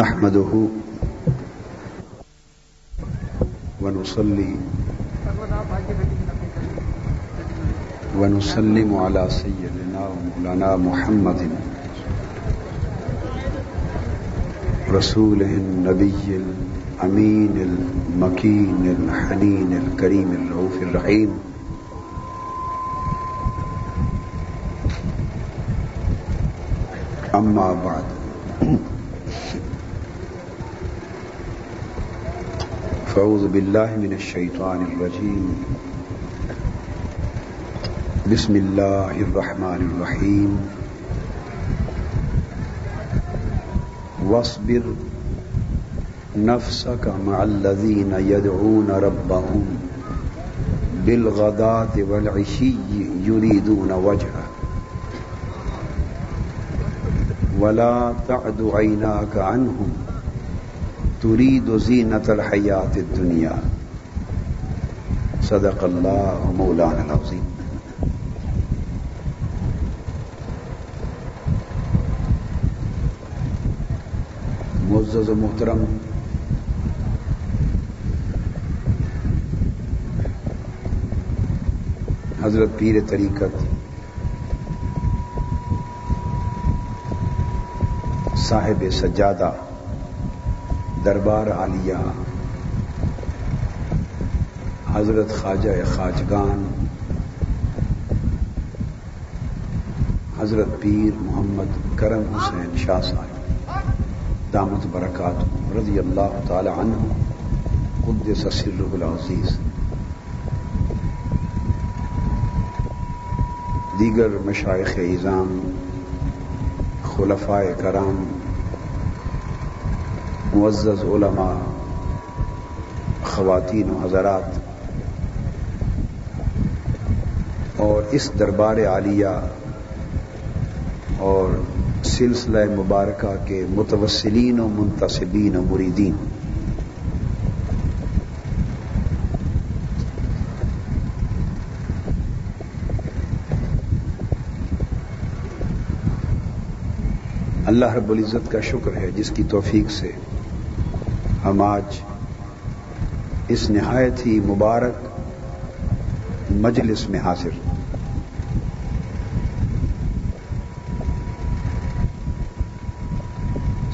نحمده ونصلي ونسلم على سيدنا ومولانا محمد رسوله النبي الأمين المكين الحنين الكريم الرؤوف الرحيم أما بعد فأعوذ بالله من الشيطان الرجيم بسم الله الرحمن الرحيم واصبر نفسك مع الذين يدعون ربهم بالغداة والعشي يريدون وجهه ولا تعد عيناك عنهم تريد زينة الحياة الدنيا. صدق الله مولانا العظيم. معزز و محترم، حضرت پیر طریقت، صاحب سجادہ دربار عالیہ، حضرت خواجہ خاجگان حضرت پیر محمد کرم حسین شاہ صاحب، دامت برکات رضی اللہ تعالی عنہ، قدس سر العزیز، دیگر مشائق اظام خلفائے کرام معزز علماء، خواتین و حضرات، اور اس دربار عالیہ اور سلسلہ مبارکہ کے متوسلین و منتصبین و مریدین۔ اللہ رب العزت کا شکر ہے جس کی توفیق سے ہم آج اس نہایت ہی مبارک مجلس میں حاضر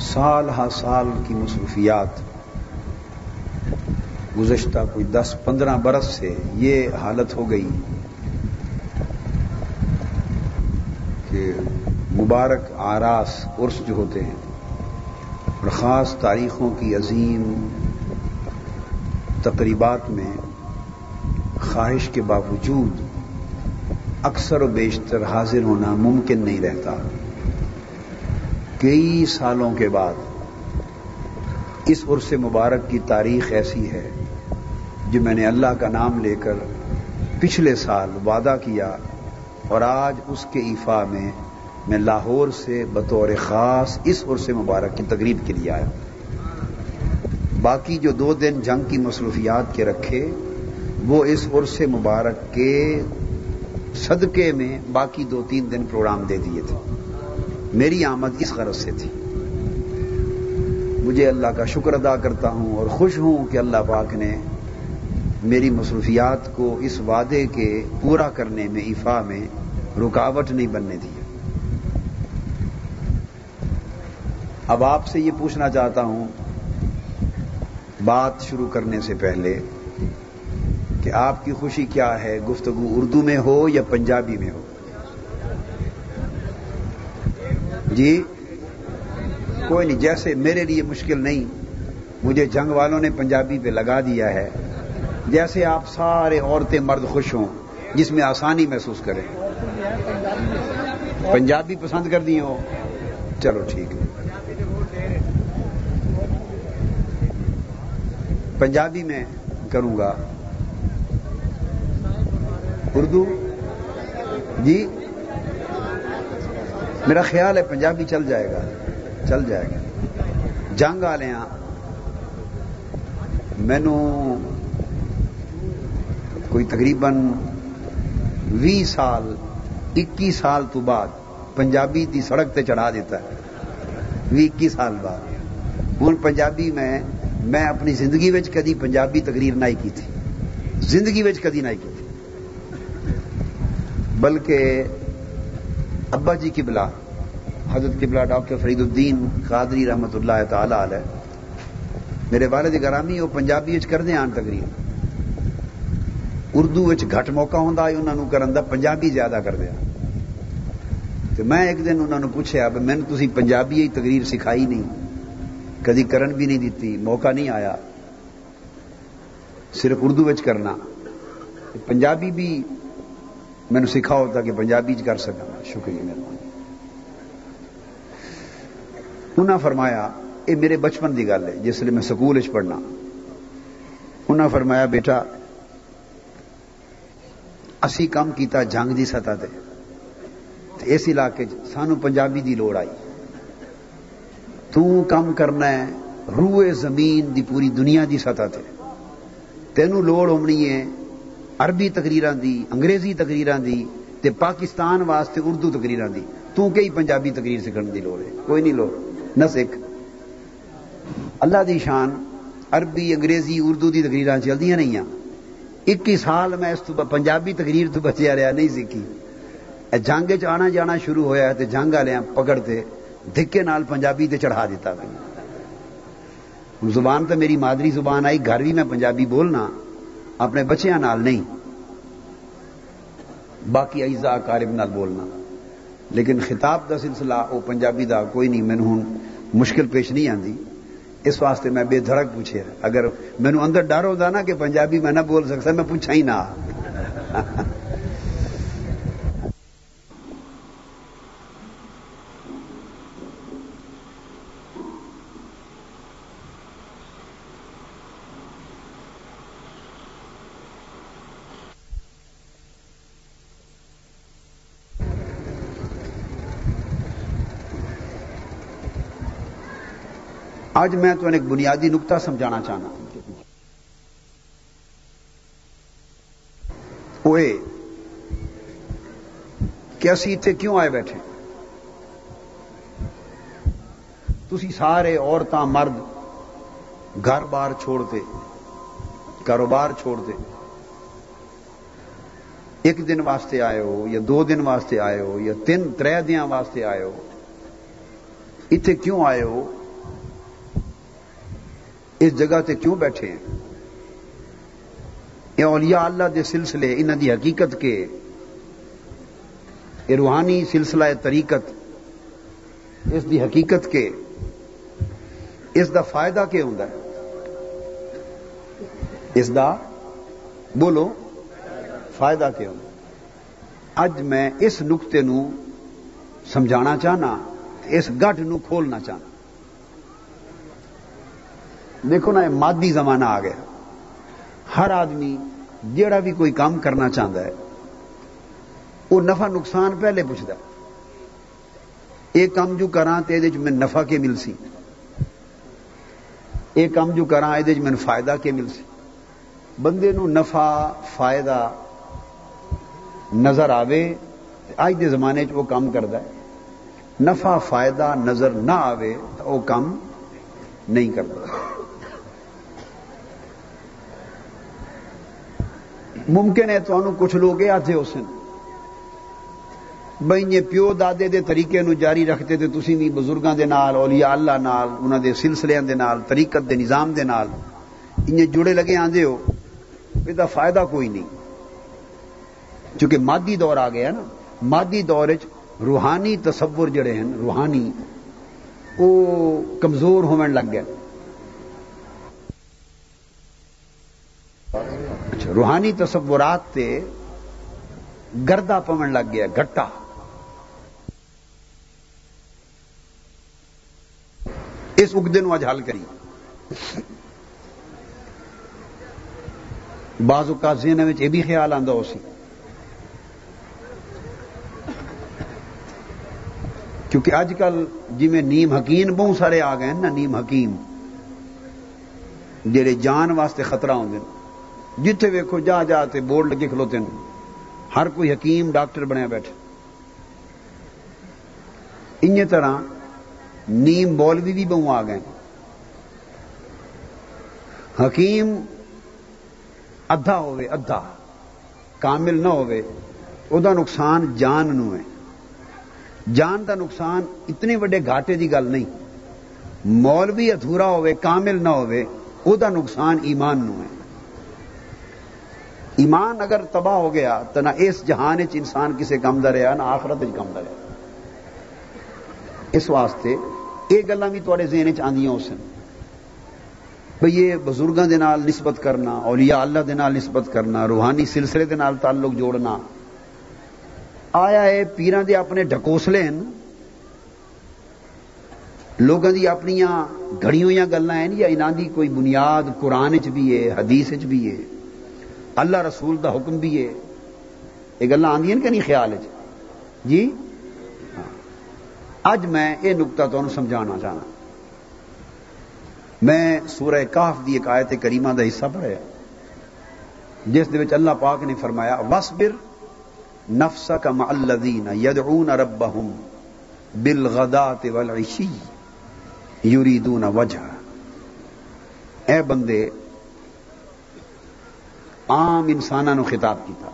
سال ہا سال کی مصروفیات گزشتہ کوئی دس پندرہ برس سے یہ حالت ہو گئی کہ مبارک آراس عرس جو ہوتے ہیں اور خاص تاریخوں کی عظیم تقریبات میں خواہش کے باوجود اکثر و بیشتر حاضر ہونا ممکن نہیں رہتا۔ کئی سالوں کے بعد اس عرس مبارک کی تاریخ ایسی ہے جو میں نے اللہ کا نام لے کر پچھلے سال وعدہ کیا اور آج اس کے ایفا میں میں لاہور سے بطور خاص اس عرص مبارک کی تقریب کے لیے آیا باقی جو دو دن جنگ کی مصروفیات کے رکھے، وہ اس عرص مبارک کے صدقے میں باقی دو تین دن پروگرام دے دیے تھے۔ میری آمد اس غرض سے تھی۔ مجھے اللہ کا شکر ادا کرتا ہوں اور خوش ہوں کہ اللہ پاک نے میری مصروفیات کو اس وعدے کے پورا کرنے میں ایفا میں رکاوٹ نہیں بننے دی۔ اب آپ سے یہ پوچھنا چاہتا ہوں، بات شروع کرنے سے پہلے کہ آپ کی خوشی کیا ہے؟ گفتگو اردو میں ہو یا پنجابی میں ہو؟ جی کوئی نہیں، جیسے میرے لیے مشکل نہیں، مجھے جنگ والوں نے پنجابی پہ لگا دیا ہے، جیسے آپ سارے عورتیں مرد خوش ہوں، جس میں آسانی محسوس کریں۔ پنجابی پسند کر دی ہو۔ چلو ٹھیک ہے۔ پنجابی میں کروں گا۔ اردو؟ جی؟ میرا خیال ہے پنجابی چل جائے گا۔ چل جائے گا۔ جنگ والے مینو کوئی تقریباً بھی سال اکی سال تو بعد پنجابی دی سڑک تے چڑھا دیتا ہے۔ بھی اکی سال بعد۔ ہوں پنجابی میں میں اپنی زندگی وچ کدی پنجابی تقریر نہ کی تھی زندگی وچ کدی نہ کی تھی بلکہ ابا جی کی بلا حضرت قبلہ ڈاکٹر فرید الدین قادری رحمت اللہ تعالی علیہ، میرے والد گرامی وہ پنجابی کرتے آن تقریر۔ اردو گھٹ موقع ہوتا ہے انہوں کرن دا پنجابی زیادہ کر دیا تو میں ایک دن انہوں نے پوچھا میں نے تھی پنجابی تقریر سکھائی نہیں؟ کدی کرن بھی نہیں دیتی، موقع نہیں آیا۔ صرف اردو کرنا۔ پنجابی بھی مینو سکھاؤ تاکہ پنجابی کر سکا شکریہ مہربانی۔ انہاں فرمایا یہ میرے بچپن کی گل ہے، جس لیے میں سکول پڑھنا۔ انہاں فرمایا، بیٹا، اسی کام کیتا جنگ کی سطح تے۔ اس علاقے سانو پنجابی دی لوڑ آئی۔ تو کام کرنا ہے، روئے زمین دی پوری دنیا دی سطح تے۔ تینوں لوڑ ہونی ہے عربی تقریران دی، انگریزی تقریران دی تے پاکستان واسطے اردو تقریران دی۔ تو کئی پنجابی تقریر سکھن دی لوڑ ہے۔ کوئی نہیں لوڑ۔ نہ سکھ۔ اللہ دی شان، عربی، انگریزی، اردو دی تقریران چلدیاں نہیں ہیں۔ اکی سال میں اس تو پنجابی تقریر تو بچیا رہا، نہیں سیکھی۔ جنگ چ آنا جانا شروع ہوا ہے جنگ والے پکڑتے۔ دھکے نال پنجابی تے چڑھا دیتا زبان تو میری مادری زبان آئی، گھر بھی میں پنجابی بولنا اپنے بچیاں نال نہیں۔ باقی ایزا کارب نال بولنا۔ لیکن خطاب دا سلسلہ وہ پنجابی دا کوئی نہیں مینو ہوں مشکل پیش نہیں آتی اس واسطے میں بے دھڑک پوچھے۔ اگر مینو اندر ڈر ہوتا نا کہ پنجابی میں نہ بول سکتا، میں پوچھا ہی نہ۔ آج میں تو ایک بنیادی نقطہ سمجھانا چاہنا ہوئے کہ اسی اتنے کیوں آئے بیٹھے؟ تھی سارے عورتیں مرد گھر بار چھوڑتے، کاروبار چھوڑتے۔ ایک دن واسطے آئے ہو، یا دو دن واسطے آئے ہو، یا تین تر دیا واسطے آئے ہو۔ اتنے کیوں آئے ہو؟ اس جگہ تے کیوں بیٹھے ہیں؟ یہ اولیاء اللہ دے سلسلے انہ دی حقیقت کے؟ یہ روحانی سلسلہ طریقت اس دی حقیقت کے؟ اس دا فائدہ کیا ہوں اس دا بولو، فائدہ کیا ہوں اج میں اس نقطے نو سمجھانا چاہنا، اس گٹھ نو کھولنا چاہنا۔ دیکھو نا مادی زمانہ آ گیا۔ ہر آدمی جیڑا بھی کوئی کام کرنا چاہتا ہے وہ نفع نقصان پہلے پوچھتا یہ کام جو کرا تو یہ میں نفع کے مل سی؟ یہ کام جو کرا یہ میں فائدہ کے مل سی؟ بندے نو نفع، فائدہ نظر آوے، آج دے زمانے چ وہ کام کرتا ہے۔ نفع، فائدہ نظر نہ آوے تو وہ کام نہیں کرتا ممکن ہے تو کچھ لوگ آتے اس بھائی پیو دادے دے طریقے نو جاری رکھتے تھے تسی بھی بزرگاں دے نال، اولیاء اللہ نال، انہاں دے سلسلے دے نال، طریقت دے نظام دے نال انہیں جڑے لگے آندے ہو یہ فائدہ کوئی نہیں۔ چونکہ مادی دور آ گیا نا، مادی دور روحانی تصور جڑے ہیں، روحانی وہ کمزور ہونے لگ گئے۔ اچھا روحانی تصورات تے گردا پون لگ گیا گٹا اس اگدے نو اج حل کری۔ بعض اوقات ذہن یہ بھی خیال آتا اسی کیونکہ اج کل جی میں نیم حکیم بہت سارے آ گئے نا، نیم حکیم جہے جان واسطے خطرہ ہوتے ہیں۔ جتھے ویکو جا جا تے بورڈ لگے کھلوتے ہیں۔ ہر کوئی حکیم ڈاکٹر بنیا بیٹھے ان طرح نیم بولوی بھی بہو آ گئے حکیم ادھا ہوئے، ادھا۔ کامل نہ ہوئے۔ او دا نقصان جان نو ہے۔ جان دا نقصان اتنے وڈے گھاٹے دی گل نہیں۔ مولوی ادھورا ہوئے، کامل نہ ہوئے او دا نقصان ایمان نو ہے۔ ایمان اگر تباہ ہو گیا تو نہ اس جہان چ انسان کسے کم دا رہا، نہ آخرت کم دا رہا۔ اس واسطے یہ گلا بھی تے ذہن چ اس بھئی یہ بزرگوں دے نال نسبت کرنا، اولیاء اللہ دے نال نسبت کرنا، روحانی سلسلے دے نال تعلق جوڑنا۔ آیا ہے پیران دے اپنے ڈکوسلے ہیں لوگوں دی اپنی گھڑیوں یا گلا ہیں یا انہوں دی کوئی بنیاد قرآن چ بھی ہے، حدیث چ بھی ہے؟ اللہ رسول دا حکم بھی ہے۔ یہ گلا آدی کہ نہیں خیال چ جی؟ ہاں۔ اج میں یہ نقطہ تمہیں سمجھانا چاہنا۔ میں سورہ کاف دی ایک آیت کریمہ دا حصہ پڑھا جس دے وچ اللہ پاک نے فرمایا وسبر نفس کا ملدین یدعون ربهم بالغدات والعشی یریدون وجہ اے بندے عام انسانوں خطاب کیتا۔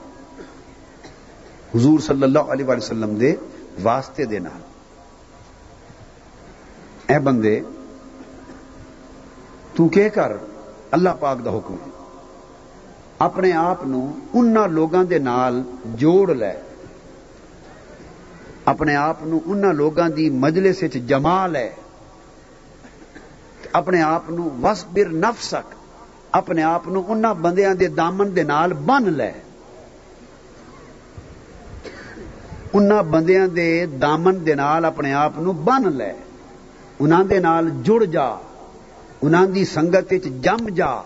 حضور صلی اللہ علیہ وسلم دے واسطے دے نال۔ اے بندے، تو کہ کر، اللہ پاک دا حکم اپنے آپ ان لوگوں دے نال جوڑ لے۔ اپنے آپ ان لوگوں دی مجلس جما لے۔ اپنے آپ وسبر نفسک۔ اپنے آپ ان بندیاں دے دامن دے نال بن لے۔ ان بندیاں دے دامن دے نال اپنے آپ بن لے۔ انہاں دے نال جڑ جا۔ انہاں دی سنگت جم جا۔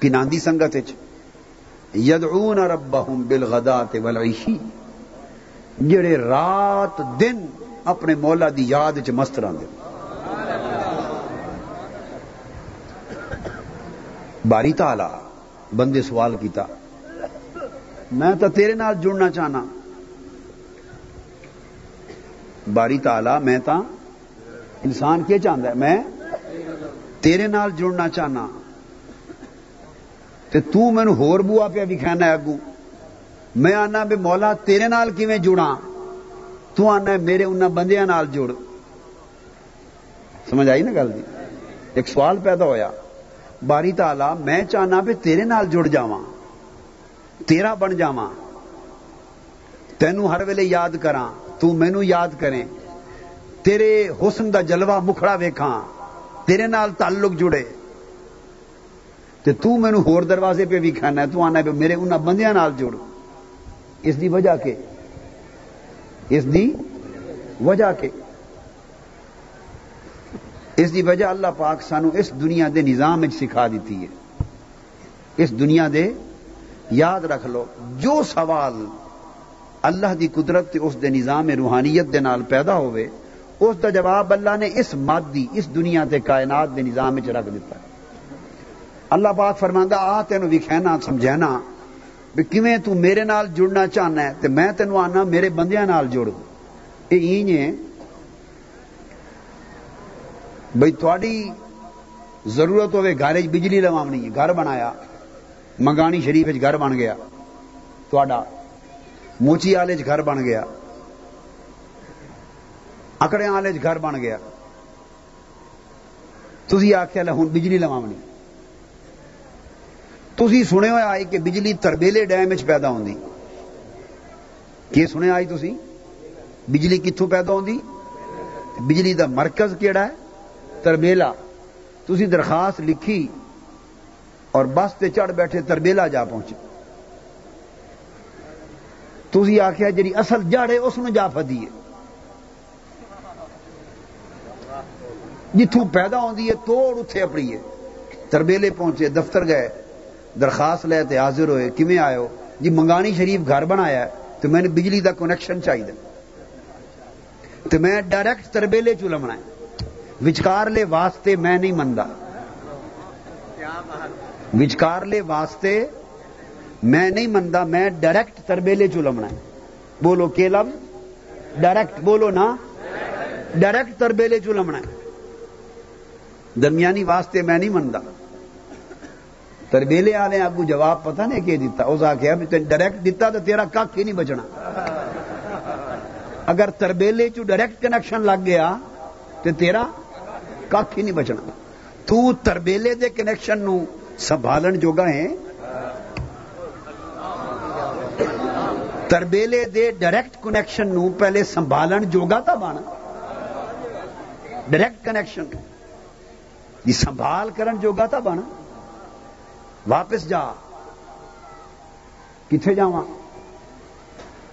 کنان دی سنگت یدعون ربہم بالغدات والعشی۔ جڑے رات دن اپنے مولا دی یاد چ مست رہتے باری تالا بندے سوال کیتا۔ میں تو تیرے نال جڑنا چاہنا۔ باری تالا میں تا انسان کیا چاہتا ہے؟ میں تیرے نال جڑنا چاہنا۔ تے تو مینو ہور بوا پیا بھی کھانا اگو میں آنا بھی مولا، تیرے نال کیویں جڑا تو آنا میرے ان بندیاں نال جڑ۔ سمجھ آئی نا گل دی ایک سوال پیدا ہویا۔ باری تالا میں چاہنا بھی تیرے نال جڑ جاواں، تیرا بن جاواں۔ تینوں ہر ویلے یاد کراں، تو مینو یاد کریں۔ تیرے حسن دا جلوہ مکھڑا ویکھاں، تیرے نال تعلق جڑے۔ تے تو مینو ہور دروازے پہ بھی کھانا ہے، تو آنا ہے میرے انہاں بندیاں نال جڑ۔ اس دی وجہ کے، اس دی وجہ کے۔ اس دی وجہ اللہ پاک سانو اس دنیا دے نظام سکھا دیتی ہے۔ اس دنیا دے یاد رکھ لو، جو سوال اللہ دی قدرت اس دے نظام روحانیت دے نال پیدا ہوئے، اس دا جواب اللہ نے اس مادی، اس دنیا تے کائنات دے نظام چ رکھ دیتا ہے۔ اللہ پاک فرماندا، آ تینوں وکھینا سمجھانا بھی کیویں تو میرے نال جڑنا چاہنا ہے، تے میں تینوں آنا میرے بندیاں نال جڑ اے اینج بھئی تھوڑی ضرورت ہوے گھر بجلی لوامنی ہے، گھر بنایا، منگانی شریف گھر بن گیا، تھوڑا موچی آلے گھر بن گیا، اکڑے آلے گھر بن گیا۔ تھی آخیا ہوں بجلی لوامنی تھی سنے ہوئے آئی کہ بجلی تربیلے ڈیم چ پیدا ہوتی کی سنے آئی تھی بجلی کتوں پیدا ہوتی بجلی دا مرکز کیڑا ہے؟ تربیلا۔ تھی درخواست لکھی اور بس تے چڑھ بیٹھے تربیلا جا پہنچے۔ تھی آخیا جی اصل جڑ ہے اس جا فدی ہے۔ جتوں پیدا ہوتی ہے توڑ اتے اپنی ہے۔ تربیلے پہنچے، دفتر گئے، درخواست لے تے حاضر ہوئے کمیں آئے ہو؟ جی منگانی شریف گھر بنایا ہے، تو میں نے بجلی دا کنیکشن چاہیے۔ تو میں ڈائریکٹ تربیلے چ لمنا وچکار لے واسطے میں نہیں منتا وچکار لے واسطے میں نہیں منتا میں ڈائریکٹ تربیلے چ لمنا بولو کہ لفظ ڈائریکٹ بولو نا، ڈائریکٹ تربیلے چ لمنا درمیانی واسطے میں نہیں منتا تربیلے والے آپ کو جواب پتہ نہیں کہ دیتا اس آخیا ڈائریکٹ دیتا تو تیرا کھ ہی نہیں بچنا۔ اگر تربیلے چ ڈائریکٹ کنیکشن لگ گیا تو تیرا کھ ہی نہیں بچنا تو تربیلے دے کنیکشن نو سنبھالن جوگا ہے تربیلے دے ڈائریکٹ کنیکشن نو پہلے سنبھالن جوگا تھا بنا ڈائریکٹ کنیکشن یہ سنبھال کرن جوگا تھا بنا واپس جا کتنے جا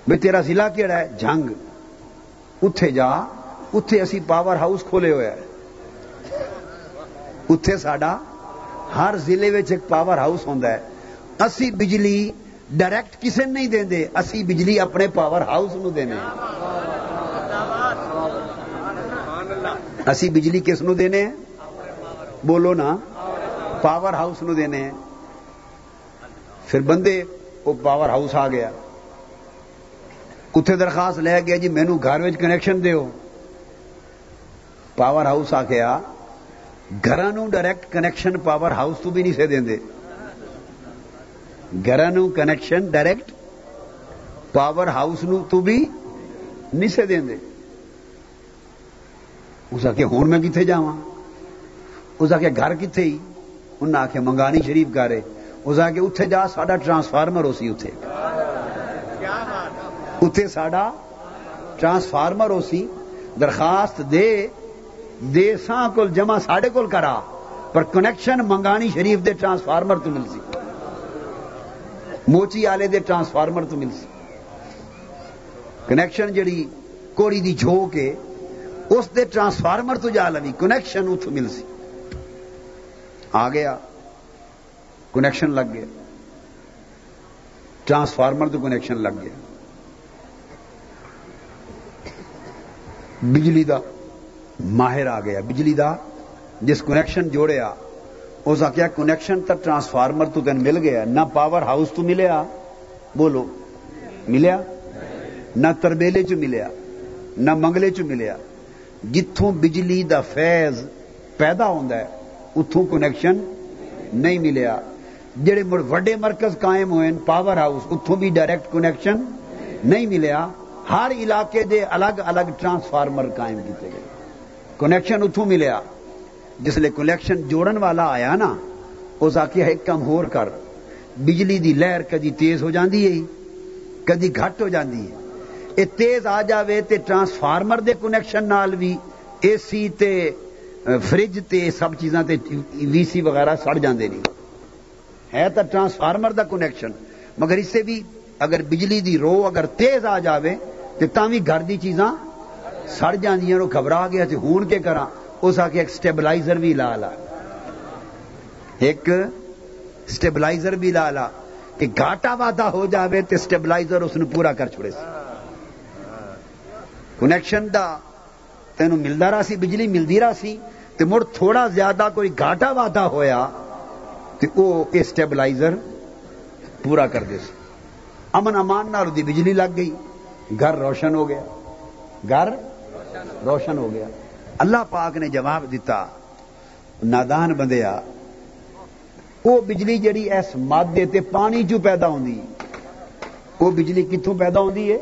بھائی تیرا ضلع کہڑا ہے جنگ اتے جا اتے اتے ساڈا ہر ضلع ایک پاور ہاؤس ہوتا ہے اسی بجلی ڈائریکٹ کسی نہیں دیں اسی بجلی اپنے پاور ہاؤس نو دینے اسی بجلی کس نو دینے بولو نا پاور ہاؤس نو دینے پھر بندے وہ پاور ہاؤس آ گیا کتنے درخواست لے گیا جی مینو گھر کنیکشن دیو پاور ہاؤس آ گیا ڈائریکٹ کنیکشن پاور ہاؤس تو بھی نہیں سے دیں گھر کنیکشن ڈائریکٹ پاور ہاؤس نو تو بھی نہیں سے دیں اس آخیا ہوں میں کتنے جا اس آخیا گھر کتنے ہی؟ انہیں آخیا منگانی شریف گارے اس آ کے اتے جا ساڈا ٹرانسفارمر ہو سی اتے اتے ساڈا ٹرانسفارمر ہو سی درخواست دے دے سا کول جمع ساڈے کول کرا، پر کنیکشن منگانی شریف دے ٹرانسفارمر تو مل سی موچی آلے دے ٹرانسفارمر تو مل سی کنیکشن جڑی کوڑی دی جھو کے اس دے ٹرانسفارمر تو جا لوی کنیکشن اتو مل سی آ گیا کنیکشن لگ گیا۔ ٹرانسفارمر تو کنیکشن لگ گیا۔ بجلی دا۔ ماہر آ گیا، بجلی دا، جس کنیکشن جوڑیا اس آخیا کنیکشن تک ٹرانسفارمر تو تین مل گیا، نہ پاور ہاؤس تو ملیا بولو ملیا نہ تربیلے چ ملیا نہ منگلے چ ملیا جتوں بجلی دا فیض پیدا ہوتا ہے اتوں کنیکشن نہیں ملیا جڑے مڑ وڈے مرکز قائم ہوئے پاور ہاؤس اتوں بھی ڈائریکٹ کنیکشن نہیں ملیا ہر علاقے دے الگ الگ ٹرانسفارمر قائم کیتے گئے۔ کنیکشن اتوں ملیا۔ جسے کنیکشن جوڑن والا آیا نا اس آخیا ایک کم ہور کر۔ بجلی دی لہر کدی تیز ہو جاندی ہے، کدی گھٹ ہو جاندی ہے۔ یہ تیز آ جاوے تے ٹرانسفارمر دے کنیکشن نال بھی اے سی تے فریج تے سب چیزاں تے وی سی وغیرہ سڑ جاندے نہیں ہے تو ٹرانسفارمر دا کنیکشن مگر اس سے بھی اگر بجلی دی رو اگر تیز آ جاوے تو تھی گھر دی چیزاں سڑ جاندیاں نو گھبرا گیا تے ہون کے کرا اس آ کے ایک سٹیبلائزر بھی لا لا۔ ایک سٹیبلائزر بھی لا لا کہ گاٹا وادا ہو جاوے تے سٹیبلائزر اس نے پورا کر چھوڑے سی۔ کنیکشن دا تینوں ملتا رہا سی، بجلی ملتی رہا سی تے مڑ تھوڑا زیادہ کوئی گاٹا وادا ہویا وہ اسٹیبلائزر پورا کر دے سی۔ امن امان نال دی بجلی لگ گئی۔ گھر روشن ہو گیا۔ گھر روشن ہو گیا۔ اللہ پاک نے جواب دیتا، نادان بندیا، وہ بجلی جڑی اس مادے تے پانی چو پیدا ہوندی؟ وہ بجلی کتوں پیدا ہوندی ہے؟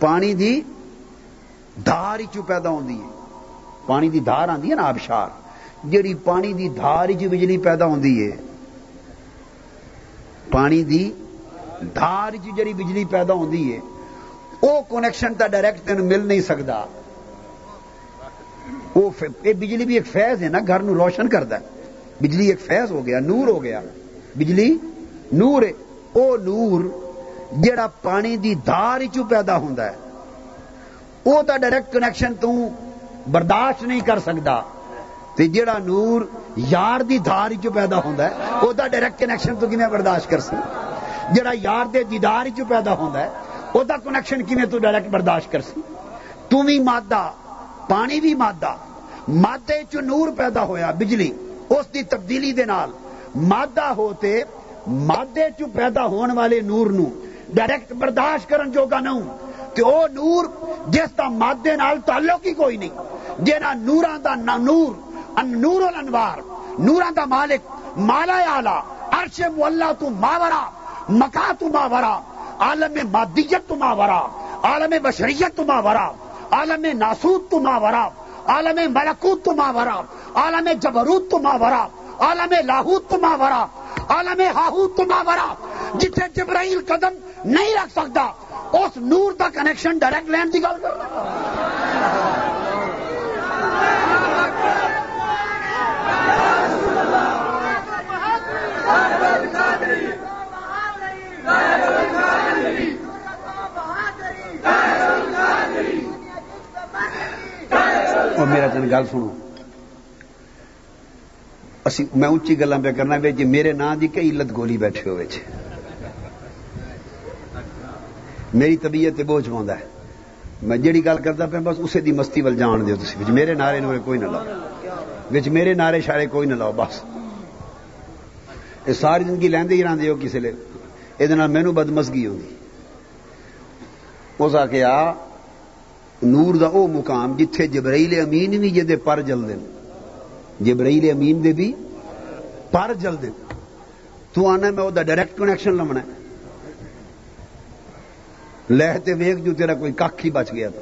پانی دی دھار چو پیدا ہوندی ہے؟ پانی دی دھار آندی ہے نا آبشار، جڑی پانی دی دھار چ بجلی پیدا ہوندی ہے۔ پانی دی دھار چ جڑی بجلی پیدا ہوندی ہے۔ او کنیکشن تا ڈائریکٹ تین مل نہیں سکتا وہ بجلی بھی ایک فیض ہے نا، گھر نو روشن کرتا ہے بجلی ایک فیض ہو گیا، نور ہو گیا۔ بجلی نور ہے۔ او نور جڑا پانی دی دھار چ پیدا ہوندا ہے۔ او تا ڈائریکٹ کنیکشن تو برداشت نہیں کر سکتا تے جڑا نور یار دی دھار چ پیدا ہوندا ہے، او دا ڈائریکٹ کنیکشن تو کیویں برداشت کر سی جڑا یار دے دیدار چ پیدا ہوندا ہے، او دا کنیکشن کیویں تو ڈائریکٹ برداشت کر سی تو بھی مادہ پانی بھی مادہ، مادے چ نور پیدا ہویا، بجلی، اس دی تبدیلی دے نال۔ مادہ ہوتے، مادے چ پیدا ہون والے نور نو۔ ڈائریکٹ برداشت کرن جوگا نہ تے او نور جس دا مادے نال تعلق ہی کوئی نہیں۔ جہاں نوراں دا نہ نور، ان نور الانوار نورا دا مالک، مالا آلہ عرش مولا تو ماورا مکا تو ماورا، عالم مادیت تو ماورا، عالم بشریت تو ماورا۔ عالم ناسود تو ماورا عالم ملکوت تو ماورا عالم جبروت تو ماورا عالم لاہوت تو ماورا عالم ہاہوت تو ماورا جتنے جبرائیل قدم نہیں رکھ سکتا، اس نور دا کنیکشن ڈائریکٹ لین کی گل کر اور میرا تین گل سنو اسی میں اچھی گلا پہ کرنا بے جی میرے نام کی کئی علت گولی بیٹھے ہوئے چھے میری طبیعت بوجھ پاؤں ہے میں جیڑی گل کرتا پہ بس اسے دی مستی ول جان دیو تسی وچ میرے نعرے نورے کوئی نہ لاؤ وچ میرے نعرے شارے کوئی نہ لاؤ بس یہ ساری زندگی لیندے ہی رہندے ہو کسی لے یہ مینو بدمزگی ہوگی اس آخیا نور دا او مقام جتھے جبرائیل امین بھی جدے پر جل دن جبرائیل امین دے بھی پر جل دن تو آنا میں وہ ڈائریکٹ کنیکشن لمنا ہے۔ لہتے ویگ جو تیرا کوئی کھ ہی بچ گیا تھا۔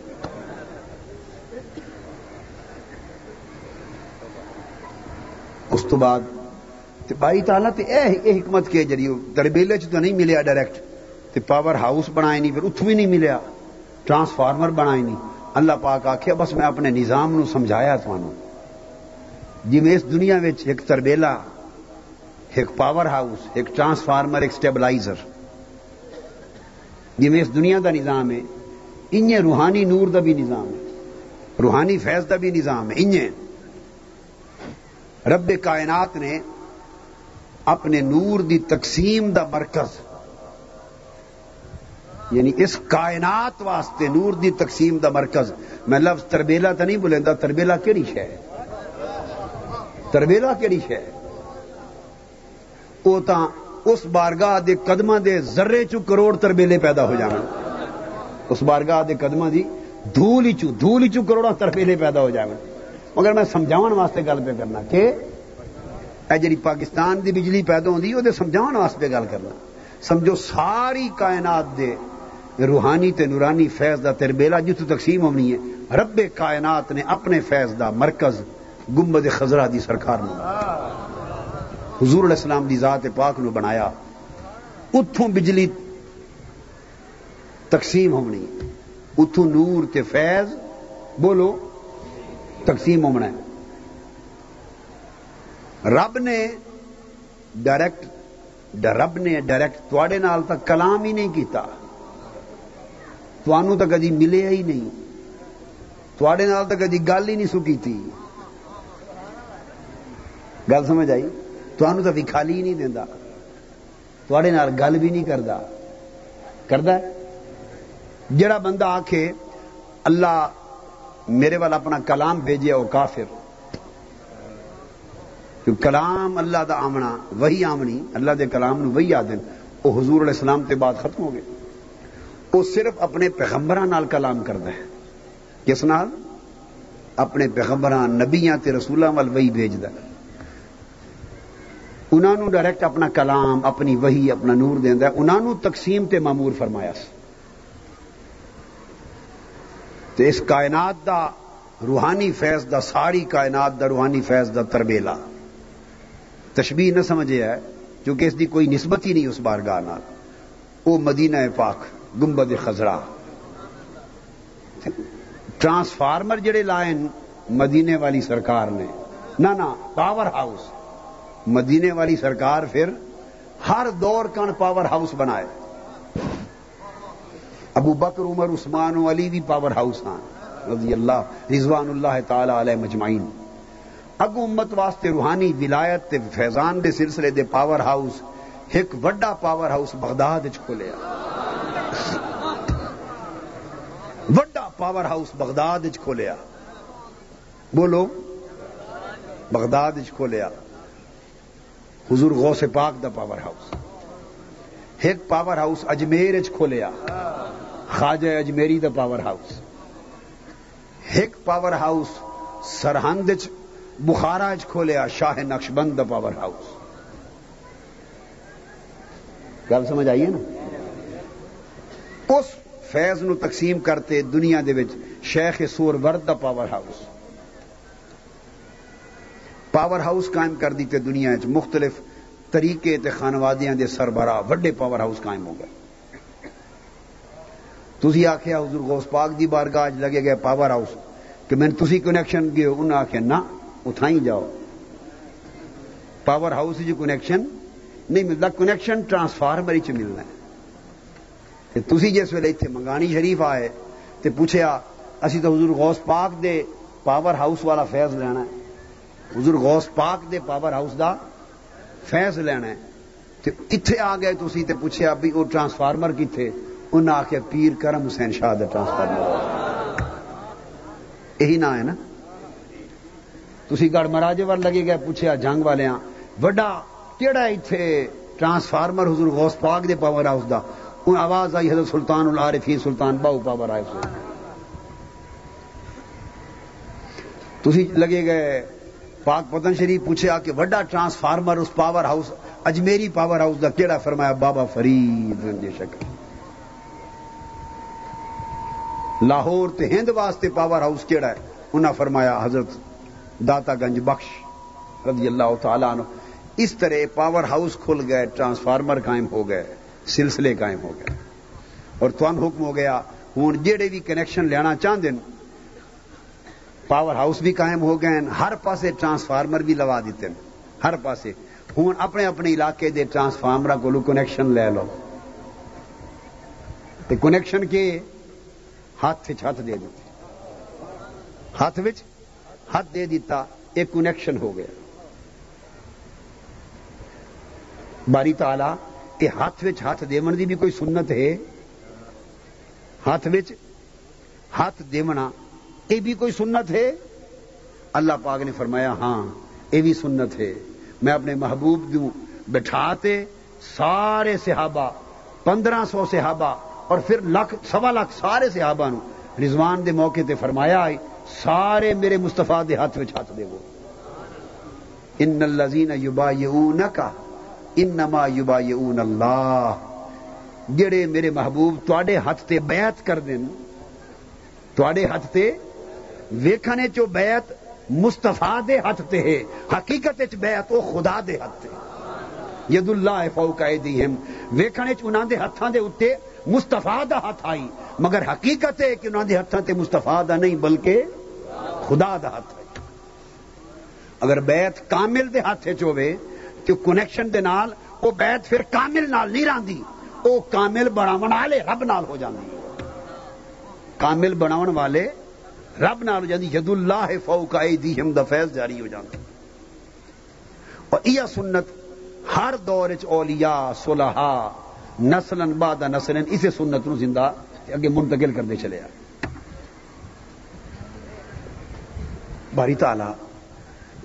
اس تو بعد، تے بائی تعالیٰ، تے اے اے حکمت کے جڑی تربیلے چ تو نہیں ملیا ڈائریکٹ تے پاور ہاؤس بنائے نہیں، پھر اتو بھی نہیں ملیا۔ ٹرانسفارمر بنائے نہیں۔ اللہ پاک آخیا بس میں اپنے نظام نو سمجھایا تھانوں جی میں اس دنیا ایک تربیلا، ایک پاور ہاؤس، ایک ٹرانسفارمر، ایک سٹیبلائزر۔ جی میں اس دنیا دا نظام ہے، انہیں روحانی نور دا بھی نظام ہے، روحانی فیض دا بھی نظام ہے، انہیں۔ رب کائنات نے اپنے نور دی تقسیم دا مرکز یعنی اس کائنات واسطے نور دی تقسیم دا مرکز. میں لفظ تربیلا تو نہیں بولیں تربیلا کہڑی ہے تربیلا کہڑی ہے وہ تا اس بارگاہ دے قدمہ دے ذرے چو کروڑ تربیلے پیدا ہو جانا اس بارگاہ دے قدمہ دی دھول چو دھول چو کروڑا تربیلے پیدا ہو جانا مگر میں سمجھاون واسطے گل پہ کرنا کہ اے جی پاکستان دی بجلی پیدا ہوتی وہ سمجھاون واسطے گل کرنا۔ سمجھو ساری کائنات دے روحانی تے نورانی فیض دا تربیلا جتوں تقسیم ہونی ہے۔ رب کائنات نے اپنے فیض دا مرکز گمبد خزرہ دی سرکار نے حضور علیہ السلام دی ذات پاک نو بنایا۔ اتوں بجلی تقسیم ہونی اتوں نور تے فیض، بولو، تقسیم ہونا ہے۔ رب نے ڈائریکٹ رب نے ڈائریکٹ تھوڑے نال تک کلام ہی نہیں کیتا۔ تو کدی ملے ہی نہیں تھوڑے نال تو کدی گل ہی نہیں سکی تھی گل سمجھ آئی تمہوں تو وکھالی ہی نہیں دینا تھوڑے نال گل بھی نہیں کرتا کرتا جڑا بندہ آکھے اللہ میرے وال اپنا کلام بھیجیا وہ کافر کلام اللہ دا آمنا وہی آمنی اللہ دے کلام نو وہی آدن وہ حضور علیہ السلام تے بعد ختم ہو گئے وہ صرف اپنے پیغمبران نال کلام کرتا ہے۔ کس نال؟ اپنے پیغمبران نبیاں تے رسولاں وال وہی بھیجدا انہاں نو ڈائریکٹ اپنا کلام، اپنی وہی اپنا نور دیندا ہے۔ انہاں نو تقسیم تے مامور فرمایا سی۔ تے اس کائنات دا روحانی فیض دا، ساری کائنات دا روحانی فیض دا تربیلا۔ تشبیح نہ سمجھے ہے، کیونکہ اس دی کوئی نسبت ہی نہیں اس بارگاہ نال۔ وہ مدینہ پاک۔ گنبد خزرا ٹرانسفارمر جڑے لائے مدینے والی سرکار نے۔ نہ نہ پاور ہاؤس مدینے والی سرکار پھر ہر دور کن پاور ہاؤس بنائے۔ ابو بکر، عمر، عثمان و علی بھی پاور ہاؤس ہاں رضی اللہ، رضوان اللہ تعالی علیہ مجمعین۔ اگو امت واسطے روحانی ولایت تے فیضان دے سلسلے دے پاور ہاؤس ایک وڈا پاور ہاؤس بغداد کھولیا وڈا پاور ہاؤس بغداد کھولیا۔ بولو۔ بغداد کھولیا۔ حضور غوث پاک دا پاور ہاؤس۔ ایک پاور ہاؤس اجمیر کھولیا۔ خواجہ اجمیری دا پاور ہاؤس۔ ایک پاور ہاؤس سرہند بخارا چ کھولیا، شاہ نقش بند دا پاور ہاؤس۔ گل سمجھ آئیے نا؟ اس فیض نو تقسیم کرتے دنیا دے وچ شیخ سور ورد دا پاور ہاؤس پاور ہاؤس قائم کر دیتے دنیا چ مختلف طریقے تے خانوادیاں دے سربراہ وڈے پاور ہاؤس قائم ہو گئے. تھی آخیا حضور غوث پاک دی بارگاہ لگے گئے پاور ہاؤس کہ میں تھی کنیکشن گئے انہیں آخیا نہ اتھائی جاؤ. پاور ہاؤس جی کنیکشن نہیں ملتا کنیکشن ٹرانسفارمر چ ملنا ہے۔ تھی جس ویلے اتنے منگانی شریف آئے تو پوچھا اسی تو حضور غوث پاک دے پاور ہاؤس والا فیض لینا ہے۔ حضور غوث پاک دے پاور ہاؤس دا فیض لینا ہے۔ اتے آ گئے تھی تے پوچھا بھی وہ ٹرانسفارمر کتنے انہیں آخیا پیر کرم حسین شاہ دا ٹرانسفارمر۔ یہی نا ہے نا؟ تھی گڑ مراجے وال لگے گئے پوچھا جنگ والے وڈا کہڑا اتنے ٹرانسفارمر حضور غوث پاک دے پاور ہاؤس دا؟ ان آواز آئی حضرت سلطان العارفی سلطان باؤ پاور ہاؤس تھی لگے گئے، پاک پتن شریف پوچھا کہ وڈا ٹرانسفارمر، اس power house, Ajmeri power house دا کیڑا فرمایا؟ بابا فرید شکل لاہور تے ہند واسطے پاور ہاؤس کیڑا ہے؟ انہاں فرمایا، حضرت داتا گنج بخش رضی اللہ تعالیٰ عنہ، اس طرح پاور ہاؤس کھل گئے، ٹرانسفارمر قائم ہو گئے۔ سلسلے قائم ہو گئے۔ اور تن حکم ہو گیا ہوں جہے بھی کنیکشن لینا چاہتے ہیں پاور ہاؤس بھی قائم ہو گئے، ہر پاسے ٹرانسفارمر بھی لوا دیتے ہیں۔ ہر پاسے۔ ہوں اپنے اپنے علاقے دے ٹرانسفارمر کو کنیکشن لے لو۔ کنیکشن کے ہاتھ ہاتھ دے دیتے۔ ہاتھ ہاتھ دے دیتا، ایک کنیکشن ہو گیا۔ باری تالا یہ ہاتھ وچ ہاتھ دیون دی بھی کوئی سنت ہے؟ ہاتھ وچ ہاتھ دیونا یہ بھی کوئی سنت ہے؟ اللہ پاک نے فرمایا ہاں یہ بھی سنت ہے۔ میں اپنے محبوب دوں بٹھاتے سارے صحابہ، پندرہ سو صحابہ اور پھر لکھ سوا لاکھ سارے صحابہ نو رضوان دے موقع تے فرمایا آئی سارے میرے مستفا دے ہاتھ وچ ہاتھ دے وہ ان الزین یوبا یون کا ان نما یوبا یون اللہ۔ جڑے میرے محبوب تے ہاتھ تے بیعت کر دین تے ہاتھ تے ویکھنے چو بیعت مستفا دے ہاتھ تے ہے، حقیقت بیعت وہ خدا دے ہاتھ تے۔ ید اللہ فوق ایدیہم۔ ویکھنے چ انہاں دے ہتھاں دے اوتے مستفا دا ہاتھ آئی، مگر حقیقت ہے کہ انہوں نے ہاتھوں سے مستفا دا نہیں، بلکہ خدا دا ہاتھ ہے اگر بیت کامل دے ہاتھ چوے تو کنیکشن دے نال، وہ بیت پھر کامل نال نہیں راندی۔ وہ کامل بناو والے رب نال ہو جاندی۔ کامل بناون والے رب نال ہو جاندی۔ ید اللہ فوق ایدیہم، دا فیض جاری ہو جاندی۔ اور یہ سنت ہر دور چ اولیاء، صلحاء نسلن بعد نسلن اسے سنت نو زندہ اگے منتقل کرتے چلے آ باری تالا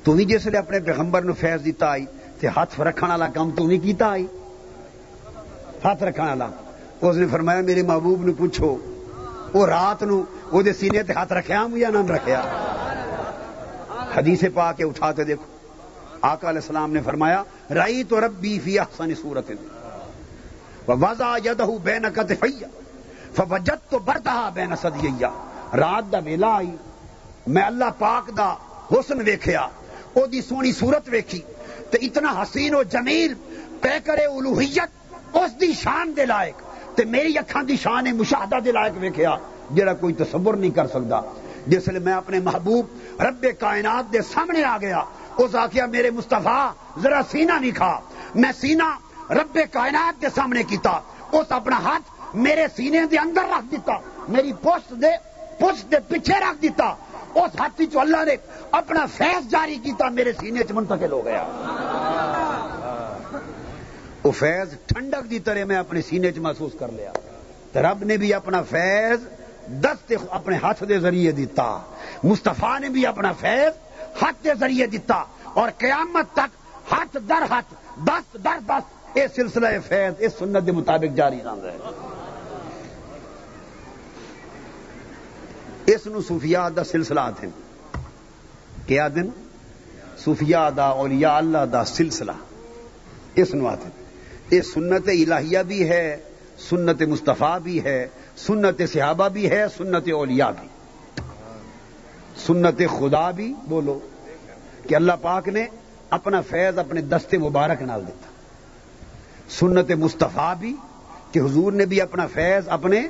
تھی جس نے اپنے پیغمبر نو فیض دیتا آئی تے ہاتھ رکھنے والا کام تھی کیتا آئی۔ ہاتھ رکھنے والا۔ اس نے فرمایا، میرے محبوب نو پوچھو۔ وہ رات نو وہ دے سینے تے ہاتھ رکھیا یا نہ رکھیا؟ حدیث پا کے اٹھاتے دیکھو۔ آقا علیہ السلام نے فرمایا رائی تو ربی فی احسن صورت۔ وضا یدہ بین کتفیا فوجت تو برتا بین سدیا رات دا ویلا آئی۔ میں اللہ پاک دا حسن ویکھیا۔ او دی سونی صورت ویکھی۔ تے اتنا حسین و جمیل پہ کرے الوحیت، اس دی شان دے لائق۔ تے میری اکھان دی شان مشاہدہ دے لائق ویکھیا جڑا کوئی تصور نہیں کر سکتا جس لیے میں اپنے محبوب رب کائنات دے سامنے آ گیا، اس آخیا میرے مستفا ذرا سینہ نہیں کھا میں سینہ رب کائنات کے سامنے کیتا، اس اپنا ہاتھ میرے سینے دے اندر رکھ دیتا میری پوسٹ دے پوسٹ دے پیچھے رکھ دیتا اس ہاتھی چو اللہ نے اپنا فیض جاری کیتا، میرے سینے چ منتقل ہو گیا۔ وہ فیض ٹھنڈک دی طرح میں اپنے سینے چ محسوس کر لیا۔ رب نے بھی اپنا فیض دست اپنے ہاتھ دے ذریعے دیتا مستفا نے بھی اپنا فیض ہاتھ کے ذریعے دیتا اور قیامت تک ہاتھ در ہاتھ، دست در دست، یہ سلسلہ فیض اس سنت کے مطابق جاری رہا ہے۔ اس نو صوفیات دا سلسلہ دن کیا دن؟ صوفیاء دا، اولیاء اللہ دا سلسلہ۔ اس نوات یہ سنت الہیہ بھی ہے، سنت مصطفیٰ بھی ہے، سنت صحابہ بھی ہے، سنت اولیاء بھی۔ سنت خدا بھی، بولو، کہ اللہ پاک نے اپنا فیض، اپنے دستے مبارک نال دیتا سنت مصطفیٰ بھی، کہ حضور نے بھی اپنا فیض، اپنے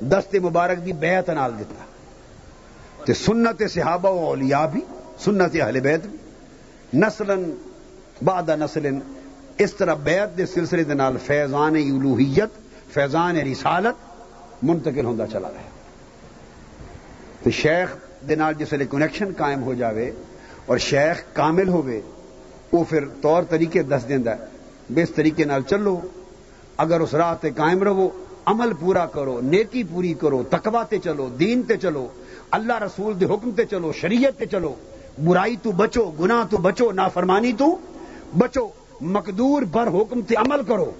دستے مبارک دی بیعت نال دیتا تے سنت صحابہ و اولیاء بھی، سنت اہل بیت بھی۔ نسلن بعد نسلن اس طرح بیعت دے سلسلے دے نال فیضان الوحیت فیضان رسالت منتقل ہوتا چلا رہا تو شیخ دے نال جس ویلے کنیکشن قائم ہو جاوے اور شیخ کامل ہوئے وہ پھر طور طریقے دس دینا بے طریقے نال چلو، اگر اس راہ تے قائم رہو، عمل پورا کرو، نیکی پوری کرو تقوا تے چلو، دین تے چلو اللہ رسول دے حکم تے چلو، شریعت تے چلو۔ برائی تو بچو، گناہ تو بچو، نافرمانی تو بچو۔ مقدور بر حکم تے عمل کرو۔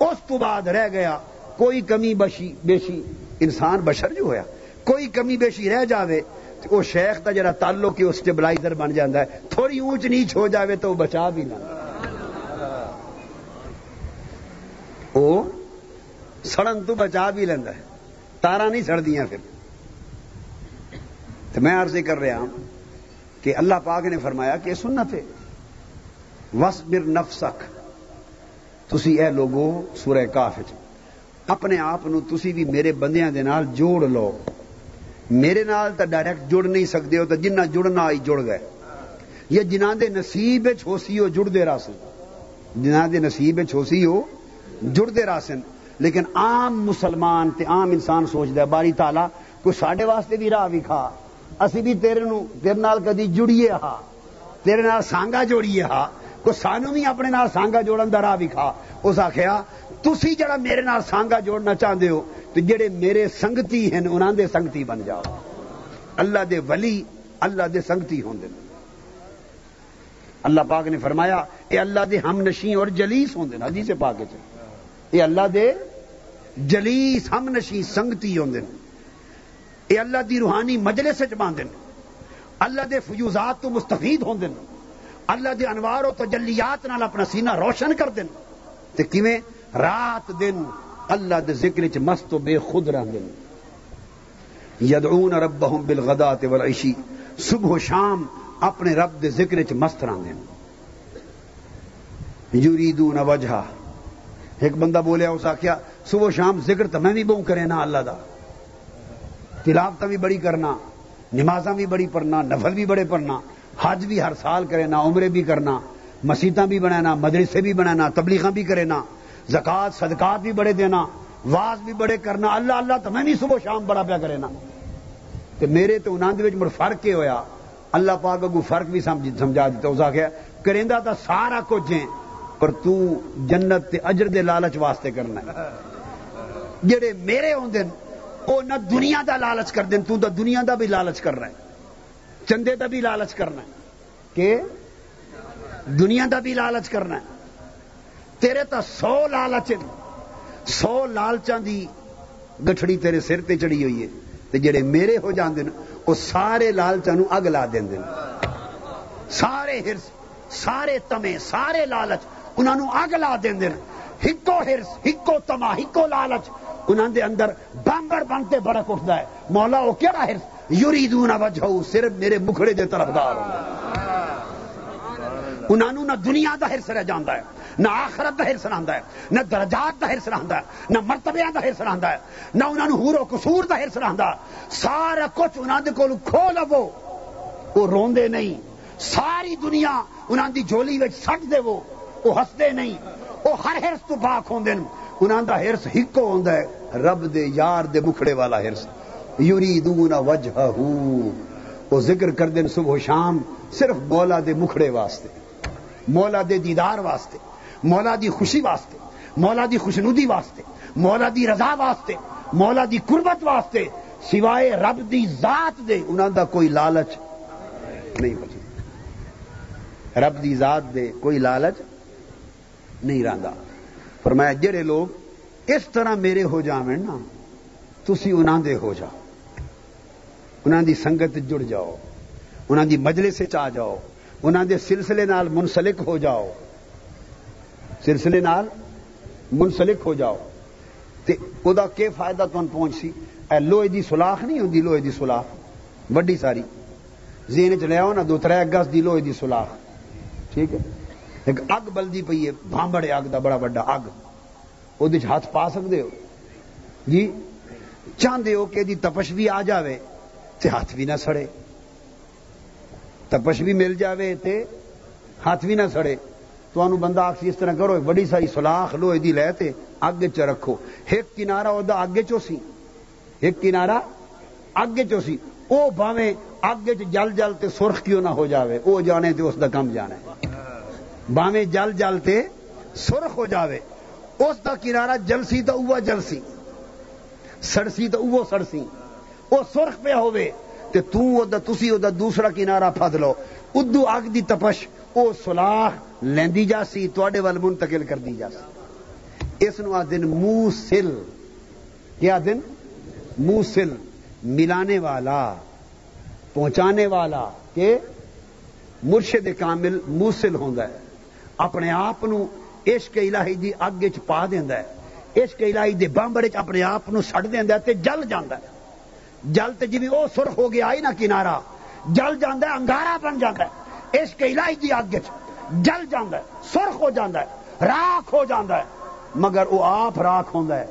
اس تو بعد رہ گیا، کوئی کمی بشی بیشی انسان بشر جو ہویا۔ کوئی کمی بیشی رہ جاوے تو وہ شیخ دا جڑا تعلق ہے اسٹیبلائزر بن جاتا ہے۔ تھوڑی اونچ نیچ ہو جاوے تو بچا بھی نہ۔ وہ سڑن تو بچا بھی لینا ہے۔ تارا نہیں سڑ دیا پھر۔ تو میں عرض کر رہا ہوں کہ اللہ پاک نے فرمایا کہ سنت ہے۔ وس بر نفسک۔ تسی اے لوگو، سورہ کاف اپنے آپ تسی بھی میرے بندیاں دے نال جوڑ لو۔ میرے نال تو ڈائریکٹ جڑ نہیں سکتے ہو تو جنہ جڑنا آئی جڑ گئے۔ یہ جنہ دے نصیب چھوسی ہو جڑ دے راسن جنہ دے نصیب چھوسی ہو جڑ دے راسن لیکن عام مسلمان تے عام انسان سوچ دے، باری تالا کوئی ساڈے واسطے بھی راہ بھی کھا اسی بھی تیرے نو تیرے نال کدی جڑیے ہا۔ تیرے نال سانگا جوڑیے ہا۔ کو سانو بھی اپنے نال سانگا جوڑن دا راہ بھی کھا اس آخیا تسی جڑا میرے نال سانگا جوڑنا چاہتے ہو، تو جڑے میرے سنگتی ہیں انہاں دے سنگتی بن جاؤ۔ اللہ دے ولی اللہ دے سنگتی ہوں دے اللہ پاک نے فرمایا، اے اللہ دے ہم نشیں اور جلیس ہوں دے حدیث پاک اے اللہ دے جلیس ہم نشیں سنگتی ہوں دے اے اللہ دی روحانی مجلس چ باندھن۔ اللہ دے فیوزات تو مستفید ہوں دن اللہ دے انوار و تجلیات نال اپنا سینہ روشن کر دن تے کیویں؟ رات دن اللہ دے ذکر چ مست و بے خود رہندے یدعون ربهم بالغداۃ والعشی۔ صبح و شام اپنے رب دے ذکر چ مست رہندے یریدون وجہ ایک بندہ بولیا اس آخیا صبح و شام ذکر تو میں بھی بہو کرے نا اللہ دا۔ تلاوت بھی بڑی کرنا، نمازاں بھی بڑی پڑھنا، نفل بھی بڑے پڑھنا، حج بھی ہر سال کرے نا عمرے بھی کرنا مسیطاں بھی بنانا، مدرسے بھی بنانا، تبلیغاں بھی کرے نا زکات صدقات بھی بڑے دینا، واز بھی بڑے کرنا، اللہ اللہ تو میں بھی صبح شام بڑا پیا کرے نا۔ تو میرے تو انہوں مڑ فرق یہ ہویا، اللہ پاک کو فرق بھی سمجھا دیتا اس آخیا کریندا تو سارا کچھ ہے پر تو جنت تے اجر دے لالچ واسطے کرنا ہے۔ جڑے میرے ہوں وہ نہ دنیا دا لالچ کر دین، تو دا دنیا دا بھی لالچ کر رہا ہے۔ چندے دا بھی لالچ کرنا ہے۔ کہ دنیا دا بھی لالچ کرنا ہے۔ تیرے تا سو لالچ سو لالچاں دی گٹھڑی تیرے سر تے چڑی ہوئی ہے۔ تے جڑے میرے ہو جاندے وہ سارے لالچاں نو اگ لا دیندے سارے ہرس، سارے تمے، سارے لالچ، انہاں نو اگ لا دیندے ہکو ہرس، ہکو تما، ہکو لالچ۔ انہاں دے اندر بامبر بنتے بڑک اٹھدا ہے۔ مولا، وہ کیڑا ہرس یریدون وجہو صرف میرے مکھڑے دے طرفدار انہاں نو نہ دنیا دا ہرس رہ جاندا ہے، نہ آخرت کا ہرس رہتا ہے، نہ درجات کا ہرس رہتا ہے، نہ مرتبے کا ہرس رہتا ہے، نہ انہاں انہوں نے ہورو قصور کا ہرس رہتا سارا کچھ انہوں کو کھو لو وہ روندے نہیں۔ ساری دنیا انہوں دی جولی سٹ دے وہ وہ ہستے نہیں۔ وہ ہر ہرس تو پاک ہوں انہوں دا ہرس ہکو ہوں رب دے یار دے مکھڑے والا ہرس۔ یوری دون وجہ وہ ذکر کر دین صبح و شام صرف مولا دے مکھڑے واسطے۔ مولا دے دیدار واسطے۔ مولا دی خوشی واسطے۔ مولا دی خوشنودی واسطے۔ مولا دی رضا واسطے۔ مولا دی قربت واسطے۔ سوائے رب دی ذات دے انہوں دا کوئی لالچ نہیں بچ رب دی ذات دے کوئی لالچ نہیں رہتا فرمایا، جڑے لوگ اس طرح میرے ہو جاویں نا، تسی انہوں دے ہو جاؤ۔ انہوں دی سنگت جڑ جاؤ۔ انہوں دی مجلے سے چاہ جاؤ۔ انہوں دے سلسلے نال منسلک ہو جاؤ۔ سلسلے نال منسلک ہو جاؤ۔ تے او دا کے فائدہ تمہیں پہنچ سی؟ اے لوہے دی سلاخ نہیں ہوندی؟ لوہے دی سلاخ۔ وڈی ساری۔ زین چ لیا نا، دو تر گز دی لوہے دی سلاخ۔ ٹھیک ہے؟ ایک اگ بلدی پئی ہے بامبڑے اگ دا بڑا بڑا اگ۔ وہ ہاتھ پا سکتے ہو جی چاہتے ہو کہ تپش بھی آ جاوے تے ہاتھ بھی نہ سڑے تپش بھی مل جاوے تے ہاتھ بھی نہ سڑے تو انو بندہ آخسی اس طرح کرو بڑی ساری سلاخ لوہے دی لے تے اگ چ رکھو ایک کنارا وہ اگے چو سی ایک کنارا اگے چو سی او باویں اگ چ جل جل تے سرخ کیوں نہ ہو جاوے او جانے تے اس دا کم جانا ہے باویں جل جل تے سرخ ہو جاوے اس دا کنارا جلسی تو اوہ جلسی، سڑسی تو اوہ سڑسی۔ او سرخ پہ ہوئے تے تو او دا، تسی او دا دوسرا کنارا پھد لو۔ ادو اگ دی تپش، او سلاح لیندی جاسی تواڈے ول منتقل کر دی جاسی اس نو دن موسل۔ کیا دن؟ موسل۔ ملانے والا، پہنچانے والا، کہ مرشد کامل موسل ہوندا ہے۔ اپنے آپ عشق الہی دی اگ چ پا دیندا ہے۔ عشق الہی دے بامبڑے چ اپنے آپ نو سڑ دیندا ہے تے جل جاندا ہے۔ جل تے جویں او سرخ ہو گیا آئی نا کنارا جل جاندا ہے انگارا بن جاندا ہے۔ عشق الہی دی اگ چ جل جاندا ہے، سرخ ہو جاندا ہے، راکھ ہو جاندا ہے۔ مگر وہ آپ راکھ ہوندا ہے۔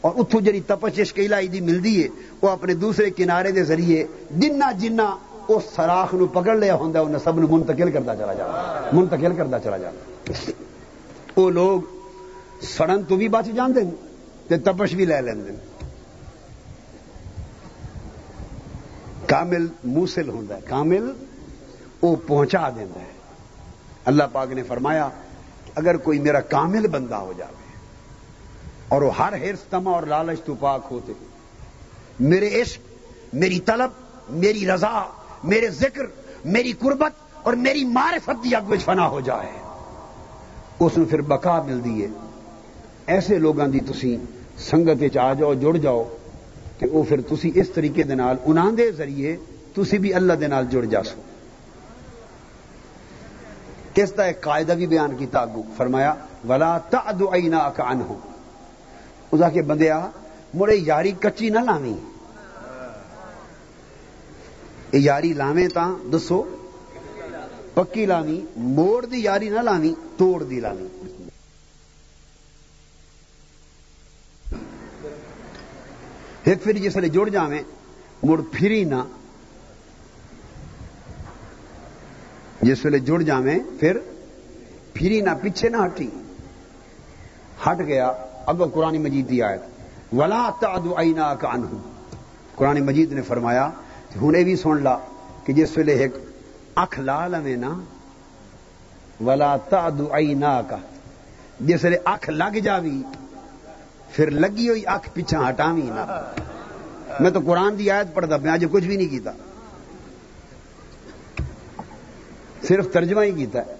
اور اتو جی تپش عشق الہی دی ملدی ہے وہ اپنے دوسرے کنارے دے ذریعے جنہ جنہ اس سراخ نو پکڑ لیا ہوں انہیں سب نو منتقل کرتا چلا جانا منتقل کرتا چلا جانا وہ لوگ سڑن تو بھی بچ جاندے تے تپش بھی لے لیندے کامل موسل ہوں کامل وہ پہنچا دینا ہے۔ اللہ پاک نے فرمایا اگر کوئی میرا کامل بندہ ہو جائے اور وہ ہر ہرس تما اور لالچ تو پاک ہوتے، میرے عشق، میری طلب، میری رضا، میرے ذکر، میری قربت اور میری معرفت دی اگ فنا ہو جائے۔ اس نے پھر بقا ملتی ہے۔ ایسے لوگوں کی تھی سنگت آ جاؤ، جڑ جاؤ کہ وہ پھر تسی اس طریقے دے نال، انہاں دے ذریعے تسی بھی اللہ دے نال جڑ جا سو اس کا ایک قاعدہ بھی بیان کیتا اگو فرمایا، ولا تعد عیناک عنہ اس کے بندیا مڑے یاری کچی نہ لاویں۔ یاری لاویں تا دسو۔ پکی لانی، موڑ دی یاری نہ لانی، توڑ دی لانی۔ ایک پھر جس ویلے جڑ جاویں، مڑ پھری نہ۔ جس ویلے جڑ جاویں، پھر پھری نہ، پیچھے نہ ہٹی۔ ہٹ گیا اگو قرآن مجید دی آیت۔ ولا تعد عیناک عنہ قرآن مجید نے فرمایا ہوں یہ بھی سن لا کہ جس ویلے ایک اکھ لا لوے نا، ولا تا دئی نا کا جس اکھ لگ جاوی، پھر لگی ہوئی اکھ پیچھا ہٹاوی نا۔ میں تو قرآن کی آیت پڑھتا میں اج کچھ بھی نہیں کیتا۔ صرف ترجمہ ہی کیتا ہے۔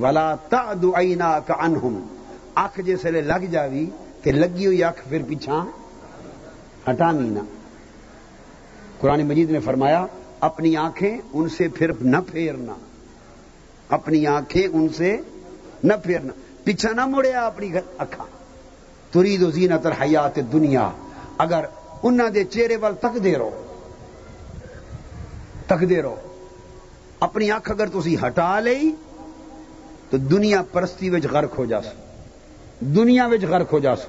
ولا تا دئی نا کا انہم اکھ جس لگ جاوی کہ لگی ہوئی اکھ پھر پیچھا ہٹاوی نا۔ قرآن مجید نے فرمایا اپنی آنکھیں ان سے پھر نہ پھیرنا۔ اپنی آنکھیں ان سے نہ پھیرنا۔ پیچھا نہ مڑیا اپنی اکھا ترید و زینت الحیات دنیا اگر انہوں دے چہرے وال تک دے رہو۔ تک دے رہو۔ اپنی اکھ اگر تسی ہٹا لئی، تو دنیا پرستی وچ غرق ہو جاسو۔ دنیا وچ غرق ہو جاسو۔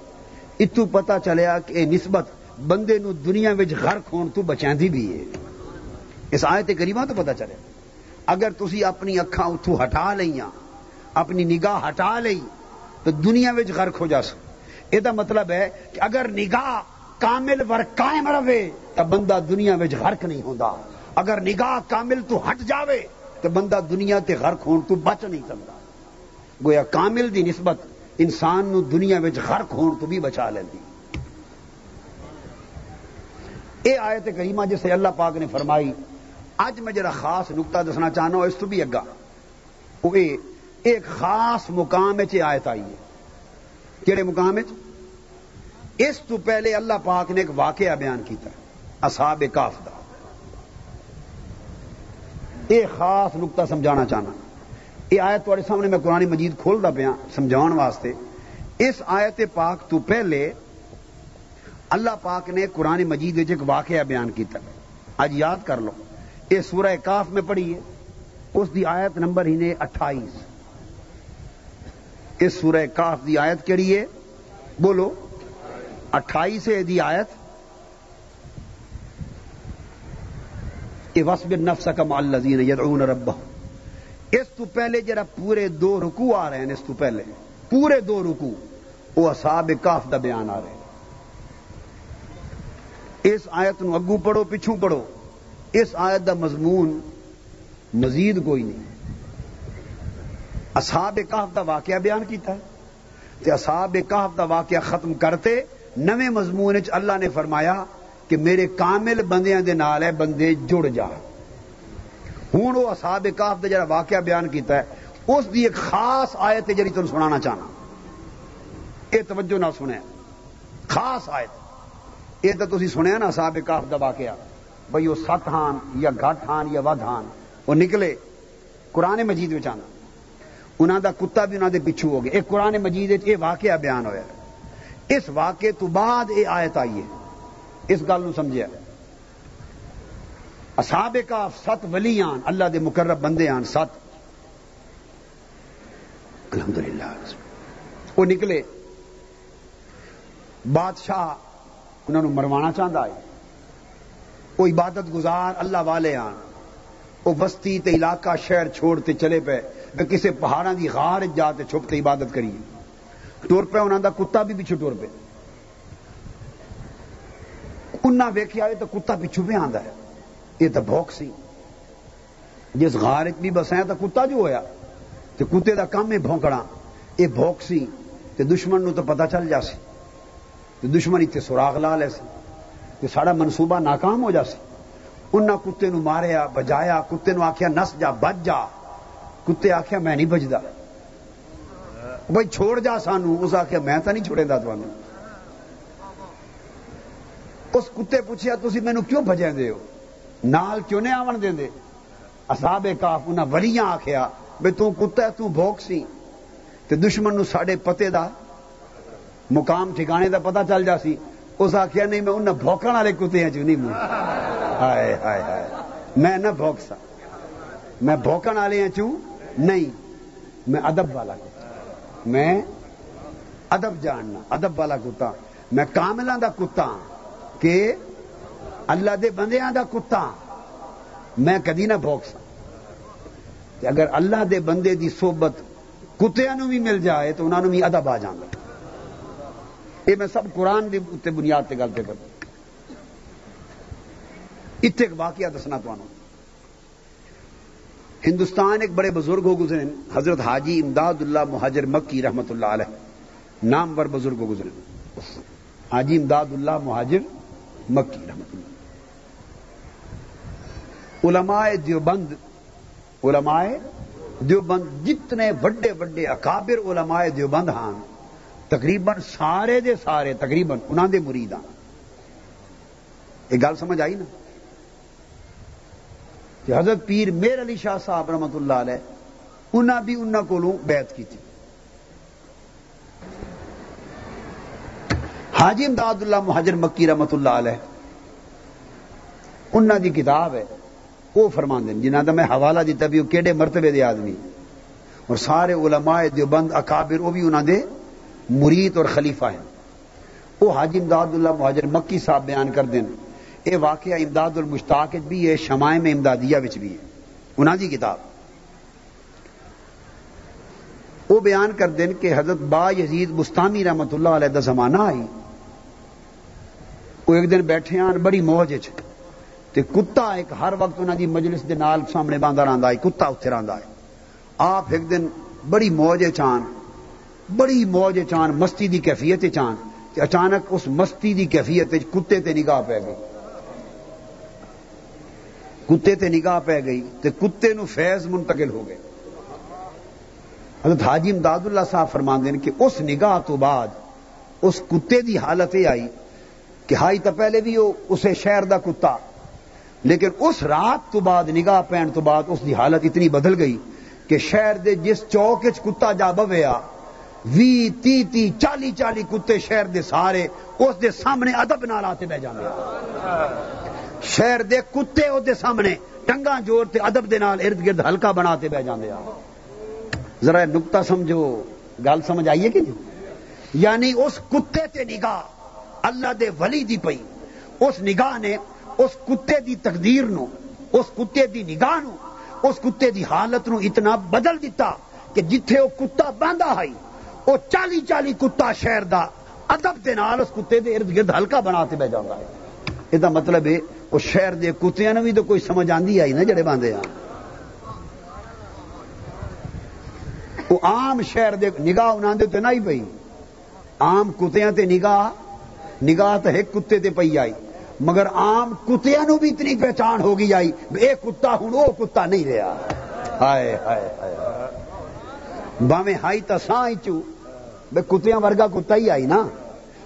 اتو پتا چلیا کہ نسبت بندے نو دنیا وچ غرق ہون تو بچاندی بھی ہے۔ اس آیت کریمہ تو پتا چلے۔ اگر تسی اپنی اکھاں اتو ہٹا لئیاں، اپنی نگاہ ہٹا لئی، تو دنیا وچ غرق ہو جاسو یہ مطلب ہے کہ اگر نگاہ کامل ور قائم رہے، تو بندہ دنیا وچ غرق نہیں ہوندا۔ اگر نگاہ کامل تو ہٹ جاوے، تو بندہ دنیا تے غرق ہون تو بچ نہیں سکتا۔ گویا کامل دی نسبت انسان نو دنیا وچ غرق ہون تو بھی بچا لیندی۔ یہ آیت کریمہ جسے اللہ پاک نے فرمائی اج میں جرا خاص نقطہ دسنا چاہنا اس تو بھی اگا وہ ایک خاص مقام آیت آئی ہے۔ کہڑے مقام اس تو پہلے اللہ پاک نے ایک واقعہ بیان کیتا اصحاب کاف دا۔ یہ خاص نقطہ سمجھانا چاہنا۔ یہ آیت تھوڑے سامنے میں قرآن مجید کھولتا پیا سمجھاؤ واسطے۔ اس آیت پاک تو پہلے اللہ پاک نے قرآن مجید ایک واقعہ بیان کیتا اج یاد کر لو۔ یہ سورہ کاف میں پڑھی ہے، اس دی آیت نمبر ہی نے اٹھائیس۔ اس سورہ کاف دی آیت کہڑی ہے؟ بولو۔ اٹھائیس ہے دی آیت۔ وسب نفس کا مالزین یدعون رب اس تو پہلے جرا پورے دو رکو آ رہے ہیں، اس تو پہلے۔ پورے دو رکو وہ اصاب کاف دا بیان آ رہے ہیں۔ اس آیت نو اگو پڑھو پچھو پڑھو۔ اس آیت دا مضمون مزید کوئی نہیں. اصحاب کاف دا واقعہ بیان کیتا ہے. تے اصحاب کاف دا واقعہ ختم کرتے نویں مضمون اللہ نے فرمایا کہ میرے کامل بندیاں دے نال ہے بندے جڑ جا. ہوں وہ اصحاب کاف دا جڑا واقعہ بیان کیتا ہے، اس دی ایک خاص آیت ہے جڑی تمہیں سنانا چاہنا. یہ توجہ نہ سنیا خاص آیت. یہ تو تھی سنیا نا اصحاب کاف دا واقعہ. بھائی وہ سات ہان یا گھٹ ہان یا ود ہان، وہ نکلے قرآن مجید میں آنا۔ انہوں دا کتا بھی انہوں دے پچھو ہو گیا ایک قرآن مجید یہ واقعہ بیان ہوا اس واقعے تو بعد یہ آیت آئی ہے۔ اس گل سمجھا اصحاب کا ست ولی آن، اللہ دے مقرب بندے آن ست الحمدللہ۔ وہ نکلے۔ بادشاہ انہوں نے مروانا چاہتا ہے۔ وہ عبادت گزار اللہ والے آن۔ وہ بستی تے علاقہ شہر چھوڑتے چلے پے۔ کسی پہاڑوں کی غار جاتے چھپتے عبادت کریے ٹور پہ انہوں کا کتا بھی پیچھے ٹور پہ انہیں ویکیا تو کتا پچھو پہ آتا ہے۔ یہ تو بوک سی۔ جس غار بھی بسایا تو کتا جو ہوا تو کتے کا کام ہے بونکنا یہ بوک سی۔ تو دشمن نو تو پتا چل جا سی دشمن اتنے سوراخ لا لے سی۔ تو سارا منصوبہ ناکام ہو جا سی انہیں کتے نو ماریا، بجایا، کتے نو آخیا نس جا، بج جا۔ کتے آخیا میں نہیں بجتا بھائی چھوڑ جا سانو اس آخیا میں تو نہیں چھوڑے گا تمہیں اس کتے پوچھا تھی مینو کیوں بجے دے ہو؟ نال کیوں نہیں آن دے دے اصاب کاف انہیں ولیاں آخیا بھائی تو کتا تو بھوک سی۔ تے دشمن نو ساڈے پتے دا مقام ٹھکانے دا پتہ چل جا سی۔ اس آخیا نہیں، میں انہیں بھوکن والے کتے چ نہیں ہائے ہائے ہائے۔ میں نہ بھوک سا۔ میں بھوکن والے چوں؟ نہیں۔ میں ادب والا کتا۔ میں ادب جاننا، ادب والا کتا۔ میں کاملہ دا کتا ہاں۔ کہ اللہ دے بندیاں دا کتا ہاں۔ میں کدی نہ بھوک سا۔ اگر اللہ دے بندے دی صحبت کتیا بھی مل جائے تو انہوں بھی ادب آ جانا یہ میں سب قرآن کی اتنے بنیاد سے گل پہ کروں اتنے ایک واقعہ دسنا تمہوں ہندوستان ایک بڑے بزرگ ہو گزرے حضرت حاجی امداد اللہ مہاجر مکی رحمت اللہ علیہ، نامور بزرگ ہو گزرے حاجی امداد اللہ مہاجر مکی رحمت اللہ علماء دیوبند علماء دیوبند جتنے وڈے وڈے اکابر علماء دیوبند ہاں تقریباً سارے دے سارے، تقریباً انہوں دے مرید ہاں۔ یہ گل سمجھ آئی نا؟ کہ حضرت پیر میر علی شاہ صاحب رحمت اللہ علیہ انہوں بھی انہوں کو بیعت کی تھی حاجی امداد اللہ مہاجر مکی رحمت اللہ علیہ انہوں دی کتاب ہے، وہ فرما دیں جنہ کا میں حوالہ دیتا بھی وہ کہڑے مرتبے دے آدمی۔ اور سارے علماء دیوبند، اکابر، وہ بھی انہوں دے مرید اور خلیفہ ہیں۔ وہ حاجی امداد اللہ مہاجر مکی صاحب بیان کر دیں یہ واقعہ امداد المشتاق بھی ہے شمائے میں امدادیہ بھی ہے۔ انہوں دی کتاب۔ وہ بیان کر دیں کہ حضرت با یزید مستانی رحمت اللہ علیہ دا زمانہ آئی۔ وہ ایک دن بیٹھے آن، بڑی موج تے کتا ایک ہر وقت انہوں دی مجلس دے نال سامنے باندھا رہا ہے، کتا اتنے رہا ہے۔ آپ ایک دن بڑی موج چان بڑی موج چان مستی دی کیفیت چان اچانک اس مستی دی کیفیت کتے تے نگاہ پی گئی۔ کتے تے نگاہ پی گئی تے کتے نو فیض منتقل ہو گئے۔ حضرت حاجی امداد اللہ صاحب فرما دین کہ اس نگاہ تو بعد اس کتے دی حالت یہ آئی کہ ہائی تو پہلے بھی وہ اسے شہر دا کتا، لیکن اس رات تو بعد، نگاہ پہن تو بعد اس دی حالت اتنی بدل گئی کہ شہر دے جس چوک کتا جا بویا وی تی تی چالی چالی کتے شہر دے سارے، اس دے سامنے ادب نال آتے بہ جانے شہر دے کتے اس دے سامنے ٹنگا جوڑ تے ادب دے نال ارد گرد ہلکا بناتے بہ جانے ذرا نکتا سمجھو، گل سمجھ آئیے کہ نہیں؟ یعنی اس کتے تے نگاہ اللہ دے ولی دی پئی۔ اس نگاہ نے اس کتے دی تقدیر نو، اس کتے دی نگاہ نو، اس کتے دی حالت نو اتنا بدل دیتا کہ جتھے وہ کتا باندھا ہے وہ چالی چالی کتا شہر دا ادب دے نال اس کتے دے ارد گرد ہلکا بنا بناتے بہ جاتا ہے یہ مطلب ہے، وہ شہر دے کتیاں بھی تو کوئی سمجھ آندی آئی نا جڑے باندھے ہیں وہ عام شہر دے نگاہ انہوں دے تے نہ ہی پئی۔ عام کتیاں تے نگاہ نگاہ تو ایک کتے تے پئی آئی۔ مگر عام کتیا نو بھی اتنی پہچان ہو گئی آئی اے کتا ہوں وہ کتا نہیں رہا ہائے ہائے ہائے۔ باویں ہائی تا سا ہی چو بے کتیاں ورگا کتا ہی آئی نا۔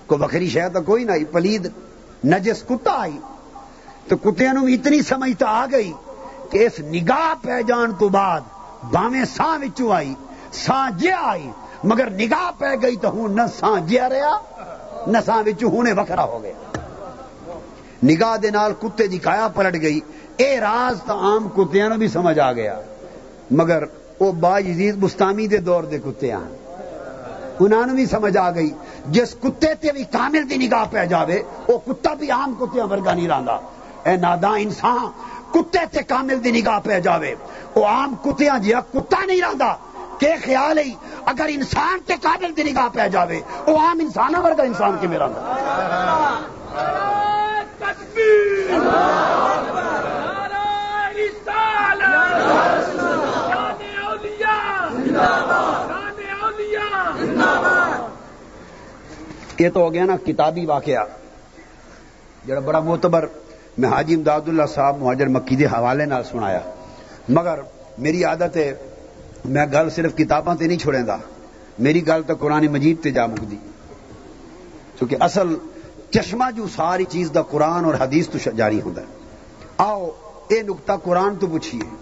کو بکری شہ تو کوئی نہ آئی، پلید نجس کتا آئی۔ تو کتیا نو اتنی سمجھ تو آ گئی کہ اس نگاہ پہ جان تو بعد باویں سا وچو آئی سا جیا آئی۔ مگر نگاہ پہ گئی تو ہوں نہ سا جیا رہا نہ سا وچو ہونے وکرا ہو گیا۔ نگاہ دے نال کتے دی کایا پلٹ گئی۔ اے راز تو عام کتیاں بھی سمجھ آ گیا۔ مگر وہ با یزید بستامی دے دور دے کتے ہیں انہوں بھی سمجھ آ گئی۔ جس کتے تے بھی کامل دی نگاہ پہ جاوے وہ کتا بھی عام کتیاں ورگا نہیں رہندا اے نادا انسان، کتے تے کامل دی نگاہ پہ جاوے۔ وہ عام کتیاں جیا کتا نہیں رہندا کہ خیال ہے؟ اگر انسان تے کامل دی نگاہ پہ جاوے وہ عام انسان ورگا انسان کے میرا یہ تو ہو گیا نا کتابی واقعہ۔ جڑا بڑا معتبر میں حاجی امداد اللہ صاحب مہاجر مکی دے حوالے نال سنایا۔ مگر میری عادت ہے، میں گل صرف کتاباں تے نہیں چھوڑیں دا میری گل تو قرآن مجید تے جا مکدی۔ کیونکہ اصل چشمہ جو ساری چیز دا قرآن اور حدیث تو جاری ہوتا ہے۔ آؤ، اے نقطہ قرآن تو پوچھیے۔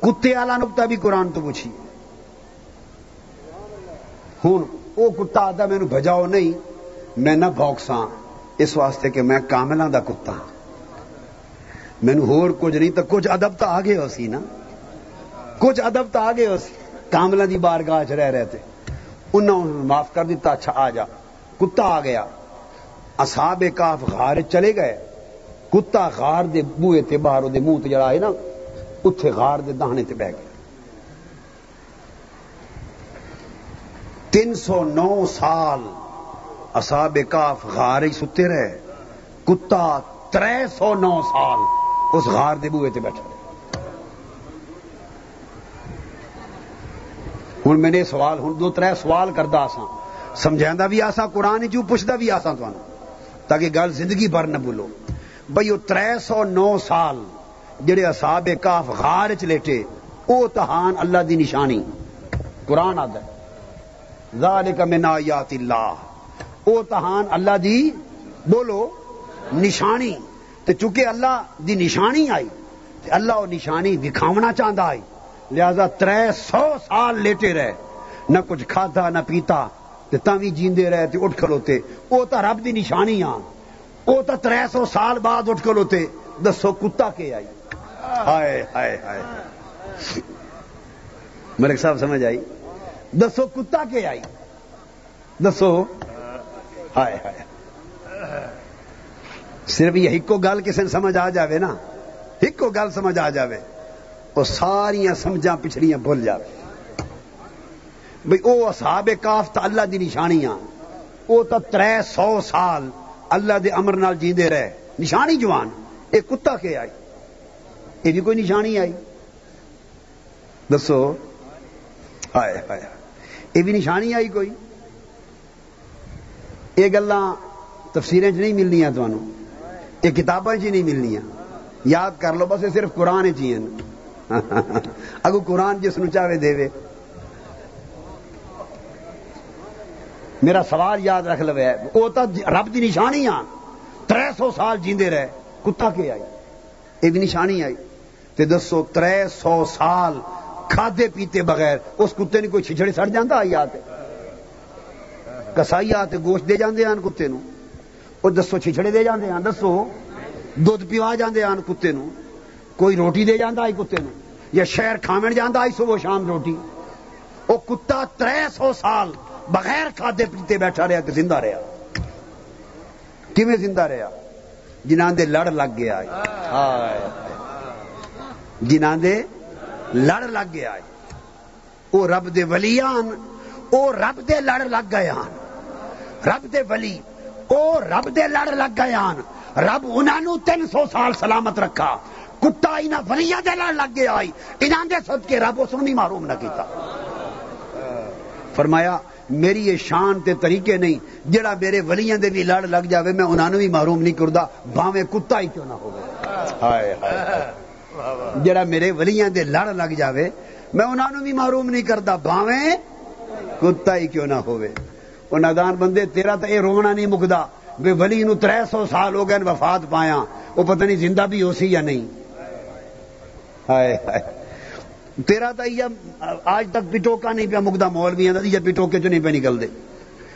کتے والا نقطہ بھی قرآن تو پوچھیے۔ ہوں وہ کتا آتا مینو بجاؤ نہیں۔ میں نہ بوکساں اس واسطے کہ میں کاملاں دا کتا ہاں۔ مینو ہور کچھ نہیں تو کچھ ادب تو آ ہو سی نا۔ کچھ ادب تو آ ہو سی۔ کاملا دی بارگاہ چ رہ رہے تھے۔ انہوں معاف کر دیتا اچھا آ جا۔ کتا آ گیا۔ اصحاب کاف غار چلے گئے۔ کتا غار دے بوئے تے باہر دے منہ تے جڑا ہے نا، اتھے غار دے دہنے تے بہ گئے تین سو نو سال اصحاب کاف غار ہی ستے رہے۔ کتا تر سو نو سال اس غار دے بوئے تے بیٹھا ہوں میں نے سوال ہوں دو تر سوال کردا آساں سمجھا بھی آساں، قرآن چو پوچھتا بھی آساں تمہیں تاکہ گل زندگی بھر نہ بولو بھائی وہ تر سو نو سال جڑے اصحاب کاف غار چ لیٹے، او تہان اللہ دی نشانی۔ قرآن آد ذالک من آیات اللہ۔ او تہان اللہ دی بولو، نشانی۔ تے چونکہ اللہ دی نشانی آئی، تے اللہ وہ نشانی دکھاونا چاہتا آئی، لہذا تر سو سال لیٹے رہے۔ نہ کچھ کھادا نہ پیتا، تے تاں بھی جیندے رہے، تے اٹھ کھلوتے۔ وہ تو رب دی نشانی آ وہ تو تر سو سال بعد اٹھ کھلوتے۔ دسو کتا کے آئی۔ ہائے ہائے ہائے۔ میرے صاحب سمجھ آئی؟ دسو کتا کے آئی۔ دسو۔ ہائے ہائے۔ صرف یہ ایک گل کسی نے سمجھ آ جاوے نا ایک گل سمجھ آ جاوے، وہ ساریا سمجھا پچھڑیاں بھول جاوے۔ بھئی او اصحاب کاف تا اللہ دی نشانیاں، او تا تر سو سال اللہ دے امر نال جیندے رہے۔ نشانی جوان، اے کتا کے آئی؟ یہ بھی کوئی نشانی آئی؟ دسو۔ ہائے ہائے۔ یہ بھی نشانی آئی کوئی؟ یہ گلا تفسیریں چ نہیں ملنیاں تمہوں یہ کتابیں چ جی نہیں ملنیاں۔ یاد کر لو، بس یہ صرف قرآن جی چی اگو قرآن جس نو چاہے دے میرا سوال یاد رکھ لو وہ تو رب کی نشانی ہاں۔ آ تر سو سال جیندے رہے۔ کتا کے آئی؟ یہ بھی نشانی آئی۔ تے دسو تر سو سال کھادے پیتے بغیر اس کتے نے کوئی چھچڑے سڑ جانا آئی آتے کسائی آتے گوشت دے جاندے آن کتے نو وہ دسو چھچڑے دے جاندے آن دسو دودھ پیوا جاندے آن کتے نو کوئی روٹی دے جاندہ آئی کتے نو یا شہر کھامن جاندہ آئی صبح شام روٹی وہ کتا تر سو سال بغیر کھادے پیتے بیٹھا رہا کہ زندہ رہا کیویں زندہ رہا جنہاں دے لڑ لگ گیا ہے جنہاں دے لڑ لگ گیا ہے او رب دے ولیان او رب دے لڑ لگ گئے رب دے ولی او رب دے لڑ لگ گئے رب انہوں تین سو سال سلامت رکھا۔ کتا انہاں ولیاں دے لڑ لگ گیا آئی۔ انہاں دے صدقے رب اس نہیں معروم نہ کیتا۔ فرمایا میری یہ شان تے طریقے نہیں جڑا میرے ولیاں دے بھی لڑ لگ جاوے میں انہوں بھی محروم نہیں کردا باویں کتا ہی کیوں نہ ہوگا ہائے ہائے جڑا میرے ولیاں دے لڑ لگ جاوے میں انہوں بھی محروم نہیں کردا باویں کتا ہی کیوں نہ ہوئے وہ نادان بندے، تیرا تو یہ رونا نہیں مکدا۔ بے ولی نو تر سو سال ہو گئے وفات پایا۔ وہ پتہ نہیں زندہ بھی ہو سی یا نہیں۔ ہائے ہائے۔ تیرا تو یہ آج تک پٹوکا نہیں پیا مکدا مولوی یہ پٹوکے چ نہیں پہ نکل دے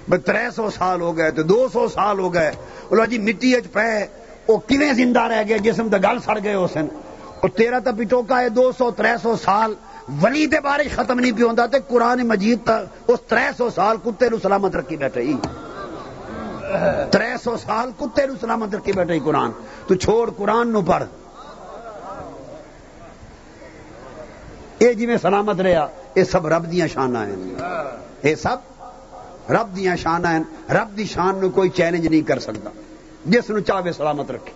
بھائی تر سو سال ہو گئے تو دو سو سال ہو گئے۔ بولو جی مٹی اچ پے، وہ کیویں زندہ رہ گئے؟ جسم تو گل سڑ گئے اس اور تیرا تو پٹوکا ہے دو سو تر سو سال۔ ولی دے بارے ختم نہیں پی ہوتا قرآن مجید اس تر سو سال کتے نو سلامت رکھی بیٹھے تر سو سال کتے نو سلامت رکھی بیٹھے قرآن۔ تو چھوڑ قرآن نو پڑھ۔ یہ جی میں سلامت رہا یہ سب رب دیا شانہ ہیں۔ یہ سب رب دیا شانہ ہیں۔ رب دی شان نو کوئی چیلنج نہیں کر سکتا۔ جس نو چاہے سلامت رکھے۔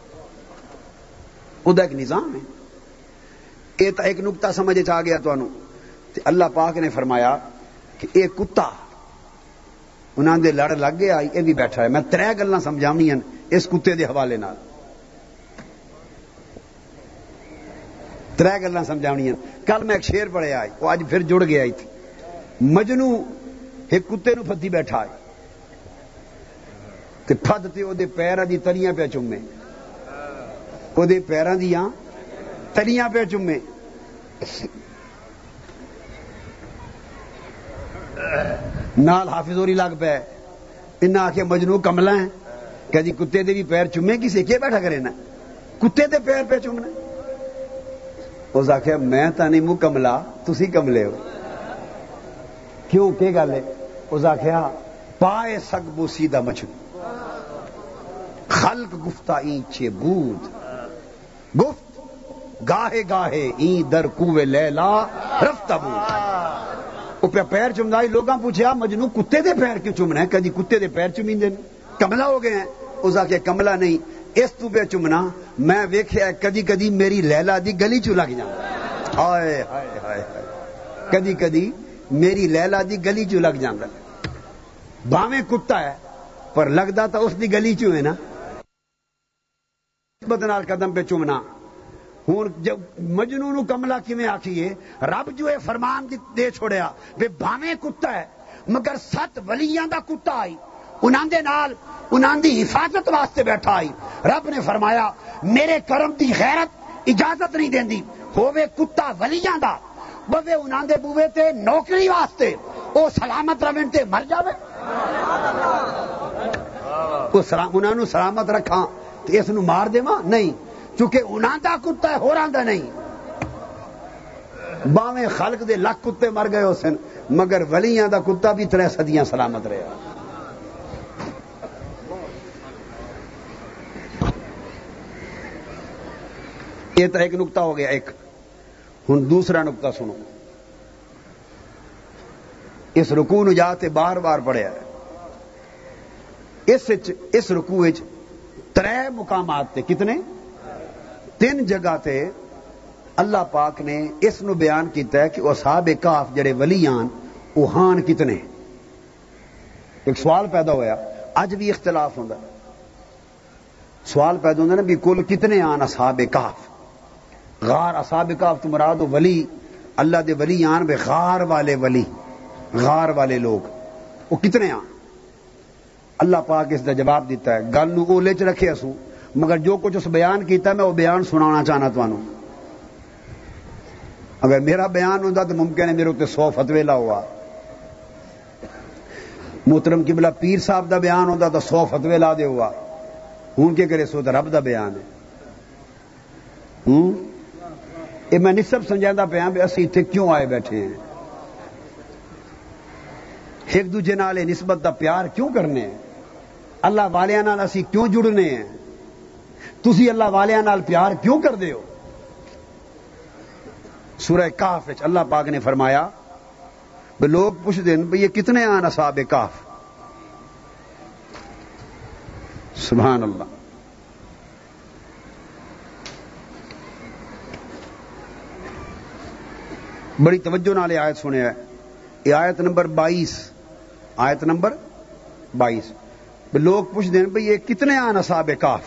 وہ ایک نظام ہے۔ یہ تو ایک نقطہ سمجھ آ گیا تو اللہ پاک نے فرمایا کہ یہ کتا انہوں دے لڑ لگ گیا، یہ بھی بیٹھا ہے۔ میں تر گلا سمجھاونی ہیں اس کتے دے حوالے نال۔ تر گلا سمجھاونی کل میں ایک شیر پڑھیا آئی وہ اج پھر جڑ گیا تھی مجنو ایک کتے نو پتی بیٹھا ہے۔ کہ پھد تے وہ پیروں دی تریاں پہ چومے۔ وہ پیروں دیا تریاں پہ چومے نال حافظ ہوری لگ پے۔ انہیں آخیا مجنو کملا ہے کہ جی کتے دے بھی پیر چومے کسی کے بیٹھا کرے نا؟ کتے دے پیر پہ چومنا۔ اس آخیا میں تو نہیں منہ کملا تھی کملے ہو۔ کیوں؟ کہ گل ہے؟ اس آخیا پائے سگ بوسی دا مچھو۔ خلق گفتہ اینچے بود گفت گاہے گاہے، این در کوے لیلا رفتہ بود وہ پہ پیر چمدائی لوگاں پوچھا مجنو کتے دے پیر کیوں چمنا ہے؟ کدی کتے دے پیر چمین دے کملا ہو گئے ہیں۔ اس آخیا کملا نہیں، اس تو پہ چمنا، میں ویکھیا کدی کدی میری لیلا دی گلی چ لگ جا ہائے ہائے ہائے کدی کدی میری لیلا دی گلی چ لگ جاندہ باویں کتا ہے، پر لگتا تو اس دی گلی چ ہے نا؟ بدنال قدم پہ چومنا ہوں جب مجنو نو کملا کیویں آخیے رب جو ہے فرمان دے چھوڑیا بے باویں کتا ہے مگر ست ولیاں دا کتا آئی۔ انہاں دے نال انہاں دی حفاظت واسطے بیٹھا آئی۔ رب نے فرمایا میرے کرم دی غیرت اجازت نہیں دیندی ہووے کتا ولیاں دا بوے انہاں دے بوے تے نوکری واسطے۔ او سلامت رون تے مر جاوے۔ انہاں نو سلامت رکھاں تے اس نو مار دیواں؟ نہیں۔ چونکہ انہاں دا کتا ہے، ہوراں دا نہیں۔ باویں خلق دے لکھ کتے مر گئے اس مگر ولیاں دا کتا بھی ترے صدیاں سلامت رہا یہ تو ایک نقطہ ہو گیا، ایک۔ ہوں دوسرا نقطہ سنو۔ اس رکو نو جاتے بار بار پڑھیا ہے۔ اس اس رکو تر مقامات تے کتنے؟ تین جگہ تے اللہ پاک نے اس نو بیان کیتا ہے کہ وہ صاحب کاف جڑے ولیان وہ ہان کتنے ایک سوال پیدا ہوا اج بھی اختلاف ہوں سوال پیدا ہوتا نا بھی کل کتنے آن اصحاب کاف غار اصحاب کاف تو مراد ولی، اللہ دے ولی آن بے غار والے ولی، غار والے لوگ۔ وہ کتنے آن؟ اللہ پاک اس کا جواب دیتا ہے، گل نو اولے چ رکھے اسو مگر جو کچھ اس بیان کیتا میں وہ بیان سنانا چاہنا تمہوں اگر میرا بیان ہوتا تو ممکن ہے میرے اتنے سو فتوی لا ہوا۔ محترم کی بلا پیر صاحب دا بیان ہوتا تو سو فتوی لا دے ہوا۔ ہوں کے کرے سو تو رب دا بیان ہے۔ ہوں؟ یہ میں نسب سمجھا پیا بھی اسی اتنے کیوں آئے بیٹھے ہیں؟ ایک دوجے نال نسبت دا پیار کیوں کرنے اللہ والوں اسی کیوں جڑنے ہیں؟ تھی اللہ والوں پیار کیوں کر دے ہو؟ سورہ کاف اللہ پاک نے فرمایا بھی لوگ پوچھ دیں بھئی یہ کتنے آن اصحاب کاف سبحان اللہ۔ بڑی توجہ نال آیت سنے یہ آیت نمبر بائیس۔ آیت نمبر بائیس۔ لوگ پوچھ دیں بھئی یہ کتنے آن اصحاب کاف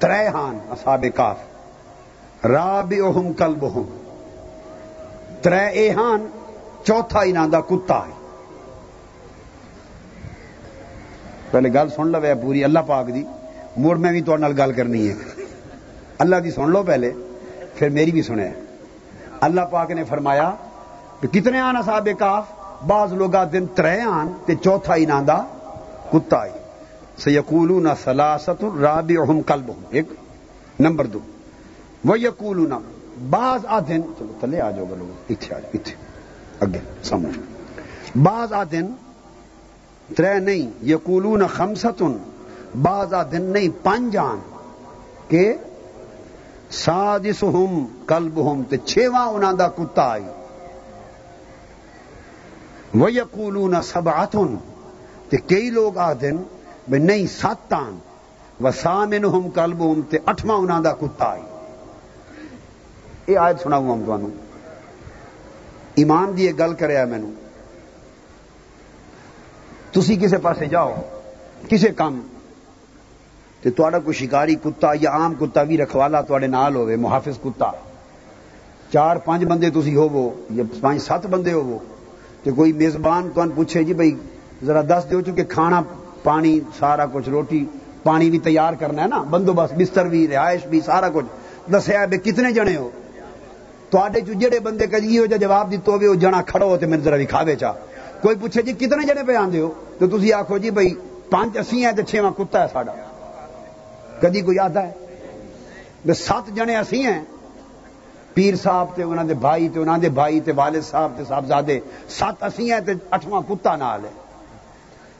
ترہان اصحاب کاف راب اہم کلب تر چوتھا ہی نادا کتا ہے۔ پہلے گل سن لو پوری، اللہ پاک دی۔ مڑ میں بھی تھوڑے گل کرنی ہے۔ اللہ دی سن لو پہلے، پھر میری بھی سنے اللہ پاک نے فرمایا کہ کتنے آن اصحاب کاف؟ بعض لوگ دن ترے آن تے چوتھا ہی نادا کتا ہے۔ سیقولون سلاست رابعهم قلبهم ایک نمبر دو۔ وہ یقولون بعض آدن چلو تلے آ جاؤ گا لوگ اتھے آ جاؤ اتھے اگے سمجھ بعض آدن ترے نہیں، یقولون خمسطن بعض آدن نہیں پنجان کہ سادسہم قلبہم، تے چھواں انہاں دا کتا آئی وہ یقولون سبعتن تے کئی لوگ آدن بھائی نہیں سات آن و تے اٹھواں انہوں کا کتا آئی یہ آیت سنا ہوں ہم ایمان دی یہ گل کریا مینو تسی کسے پاسے جاؤ، کسے کام تے تھوڑا کوئی شکاری کتا یا عام کتا بھی رکھوالا تھوڑے نال ہوئے محافظ کتا۔ چار پانچ بندے تسی ہوو یا پانچ سات بندے ہوو تے کوئی میزبان تو پوچھے جی بھائی ذرا دس دیو چونکہ کھانا پانی، سارا کچھ، روٹی، پانی بھی تیار کرنا ہے نا، بندوبست، بستر بھی، رہائش بھی، سارا کچھ۔ دسیا بے کتنے جنے ہو۔ تے جڑے بندے کدی ہو جا جواب دیتے ہوئے وہ جنا کھڑا ہو تو میرے ذرا کھاوے چا۔ کوئی پوچھے جی کتنے جنے پہ آدھے ہو؟ تو تھی آخو جی بھائی پانچ اسی ہیں تو چھواں کتا ہے ساڈا۔ کدی کوئی آتا ہے؟ سات جنے اسی ہیں۔ پیر صاحب تے انہوں دے بھائی تے انہوں دے بھائی تے والد صاحب تے صاحبزادے، سات اسی ہیں تے اٹھواں کتا نال ہے۔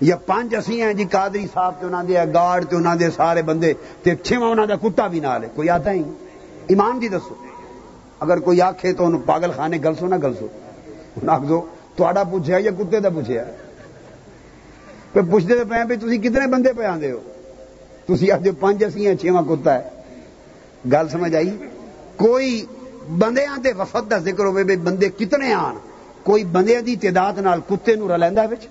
یا پانچ اسی ہیں جی قادری صاحب تے انہاں دے گارڈ تے انہاں دے سارے بندے تے چھواں انہاں دا کتا بھی نال ہے۔ کوئی آتا ہی ایمان دی دسو۔ اگر کوئی آکھے تو انہوں پاگل خانے گل سو نہ گل سو آخ دو تھوڑا پوچھا یا کتے دا پوچھا پہ پوچھتے تو پہ تھی کتنے بندے پہ آدھے ہو؟ تھی آخ پانچ اسی ہیں چھواں کتا ہے۔ گل سمجھ آئی؟ کوئی بندے آتے وفد کا ذکر ہوئے بندے کتنے آن۔ کوئی بندے دی تعداد نال کتے نو رلیندا وچ؟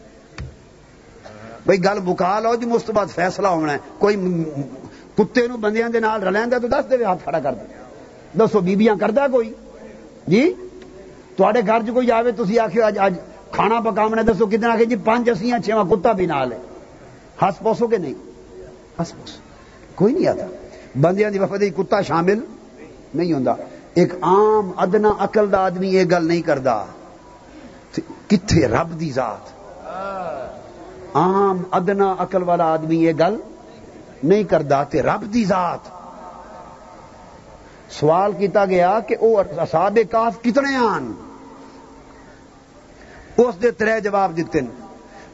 بھائی گل بکا لو جی اس بعد فیصلہ ہونا ہے۔ کوئی کتے نو بندیاں دے نال رلیندا تو دس دے ہاتھ کھڑا کر دے دسو، بیبیاں کردا کوئی؟ جی؟ تے گھر چ کوئی آئے تھی آخو اج اج کھانا پکاونا دسو کتنا آخ جی پانچ اسی چھواں کتا بھی نال ہے۔ ہس پوسو کہ نہیں؟ ہس پوسو۔ کوئی نہیں آتا۔ بندیاں دی وفد کتا شامل نہیں ہوندا۔ ایک عام، ادنا عقل دا آدمی یہ گل نہیں کرتا کتھے رب دی ذات؟ عام، ادنا، عقل والا آدمی یہ گل نہیں کرتا تے رب دی ذات۔ سوال کیتا گیا کہ وہ اصحاب کاف کتنے آن؟ اس دے ترے جواب دیتے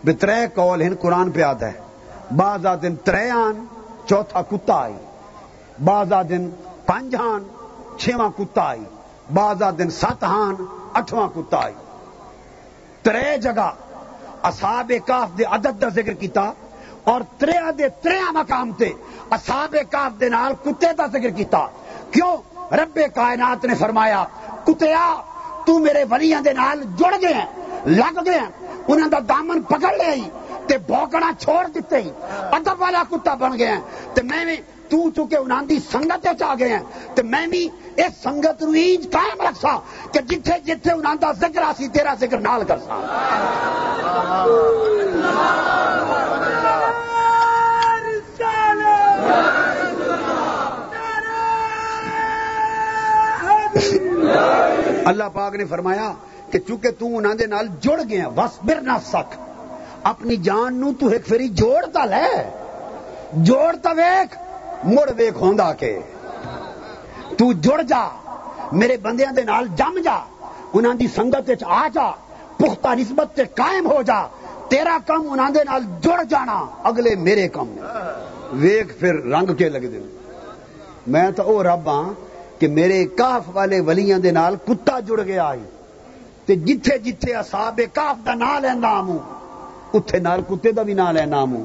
بے ترے کول ہیں قرآن پہ آتا ہے۔ بعض دن ترے آن، چوتھا کتا آئی۔ بعض دن پنج آن، چھواں کتا آئی۔ بعض دن سات ہان اٹھواں کتا آئی۔ ترے جگہ اصحاب کاف دے عدد دا ذکر کیتا اور تریا دے تریا مقام تے اصحاب کاف دے نال کتے دا ذکر کیتا۔ کیوں؟ رب کائنات نے فرمایا، کتیا، تو میرے ولیاں دے نال جڑ گئے ہیں، لگ گئے ہیں انہوں دا دامن پکڑ لے تے بوکنا چھوڑ دیتے ہی ادب والا کتا بن گیا تے میں بھی تو چونکہ انہاں دی سنگت چ گئے ہیں، تے میں بھی اس سنگت نو ایج قائم رکھسا کہ جتھے جتھے انہاں دا ذکر آسی تیرا ذکر نال کرسا اللہ پاک نے فرمایا کہ چونکہ تو انہاں دے نال جڑ گیا وصبر نفسک اپنی جان نو تو ایک فری جوڑتا لے۔ جوڑتا ویک مڑ ویک ہوندا کے تو جڑ جا، میرے بندیاں دے نال جم جا، انہاں دی سنگت وچ آ جا، پختہ نسبت تے قائم ہو جا، تیرا کم انہاں دے نال جڑ جانا، اگلے میرے کم ویک پھر رنگ کے لگ دے۔ میں تو او رب ہاں کہ میرے کاف والے ولیاں دے نال کتا جڑ گیا آئی تے جتھے جتھے اصحاب کاف دا نام لیندا ہوں، اتھے نال کتے دا بھی نام لینا ہوں۔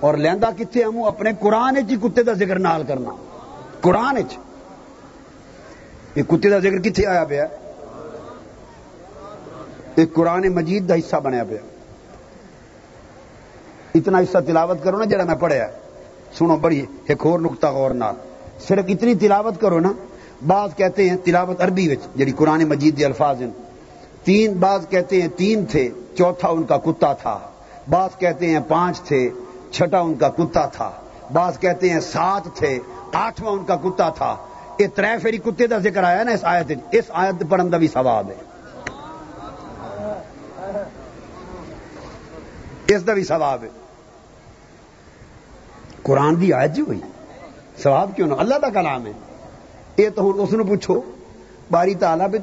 اور لیندا کتھے ہوں اپنے قرآن وچ کتے دا ذکر نال کرنا۔ قرآن وچ۔ یہ کتے دا ذکر کتھے آیا پیا؟ یہ قرآن مجید دا حصہ بنیا پیا۔ اتنا حصہ تلاوت کرو نا جڑا میں پڑھیا۔ سنو بڑی ایک اور نقطہ غور نال۔ صرف اتنی تلاوت کرو نا، بعض کہتے ہیں تلاوت عربی وچ، جڑی قرآن مجید دے الفاظ ہیں۔ تین، بعض کہتے ہیں تین تھے، چوتھا ان کا کتا تھا۔ بعض کہتے ہیں پانچ تھے۔ چھٹا ان کا کتا تھا۔ بعض کہتے ہیں سات تھے، آٹھواں ان کا کتا تھا۔ یہ تر فیری کتے کا ذکر آیا نا اس آیت اس آیت پڑھن کا بھی ثواب ہے۔ اس کا بھی ثواب ہے۔ قرآن کی آیت جی ہوئی۔ ثواب کیوں نہ؟ اللہ کا کلام ہے۔ یہ تو ہوں اس پوچھو۔ باری تالا بھی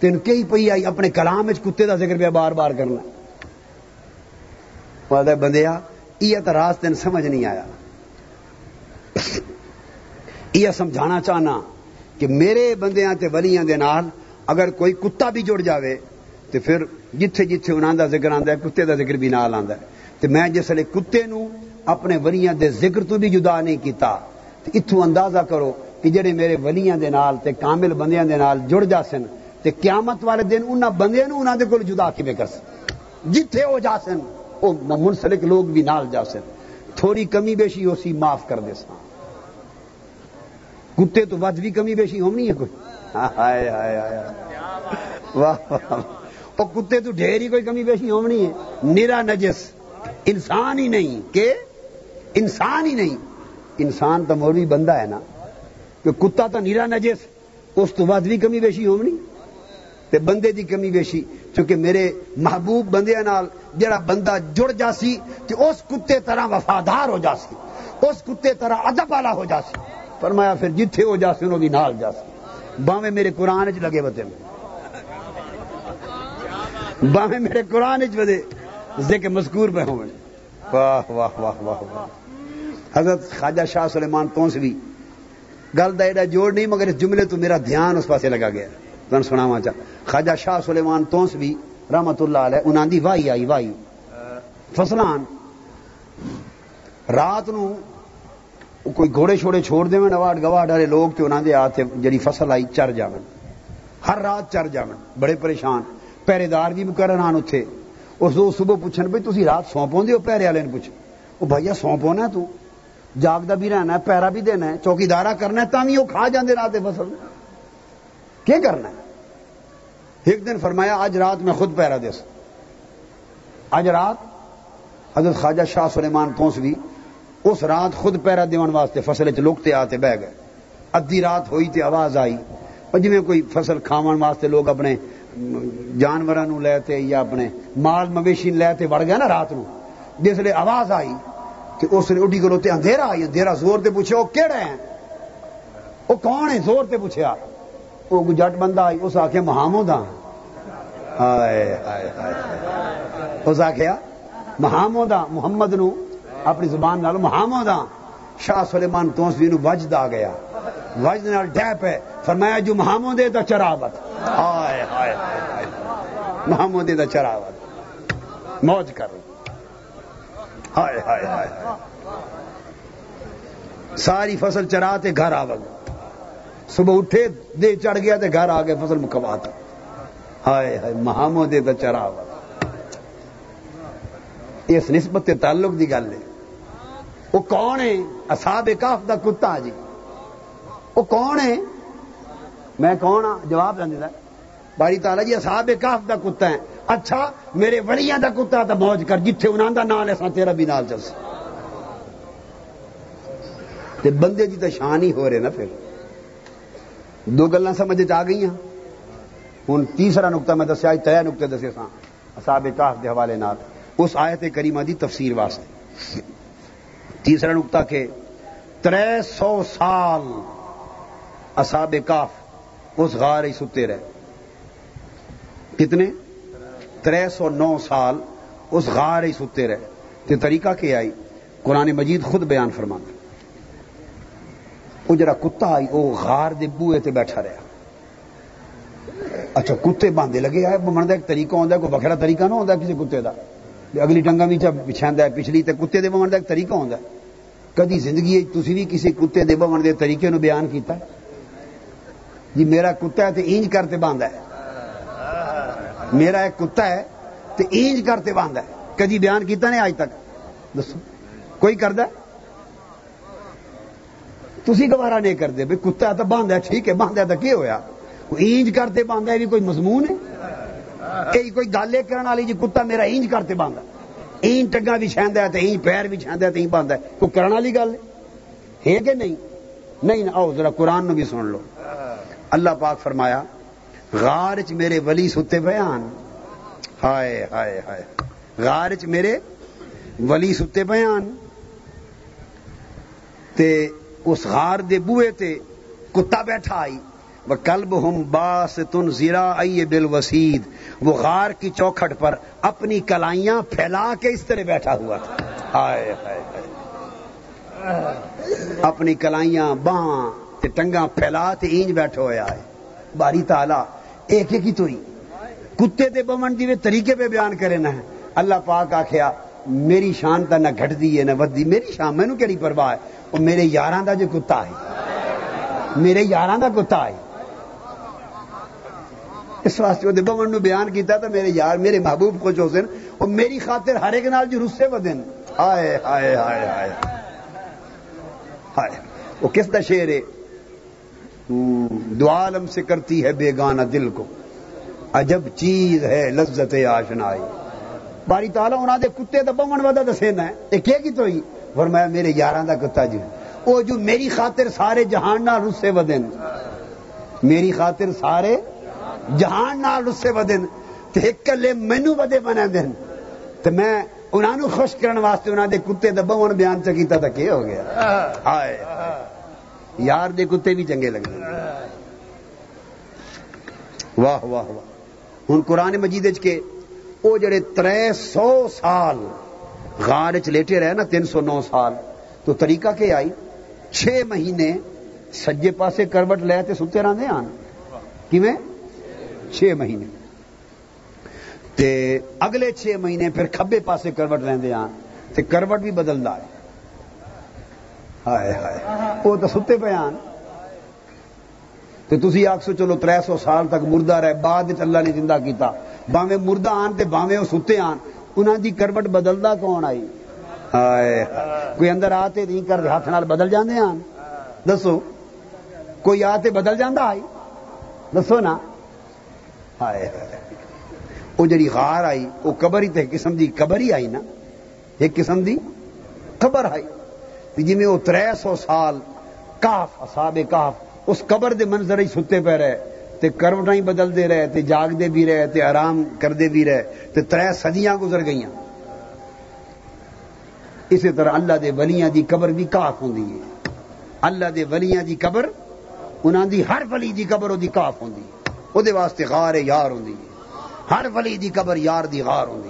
تین کئی پی آئی اپنے کلام کتے کا ذکر پہ بار بار کرنا۔ بندیا یہ تو راز تین سمجھ نہیں آیا۔ یہ سمجھانا چاہنا کہ میرے بندیاں تے ولیاں دے نال اگر کوئی کتا بھی جڑ جاوے تو پھر جتھے جتھے انہوں دا ذکر آندا ہے، کتے دا ذکر بھی نال آندا ہے۔ تو میں جس لیے کتے نو اپنے ولیاں دے ذکر تو بھی جدا نہیں کیتا تو اتھو اندازہ کرو کہ جڑے میرے ولیاں دے نال تے کامل بندیاں دے نال جڑ جاسن تے قیامت والے دن انہاں بندیاں نو انہاں دے کول جدا کیویں کرسن جتھے ہو جاسن او منسلک لوگ بھی نال جاسن تھوڑی کمی بیشی ہو سی معاف کر دے سان کتے تو ود بھی کمی بیشی ہونی ہے کوئی؟ ہائے ہائے ہائے واہ واہ کتے تو ڈھیر ہی کوئی کمی بیشی ہونی ہے۔ نرا نجس۔ انسان ہی نہیں۔ کہ؟ انسان ہی نہیں۔ انسان تو مولوی بندہ ہے نا۔ کہ کتا تو نیرا نجس۔ اس تو بعد بھی کمی بیشی ہونی۔ تے بندے دی کمی بیشی۔ چونکہ میرے محبوب بندے نال جڑا بندہ جڑ جاسی تے اس کتے طرح وفادار ہو جاسی، اس کتے طرح ادب والا ہو جاسی۔ فرمایا پھر جتھے ہو جاسی، انہوں بھی نال جاسی۔ باویں میرے قرآن چ لگے بتے۔ میں باویں میرے قرآن چ بدے ذکر مذکور پہ ہوں۔ واہ واہ واہ واہ واہ۔ حضرت خواجہ شاہ سلیمان تونسوی، گل کا ایڈا جوڑ نہیں، مگر اس جملے تو میرا دھیان اس پاسے لگا گیا۔ تم سنا چاہ۔ خواجہ شاہ سلیمان تونسوی رحمت اللہ علیہ، انہاں دی وائی آئی وائی فصلان۔ رات نو کوئی گھوڑے چھوڑے چھوڑ دے اواڑ گواڑ والے لوگ تے انہاں دے ہاتھ جڑی فصل آئی چر جاون۔ ہر رات چر جاون، بڑے پریشان۔ پہرے دار بھی مقرر آن اتنے اس دو صبح پوچھن بھائی تھی رات سو پاؤں ہو پیرے والے نے پوچھ؟ وہ بھائی سو پونا تو۔ جاگدا بھی رہنا ہے، پیرا بھی دینا ہے چوکی دارا کرنا ہے تھی وہ کھا جاندے رات فصل۔ کیا کرنا ہے؟ ایک دن فرمایا، آج رات میں خود پیرا دس آج رات حضرت خواجہ شاہ سلیمان پہنچ گئی۔ اس رات خود پیرا دیون واسطے فصل چ لوکتے آتے بہ گئے۔ ادھی رات ہوئی تے آواز آئی۔ جی کوئی فصل کھاون واسطے لوگ اپنے جانوروں لے تے یا اپنے مال مویشی لے تے وڑ گیا نا رات نو۔ جس لیے آواز آئی کہ اس نے اڈی گلو تے اندھیرا آئی۔ اندھیرا زور تے پوچھے، وہ کہڑے ہیں؟ وہ کون ہے زور تے پوچھا وہ جٹ بندہ آئی، اس آخیا محمود ہاں اس آخیا محمود محمد نو اپنی زبان نال محمود شاہ سلیمان تونسوی نو وجد آ گیا۔ وجد نال ڈیپ ہے۔ فرمایا، جو محمود ہے تو چراوت ہائے ہائے محمود دا چراوت موج کر۔ ہائے ہائے ہائے ساری فصل چراتے گھر آ صبح اٹھے دے چڑھ گیا تے گھر آ گئے فصل مکواتا ہائے ہائے محمود دا چراوت اس نسبت تے تعلق دی گل ہے۔ وہ کون ہے؟ اصحاب کاف دا کتا جی۔ وہ کون ہے؟ میں کون ہاں؟ جواب دینا باری تالا جی اصحاب کاف دا کتا ہے۔ اچھا میرے وڑیاں دا کتا تو موج کر، جتھے انہوں دا نال ہے تیرا بھی نال چل تے بندے جی تو شان ہی ہو رہے نا پھر۔ دو گلا سمجھ آ گئی ہیں ہوں تیسرا نقطہ میں دسیا تر نقطے دسے سا اصحاب کاف دے حوالے نال۔ اس آیت کریمہ دی تفسیر واسطے۔ تیسرا نقطہ کہ تر سو سال اصحاب کاف اس غار ہی ستے رہے۔ کتنے؟ تر سو نو سال اس غار ہی ستے رہے۔ تے طریقہ کیا آئی قرآن مجید خود بیان فرما وہ جڑا کتا آئی وہ غار دے بوئے تے بیٹھا رہا۔ اچھا کتے باندھے لگے، آئے بمن کا ایک طریقہ ہوتا ہے، کوئی بکرا طریقہ نہ ہوتا کسی کتے کا اگلی ٹنگا بھی اچھا بچھا ہے، پچھلی تے کتے دے بمن کا ایک طریقہ ہوتا ہے۔ کدی زندگی تھی بھی کسی کتے دے بمن دے طریقے نو بیان کیتا ہے؟ جی میرا کتا ہے تو اینج کرتے باندھا ہے۔ میرا ایک کتا ہے تو اینج کرتے باندھا ہے۔ کدی بیان کیتا نہیں آج تک؟ دسو۔ کوئی کرد تھی گوارا نہیں کرتے بھائی کتا تو باندھا ٹھیک ہے، باندھا تو کی ہوا اینج کرتے باندھا بھی کوئی مضمون ہے؟ کوئی گل یہ کرنے والی جی کتا میرا اینج کرتے باندھا این ٹگا بھی چھیندا ہے تو این پیر بھی چھیندا ہے تو این باندھا ہے۔ کوئی کرنے والی گل ہے؟ کہ نہیں؟ نہیں آؤ ذرا قرآن نو بھی سن لو۔ اللہ پاک فرمایا، غار چ میرے ولی ستے بیان۔ ہائے ہائے ہائے۔ غار چ میرے ولی ستے بیان۔ تے اس غار دے بوئے تے کتا بیٹھا آئی۔ وہ کلب ہم باس تن زیرا بل وسید وہ غار کی چوکھٹ پر اپنی کلائیاں پھیلا کے اس طرح بیٹھا ہوا تھا۔ آئے ہائے اپنی کلائیاں باں تے ٹنگا پھیلا تے اینج بیٹھو ہوا ہے باری تالا ایک ایک ہی تو ہی کتے دے بمن دی طریقے پہ بیان کرے نہ اللہ پاک آخیا میری شان تا نہ گھٹ دی ہے، نہ ود دی۔ میری شان مینو کہڑی پرواہ ہے؟ وہ میرے یاراں دا جو کتا ہے۔ میرے یاراں دا کتا ہے۔ اس واسطے وہ بمن نو بیان کیتا تھا، میرے یار، میرے محبوب کو جو سن وہ میری خاطر ہر ایک نال جو رسے ودن ہائے ہائے ہائے ہائے۔ ہائے، وہ کس دا شعر ہے؟ دعالم سے کرتی ہے بیگانہ دل کو۔ عجب چیز ہے لذت آشنائی۔ باری تعالیٰ انہوں دے کتے دا بمن ودا دسینا ہے۔ یہ کیا کی تو ہی؟ فرمایا، میرے یاراں دا کتا جی۔ او جو میری خاطر سارے جہان نال رسے ودن میری خاطر سارے جہان نال رسے ودن، تے ایک مینوں ودے بنا دین تے میں انہاں نو خوش کرن واسطے انہاں دے کتے دا بمن بیان چ کیتا تے کی ہو گیا؟ ہائے۔ یار دے کتے بھی چنگے لگتے واہ واہ واہ۔ ہوں قرآن مجید کے وہ جڑے تر سو سال غار چ لیٹے رہے نا تین سو نو سال، تو طریقہ کیا آئی؟ چھ مہینے سجے پاسے کروٹ لے تے ستے رہتے آن۔ کیویں؟ چھ مہینے۔ تے اگلے چھ مہینے پھر کھبے پاسے کروٹ لیندے آن ہاں، تے کروٹ بھی بدلتا ہے۔ ہائے ہائے، وہ تو ستے پہ آن تو تھی آخ سو چلو تر سو سال تک مردہ رہے، بعد اللہ نے زندہ کیتا۔ باوے مردہ آن تے باوے وہ ستے ہاں۔ آن انہوں دی کروٹ بدلتا کون آئی؟ ہائے کوئی اندر آتے نہیں کر ہاتھ نال بدل جاندے آن دسو، کوئی آتے بدل جاندہ آئی؟ دسو نا۔ ہائے۔ وہ جڑی غار آئی، وہ قبر ہی تے قسم دی قبر ہی آئی نا۔ ایک قسم دی قبر آئی۔ جی میں وہ تر سو سال کاف اصاب کاف، اس قبر دے منظر ہی ستے پہ رہے۔ تے کروٹاں ہی بدل دے رہے، تے جاگ دے بھی رہے، تے آرام کر دے بھی رہے۔ تے تر صدیاں گزر گئیاں۔ اسی طرح اللہ دے ولیاں دی قبر بھی کاف ہوں ہے۔ اللہ دے ولیاں دی قبر، انہاں دی ہر ولی دی قبر دی کاف ہوں وہ دے واسطے غار یار ہوں ہر ولی دی قبر یار دی غار ہوں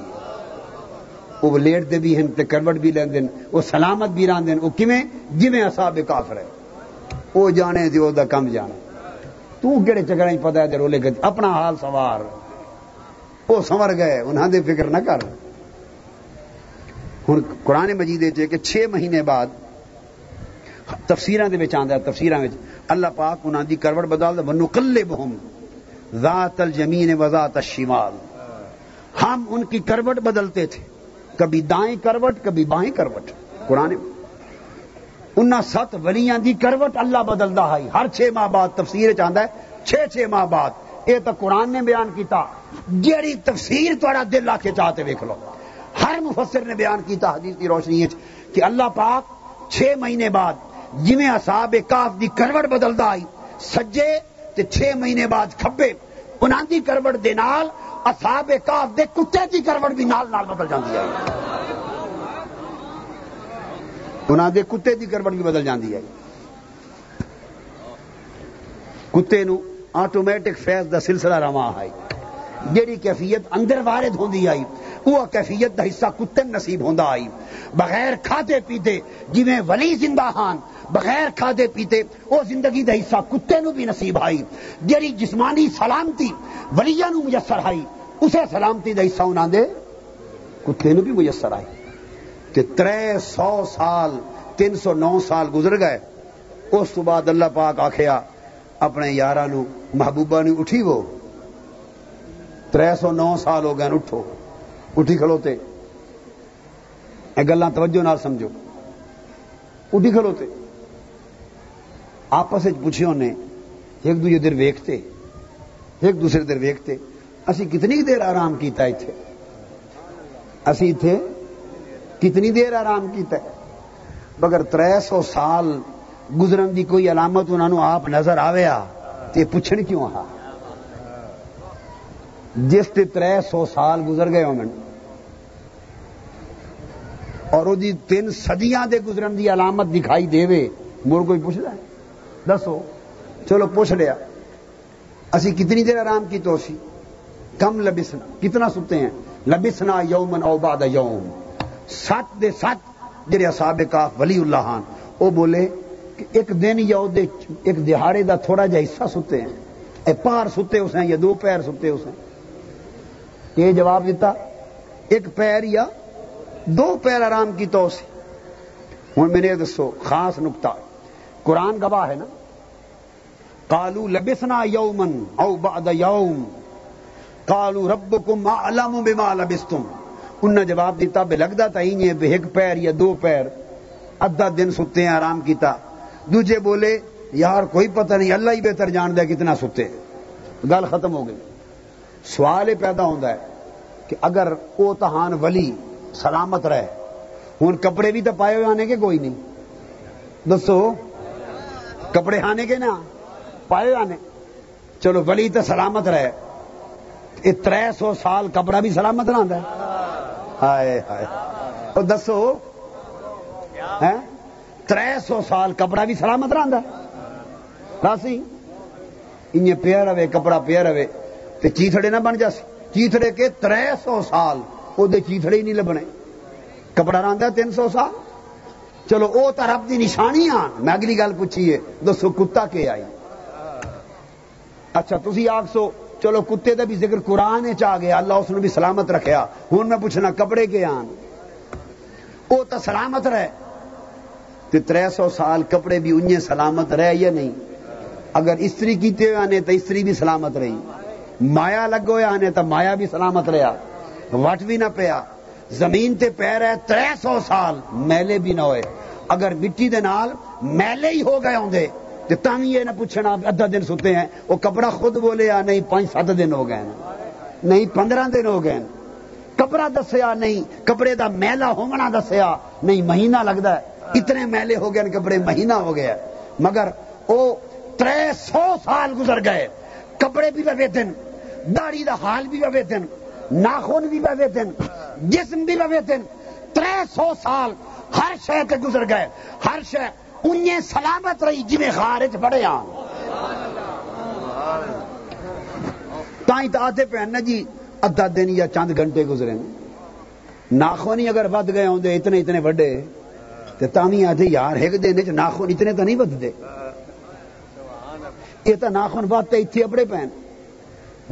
وہ لیٹ دے بھی ہیں تے کروٹ بھی لیندے وہ سلامت بھی راندے وہ کیویں؟ جویں اصحاب کافر ہے وہ جانے دی او دا کم جانا۔ تو کہڑے چکرے پتہ ہے رولے گئے۔ اپنا حال سوار وہ سنور گئے، انہاں دے فکر نہ کر۔ ہن قرآن مجید ہے کہ چھ مہینے بعد تفسیراں دے وچ آندا ہے، تفسیراں وچ اللہ پاک انہاں دی کروٹ بدل دے ونقلبہم ذات الجمین و ذات الشمال۔ ہم ان کی کروٹ بدلتے تھے۔ کبھی دائیں کروٹ، کبھی بائیں کروٹ۔ قرآن انہاں سات ولیاں دی کروٹ اللہ بدلدا ہے۔ ہر چھ ماہ بعد تفسیر چاہتا ہے۔ چھ چھ ماہ بعد۔ یہ تو قرآن نے بیان کیتا۔ جیڑی تفسیر تھوڑا دل آ کے چاہتے ویک لو۔ ہر مفسر نے بیان کیتا حدیث کی روشنی کہ اللہ پاک چھ مہینے بعد جویں اصحاب کاف دی کروٹ بدلدا آئی سجے تے چھ مہینے بعد کھبے۔ انہاں دی کروٹ دے نال اصحاب کاف دے کتے دی کروٹ بھی نال نال بدل جاندی ہے انہاں دے کتے دی کروٹ بھی بدل جاندی ہے کتے نو آٹومیٹک فیض دا سلسلہ رواں ہے جیڑی کیفیت اندر وارد ہوندی آئی، وہ کیفیت دا حصہ کتے نصیب ہوندا آئی۔ بغیر کھادے پیتے، جویں ولی زندہ ہان بغیر کھادے پیتے وہ زندگی دا حصہ کتے نو بھی نصیب آئی۔ جیڑی جسمانی سلامتی ولیاں نو میسر آئی، اسے سلامتی دا حصہ انہاں دے کتے نو بھی میسر آئی۔ کہ ترے سو سال، تین سو نو سال گزر گئے، اس تو بعد اللہ پاک آخیا اپنے یارہ نو، محبوبہ نو اٹھی وہ تر سو نو سال ہو گئے اٹھو۔ اٹھی کھلوتے۔ یہ گلا توجہ نال سمجھو۔ اٹھی کھلوتے۔ آپس پوچھے انہیں ایک دوجے دیر ویکتے ایک دوسرے دیر ویکتے اسی کتنی دیر آرام کیتا اتنے اسی اتنے کتنی دیر آرام کیتا ہے؟ مگر تر سو سال گزرن دی کوئی علامت انہوں آپ نظر آویا تے پوچھن کیوں آ؟ جس تے تر سو سال گزر گئے ہومن اور وہ تین سدیاں دے گزرن دی علامت دکھائی دے وے، مڑ کوئی پوچھ ہے؟ دسو، چلو پوچھ لیا۔ اسی کتنی دیر آرام کی تو اسی کم لبسنا۔ کتنا ستے ہیں؟ لبسنا یومن او بعد یوم۔ سات دے سات جڑے اصحاب کاف ولی اللہ ہاں، خان وہ بولے کہ ایک دن یا ایک دہاڑے دا تھوڑا جا حصہ ستے ہیں۔ اے پار ستے اس ہیں یا دو پیر ستے اس ہیں؟ یہ جواب دیتا، ایک پیر یا دو پیر آرام کی تو ہوں میرے دسو، خاص نکتا قرآن گواہ ہے نا؟ کالو لبسنا یومن او بعد یوم. کالو رب کم علم بما لبستم. انہیں جواب دیتا، بے لگتا تھا ہی ایک پیر یا دو پیر. ادھا دن ستے ہیں، آرام کیتا. دوجے بولے، یار کوئی پتہ نہیں، اللہ ہی بہتر جان دے کتنا ستے گل ختم ہو گئی. سوال پیدا ہوتا ہے کہ اگر او تہان ولی سلامت رہے ہوں کپڑے بھی تو پائے ہوئے آنے کے، کوئی نہیں. دسو؟ کپڑے آنے کے نا، پائے آنے۔ چلو ولی تو سلامت رہے۔ یہ تر سو سال کپڑا بھی سلامت رہتا ہے ہائے ہائے۔ دسو تر سو سال کپڑا بھی سلامت رہتا ہے راسی ان پیا رہے کپڑا پیا رہے تو چیتڑے نہ بن جاسی چیتڑے کے تر سو سال وہ چیتڑے ہی نہیں لبنے۔ کپڑا رہتا تین سو سال۔ چلو وہ تو رب کی نشانی آن۔ میں اگلی گل پوچھیے دسو کتا کے آئی؟ اچھا تھی آخ سو، چلو، کتے کا بھی ذکر قرآن چ گیا، اللہ اس نے بھی سلامت رکھیا۔ ہوں میں پوچھنا، کپڑے کے آن؟ وہ تو سلامت رہے۔ تو تر سو سال کپڑے بھی انہیں سلامت رہے یا نہیں؟ اگر استری کیتے ہوئے آنے تو استری بھی سلامت رہی۔ مایا لگ ہوئے آنے تو مایا بھی سلامت رہا وٹ بھی نہ پیا۔ زمین تے پیر ہے تر سو سال، میلے بھی نہ ہوئے۔ اگر مٹی دے نال میلے ہی ہو گئے ہوں تو تم یہ نہ پوچھنا ادھا دن ستے ہیں، وہ کپڑا خود بولے یا نہیں، پانچ سات دن ہو گئے نہیں، پندرہ دن ہو گئے کپڑا دسیا نہیں، کپڑے دا میلا ہونا دسیا۔ نہیں، مہینہ لگتا ہے۔ اتنے میلے ہو گئے کپڑے مہینہ ہو گیا مگر وہ تر سو سال گزر گئے۔ کپڑے بھی بوے دن داڑی دا حال بھی بوے دن۔ ناخن بھی بوے دن جسم بھی بوے دن تر سو سال ہر شہ تے گزر گئے۔ ہر شہ انہیں سلامت رہی جی میں خارج بڑے آن۔ تائیں تو آتے پہ جی ادھا دن یا چند گھنٹے گزرے۔ ناخون ہی اگر ود گئے ہوں دے، اتنے اتنے وڈے۔ تو تامی آتے یار، ایک دن چ ناخون اتنے تو نہیں ودتے۔ یہ تو ناخن ودتے اتنے اپڑے پین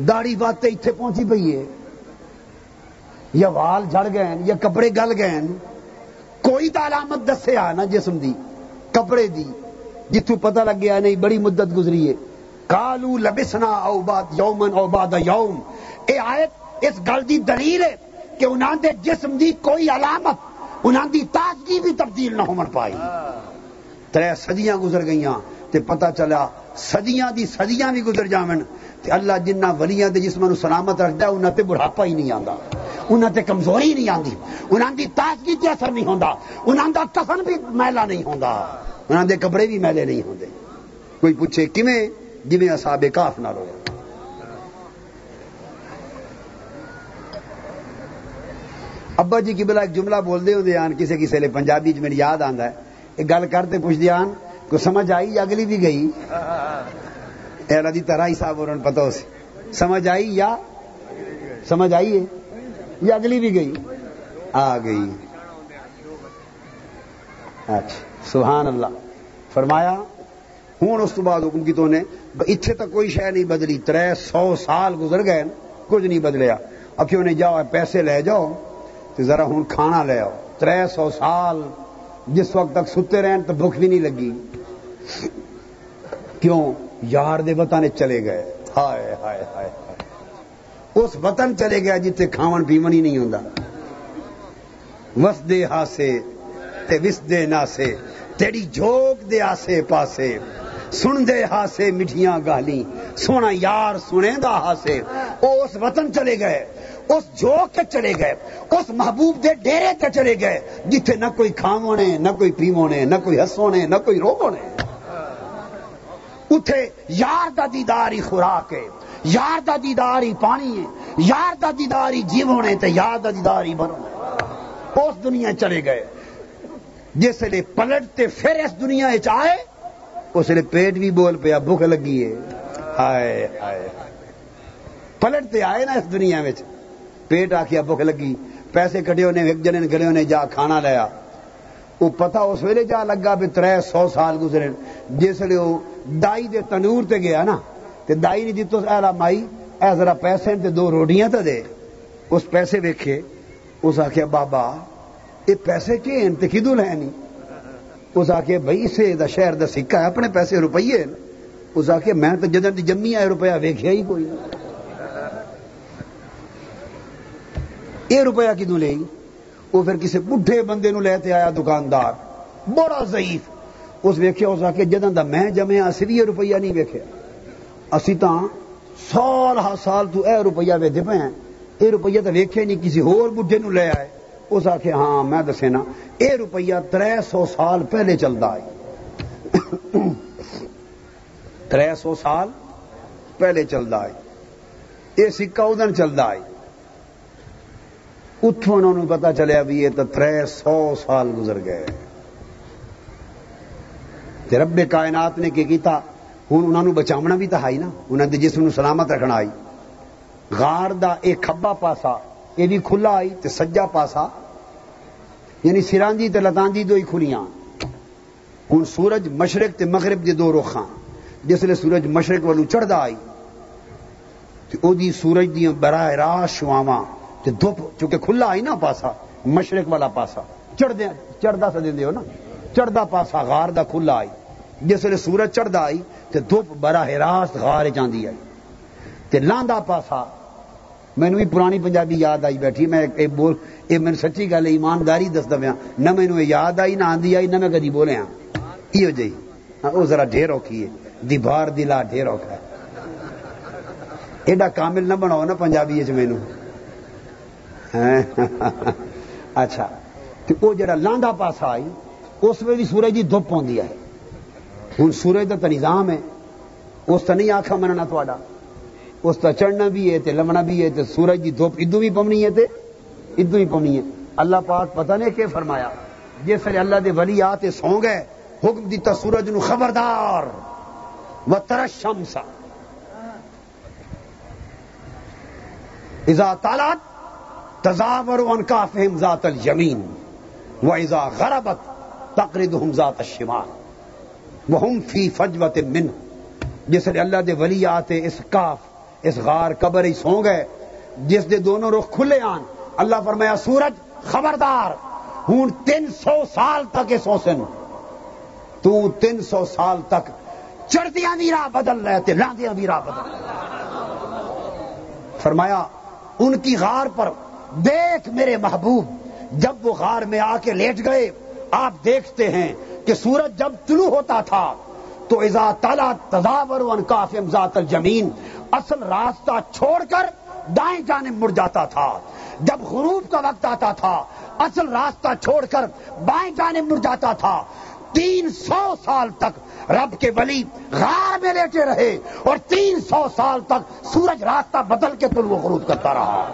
داڑی ودتے اتنے پہنچی پی ہے۔ یا وال جڑ گئے یا کپڑے گل گئے کوئی تو علامت دسیا نا جسم دی، کپڑے دی جتوں پتہ لگ گیا نہیں بڑی مدت گزری ہے۔ کالو لبسنا او بعد یومن او بعد یوم۔ اے آیت اس گل دی دلیل ہے کہ انہاں دے جسم دی کوئی علامت، انہاں دی تازگی بھی تبدیل نہ ہو پائی۔ تر سدیاں گزر گئی تے پتہ چلا سدیاں دی سدیاں بھی گزر جاون۔ تے اللہ جنہ ولیاں دے جسموں سلامت رکھدا انہاں تے بڑھاپا ہی نہیں آندا۔ انہاں تے کمزوری نہیں آندی۔ انہاں دی تازگی تے اثر نہیں ہوندا۔ انہاں دا کفن بھی میلا نہیں ہوندا۔ انہاں دے کپڑے بھی میلے نہیں ہوندے۔ کوئی پوچھے کیویں؟ جویں اصحاب کاف نال ہویا ابا جی کی بلا ایک جملہ بول دے ہوندے آن، کسے کسے لے پنجابی چ میری یاد آندا ہے۔ ایک گل کرتے پوچھ دیا کو سمجھ آئی یا اگلی بھی گئی؟ اے دی طرح ہی صاحب اور پتہ ہو سی۔ سمجھ آئی یا؟ سمجھ آئی ہے؟ یا اگلی بھی گئی۔ آ گئی۔ اچھا سبحان اللہ۔ فرمایا ہوں اس بعد حکم کی تو نے اتنے تک کوئی شہ نہیں بدلی تر سو سال گزر گئے، کچھ نہیں بدلیا۔ اب کیوں جاؤ پیسے لے جاؤ تو ذرا ہوں کھانا لے آؤ۔ تر سو سال جس وقت تک ستے رہن تو بھوک بھی نہیں لگی۔ کیوں؟ یار دے وطن چلے گئے۔ ہائے ہائے ہائے۔ اس وطن چلے گیا جتنے کھاون پیمن ہی نہیں ہوں وس دے ہاسے تے وس دے ناسے تیری جھوک دے آسے پاسے۔ سن دے ہاسے مٹھیاں گالی سونا یار سنے دا ہاسے۔ او اس وطن چلے گئے، اس جوک کے چلے گئے، اس محبوب دے ڈیرے تے چلے گئے، جتھے نہ کوئی کھاونے، نہ کوئی پیونے، نہ کوئی ہسونے، نہ کوئی رونے اتے یار دا دیداری خوراک ہے۔ یار دا دیداری پانی ہے، یار دا دیداری جیونے تے یار دا دیداری بنو۔ اس دنیا چلے گئے۔ جس لیے پلٹتے پھر اس دنیا آئے، اس لیے پیٹ بھی بول پیا، بھوک لگی ہے۔ ہائے ہائے۔ پلٹتے آئے نا اس دنیا میں پیٹ آخیا بھوک لگی۔ پیسے کٹے ہونے، ایک جنے گڑے ہونے، جا کھانا لیا۔ وہ پتا اس ویلے جا لگا بھی تر سو سال گزرے۔ جس لیے وہ دائی دے تنور تے گیا نا۔ تے دائی نے دتو ایلا مائی، اے ذرا پیسے تے دو روٹیاں تے دے۔ اس پیسے ویکھے، اس آخیا بابا یہ پیسے کے ہیں تے کدو لے نہیں اس آخیا بھائی اسے دا شہر دا سکہ ہے، اپنے پیسے روپیے اس آخیا میں تو جدن دی جمی آئے روپیہ ویکھیا ہی کوئی نہیں۔ یہ روپیہ کدو لے؟ وہ پھر کسی بڈھے بندے نو لے آیا دکاندار۔ بڑا ضعیف۔ اس ویکیا اس آ کے جدن دا میں جمیا اسی بھی روپیہ نہیں ویکیا اسی تا سال ہا سال تو اے روپیہ ویدے پہ ہیں۔ اے روپیہ تو ویکھے نہیں، کسی ہور بڈھے نو لے آئے۔ اس آخے ہاں میں دسے نا، اے روپیہ تر سو سال پہلے چلتا ہے۔ تر سو سال پہلے چلتا ہے۔ یہ سکہ ادن چلتا ہے۔ اتوں انہوں نے پتا چلیا بھی یہ تو تر سو سال گزر گئے۔ رب کائنات نے کیتا؟ ہوں انہوں نے بچاونا بھی تو آئی نا انہوں نے جسم سلامت رکھنا آئی غار دا ایک کھبا پاسا یہ بھی کھلا آئی تے سجا پاسا یعنی سراندی تے لتاندی دو ہی کھلیاں ہوں سورج مشرق تے مغرب دے دو رخاں جس جسے سورج مشرق والو چڑھتا آئی تے او دی سورج دیا براہ راست شواواں تے دھوپ چونکہ کھلا آئی نا پاسا مشرق والا پاسا چڑھ دیا چڑھتا سا دے ہو نا چڑھتا پاسا غار دا کھلا آئی جس ویلے سورج چڑھتا آئی، تے دھوپ براہ راست غار چاندی آئی۔ تے لاندا پاسا مینو بھی پرانی پنجابی یاد آئی بیٹھی۔ میں اے بول اے میں سچی گل ایمانداری دس دیا نہ مینو یاد آئی، نہ آندی آئی، نہ میں کدی بولیا ہاں۔ یہ جی ہاں، وہ ذرا ڈھیر اوکھی ہے۔ دی بار دلا ڈھیر اوکھا ہے۔ ایڈا کامل نہ بناؤ نا پنجابی چ مینو ہاں۔ اچھا۔ وہ جڑا لانڈا پاسا آئی، اس ویلی سورج کی دھپ آئی۔ ہے ہوں سورج کا تو نظام ہے۔ اس کا نہیں آخا مننا تا اس کا چڑھنا بھی ہے لمنا بھی ہے سورج کی دھوپ ادو بھی پونی ہے ادو ہی پونی ہے۔ اللہ پاک پتہ نہیں کہ فرمایا۔ جس ویلے اللہ دے ولی آ سو گئے حکم دیتا سورج نو خبردار۔ و ترشم سا اذا تالات تزاور ان کا فہم ذات الیمین و ایزا غربت تقرد ذات الشمال۔ وہ ہم فی فجوت من جس نے اللہ دے ولی آتے، اس کاف، اس غار قبر ہی سو گئے۔ جس دے دونوں رخ کھلے آن۔ اللہ فرمایا، سورج خبردار، ہوں تین سو سال تک یہ سو سن تو تین سو سال تک چڑھدیاں بھی راہ بدل رہے تھے لاندیاں بھی راہ بدل۔ رہے فرمایا، ان کی غار پر دیکھ میرے محبوب، جب وہ غار میں آ کے لیٹ گئے آپ دیکھتے ہیں کہ سورج جب طلوع ہوتا تھا تو ازا تالا تضاور کافم ذات الجمین، اصل راستہ چھوڑ کر دائیں جانب مڑ جاتا تھا۔ جب غروب کا وقت آتا تھا، اصل راستہ چھوڑ کر بائیں جانب مڑ جاتا تھا۔ تین سو سال تک رب کے ولی غار میں لیٹے رہے اور تین سو سال تک سورج راستہ بدل کے طلوع غروب کرتا رہا۔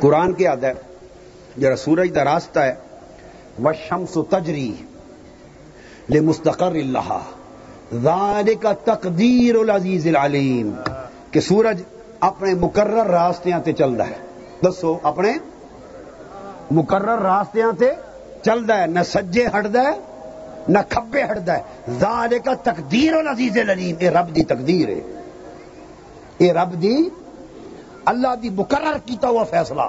قرآن کی ہے جرا سورج کا راستہ ہے، وہ شمس و تجری لے مستقر اللہ۔ کا تقدیر العزیز العلیم۔ کہ سورج اپنے مقرر راستیاں تے چل رہا ہے۔ دسو، اپنے مقرر راستیاں تے چل رہا ہے، نہ سجے ہٹ ہے، نہ کھبے ہٹ ہے۔ زال کا تقدیر العزیز العلیم، اے رب دی تقدیر ہے۔ اے رب دی، اللہ دی مقرر کیتا ہوا فیصلہ۔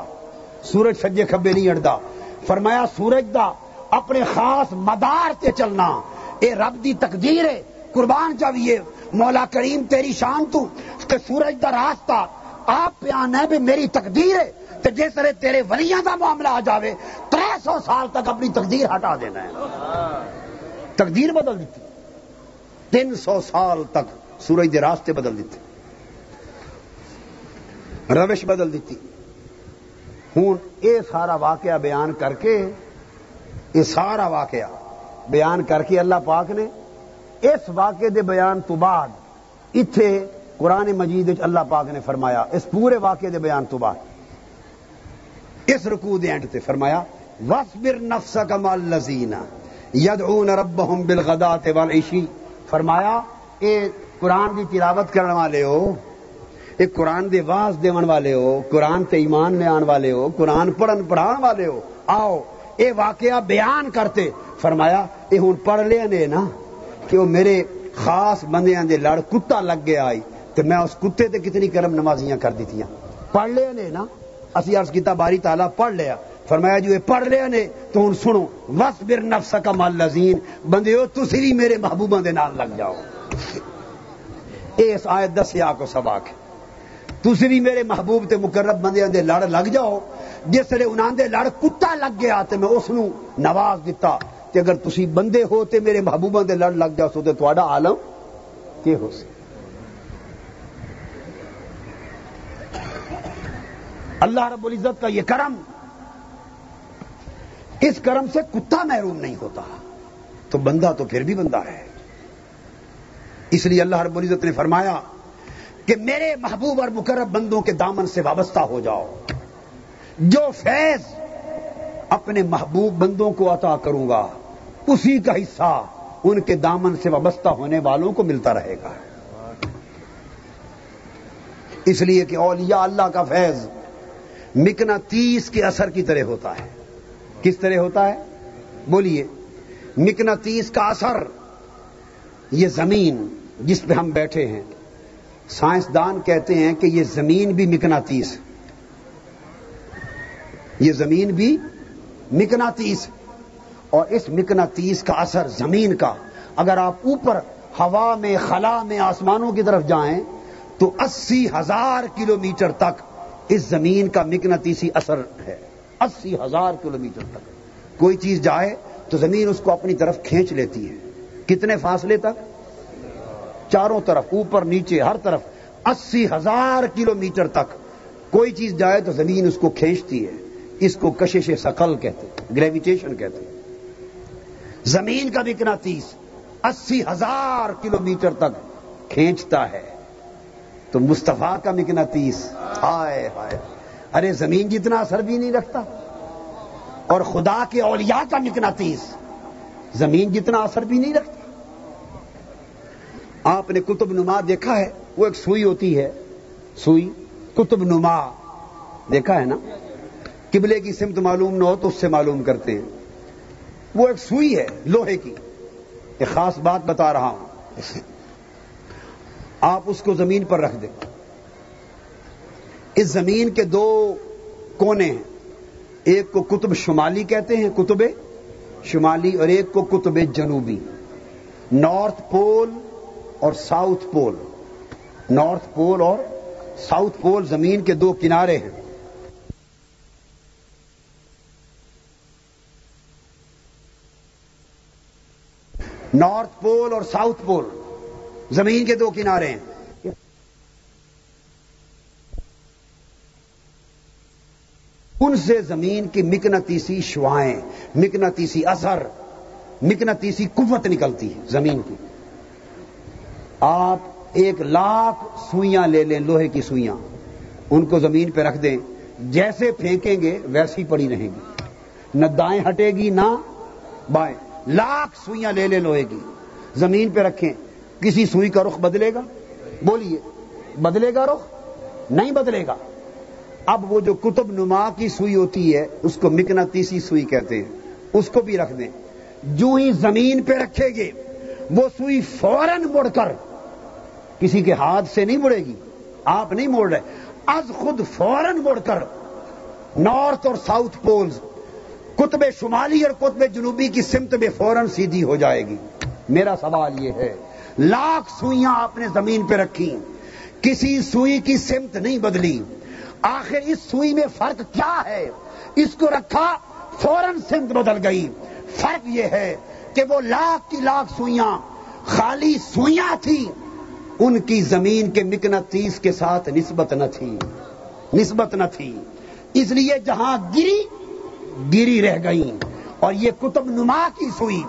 سورج سجے کھبے نہیں ہٹتا فرمایا، سورج دا اپنے خاص مدار تے چلنا۔ اے رب دی تقدیر ہے۔ قربان چاہیے، مولا کریم تیری شان تو۔ کہ سورج دا راستہ آپ پہ آنا ہے بھی میری تقدیر ہے۔ تو جس طرح تیرے ولیاں دا معاملہ آ جاوے تر سو سال تک اپنی تقدیر ہٹا دینا ہے۔ تقدیر بدل دیتی۔ تین سو سال تک سورج دے راستے بدل دیتے۔ روش بدل دیتی۔ ہوں یہ سارا واقعہ بیان کر کے یہ سارا واقعہ بیان کر کے اللہ پاک نے اس واقعے دے بیان تو بعد، اتے قرآن مجید اللہ پاک نے فرمایا، اس پورے واقعے دے بیان تو بعد۔ اس رکو دے اینڈ تے فرمایا وصبر نفس کمال لذینا یدعون ربهم بالغدات والعشی فرمایا، اے قرآن کی تلاوت کرنے والے ہو ایک قرآن دے واز دیون والے ہو، قرآن تے ایمان لے آن والے ہو، قرآن پڑھن پڑھان والے ہو، آؤ، اے واقعہ بیان کرتے. فرمایا، اے ہوں پڑھ لیا نے نا کہ وہ میرے خاص بندیاں دے لڑ کتا لگ گیا آئی تو میں اس کتے تے کتنی کرم نمازیاں کر دیتی پڑھ لیا نے نا؟ اسی عرض کیتا باری تعالیٰ پڑھ لیا۔ فرمایا جو یہ پڑھ لیا نے، تو ہوں سنو وس بر نفس کا مال لذین بندے ہو تسی بھی میرے محبوبہ دے نال لگ جاؤ۔ اس آیت دسیا کو سباق ہے۔ تھی بھی میرے محبوب تے مقرب بندے دے لڑ لگ جاؤ۔ جس لے انہوں دے لڑ کتا لگ گیا تے میں اس نو نواز دیتا تے اگر تسی بندے ہو تے میرے محبوبہ دے لڑ لگ جاؤ سو تے تھوڑا عالم کی ہو سی اللہ رب العزت کا یہ کرم اس کرم سے کتا محروم نہیں ہوتا تو بندہ تو پھر بھی بندہ ہے اس لیے اللہ رب العزت نے فرمایا کہ میرے محبوب اور مقرب بندوں کے دامن سے وابستہ ہو جاؤ۔ جو فیض اپنے محبوب بندوں کو عطا کروں گا، اسی کا حصہ ان کے دامن سے وابستہ ہونے والوں کو ملتا رہے گا۔ اس لیے کہ اولیاء اللہ کا فیض مکنا تیس کے اثر کی طرح ہوتا ہے۔ کس طرح ہوتا ہے؟ بولیے۔ مکنا تیس کا اثر، یہ زمین جس پہ ہم بیٹھے ہیں۔ سائنسدان کہتے ہیں کہ یہ زمین بھی مکناتیس یہ زمین بھی مکناتیس اور اس مکناتیس کا اثر زمین کا۔ اگر آپ اوپر ہوا میں، خلا میں آسمانوں کی طرف جائیں، تو اسی ہزار کلو میٹر تک اس زمین کا مکناتیسی اثر ہے، اسی ہزار کلو میٹر تک۔ کوئی چیز جائے تو زمین اس کو اپنی طرف کھینچ لیتی ہے۔ کتنے فاصلے تک؟ چاروں طرف، اوپر، نیچے، ہر طرف۔ اسی ہزار کلو میٹر تک۔ کوئی چیز جائے تو زمین اس کو کھینچتی ہے۔ اس کو کشش سکل کہتے گریویٹیشن کہتے زمین کا بکنا تیس اسی ہزار کلو میٹر تک کھینچتا ہے۔ تو مستفا کا مکناتیس ہائے ہائے۔ ارے زمین جتنا اثر بھی نہیں رکھتا۔ اور خدا کے اولیاء کا مکنا تیس۔ زمین جتنا اثر بھی نہیں رکھتا۔ آپ نے کتب نما دیکھا ہے؟ وہ ایک سوئی ہوتی ہے۔ سوئی؟ کتب نما۔ دیکھا ہے نا؟ قبلے کی سمت معلوم نہ ہو تو اس سے معلوم کرتے ہیں۔ وہ ایک سوئی ہے، لوہے کی۔ ایک خاص بات بتا رہا ہوں۔ آپ اس کو زمین پر رکھ دیں۔ اس زمین کے دو کونے ہیں۔ ایک کو کتب شمالی کہتے ہیں، کتب شمالی، اور ایک کو کتب جنوبی۔ نارتھ پول اور ساؤتھ پول۔ نارتھ پول اور ساؤتھ پول زمین کے دو کنارے ہیں۔ نارتھ پول اور ساؤتھ پول۔ زمین کے دو کنارے ہیں۔ ان سے زمین کی مکنتیسی شوائیں مکنتیسی اثر مکنتیسی قوت نکلتی ہے زمین کی۔ آپ ایک لاکھ سوئیاں لے لیں، لوہے کی سوئیاں۔ ان کو زمین پہ رکھ دیں۔ جیسے پھینکیں گے، ویسی پڑی رہیں گی۔ نہ دائیں ہٹے گی، نہ بائیں۔ لاکھ سوئیاں لے لیں لوہے کی۔ زمین پہ رکھیں۔ کسی سوئی کا رخ بدلے گا؟ بولیے، بدلے گا رخ؟ نہیں بدلے گا۔ اب وہ جو کتب نما کی سوئی ہوتی ہے، اس کو مکنا تیسی سوئی کہتے ہیں۔ اس کو بھی رکھ دیں۔ جو ہی زمین پہ رکھے گے، وہ سوئی فوراً مڑ کر، کسی کے ہاتھ سے نہیں مڑے گی۔ آپ نہیں موڑ رہے۔ از خود فوراً مڑ کر، نارتھ اور ساؤتھ پولز، کتب شمالی اور کتب جنوبی کی سمت میں فوراً سیدھی ہو جائے گی۔ میرا سوال یہ ہے لاکھ سوئیاں آپ نے زمین پہ رکھی کسی سوئی کی سمت نہیں بدلی۔ آخر اس سوئی میں فرق کیا ہے؟ اس کو رکھا، فوراً سمت بدل گئی۔ فرق یہ ہے کہ وہ لاکھ کی لاکھ سوئیاں خالی سوئیاں تھی ان کی زمین کے مکنتیس کے ساتھ نسبت نہ تھی۔ نسبت نہ تھی۔ اس لیے جہاں گری گری رہ گئی اور یہ کتب نما کی سوئی۔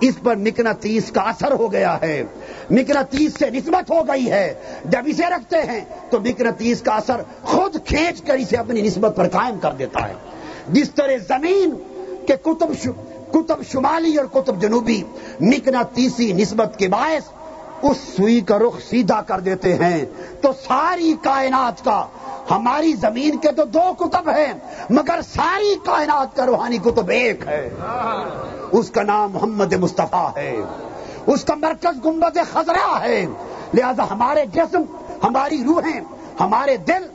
اس پر مکنتیس کا اثر ہو گیا ہے۔ مکنتیس سے نسبت ہو گئی ہے۔ جب اسے رکھتے ہیں، تو مکنتیس کا اثر خود کھینچ کر اسے اپنی نسبت پر قائم کر دیتا ہے۔ جس طرح زمین کے کتب کتب شمالی اور کتب جنوبی مکنتیسی نسبت کے باعث اس سوئی کا رخ سیدھا کر دیتے ہیں۔ تو ساری کائنات کا، ہماری زمین کے تو دو کتب ہیں، مگر ساری کائنات کا روحانی کتب ایک ہے۔ اس کا نام محمد مصطفیٰ ہے۔ اس کا مرکز گنبد خزرہ ہے۔ لہذا ہمارے جسم، ہماری روحیں، ہمارے دل،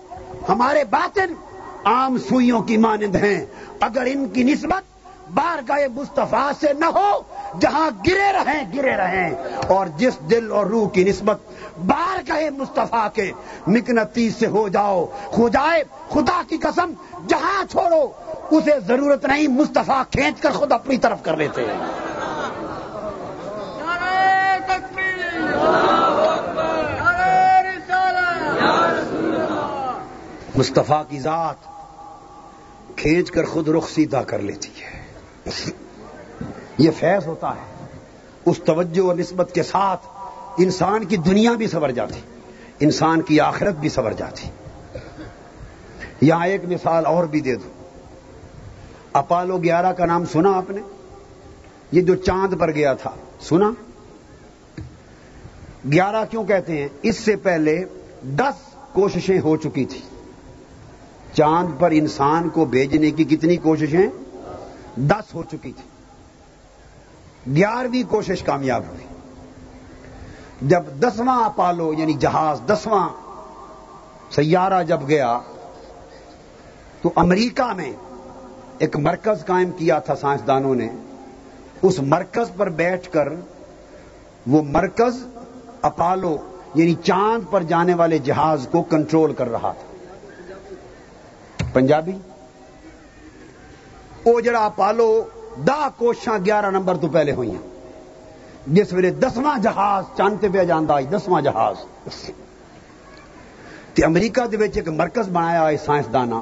ہمارے باطن عام سوئیوں کی مانند ہیں۔ اگر ان کی نسبت بار گئے مصطفیٰ سے نہ ہو جہاں گرے رہیں گرے رہیں۔ اور جس دل اور روح کی نسبت بار گئے مصطفیٰ کے مکنتی سے ہو جاؤ ہو جائے خدا کی قسم جہاں چھوڑو اسے ضرورت نہیں مصطفیٰ کھینچ کر خود اپنی طرف کر لیتے ہیں۔ مصطفیٰ کی ذات کھینچ کر خود رخ سیدھا کر لیتی ہے۔ یہ فیض ہوتا ہے۔ اس توجہ اور نسبت کے ساتھ انسان کی دنیا بھی سور جاتی، انسان کی آخرت بھی سور جاتی۔ یہاں ایک مثال اور بھی دے دو۔ اپالو گیارہ کا نام سنا آپ نے؟ یہ جو چاند پر گیا تھا، سنا؟ گیارہ کیوں کہتے ہیں؟ اس سے پہلے دس کوششیں ہو چکی تھی چاند پر انسان کو بھیجنے کی کتنی کوششیں؟ دس ہو چکی تھی۔ گیارہویں کوشش کامیاب ہوئی۔ جب دسواں پالو یعنی جہاز دسواں، سیارہ جب گیا، تو امریکہ میں ایک مرکز قائم کیا تھا سائنسدانوں نے۔ اس مرکز پر بیٹھ کر وہ مرکز اپالو یعنی چاند پر جانے والے جہاز کو کنٹرول کر رہا تھا۔ پنجابی؟ وہ جڑا پالو، دا کوشاں گیارہ نمبر تو پہلے ہوئی ہیں۔ جس ویلے دسواں جہاز چاند پہ جانا دسواں جہاز۔ تے امریکہ دے ایک مرکز بنایا ہے سائنسدانا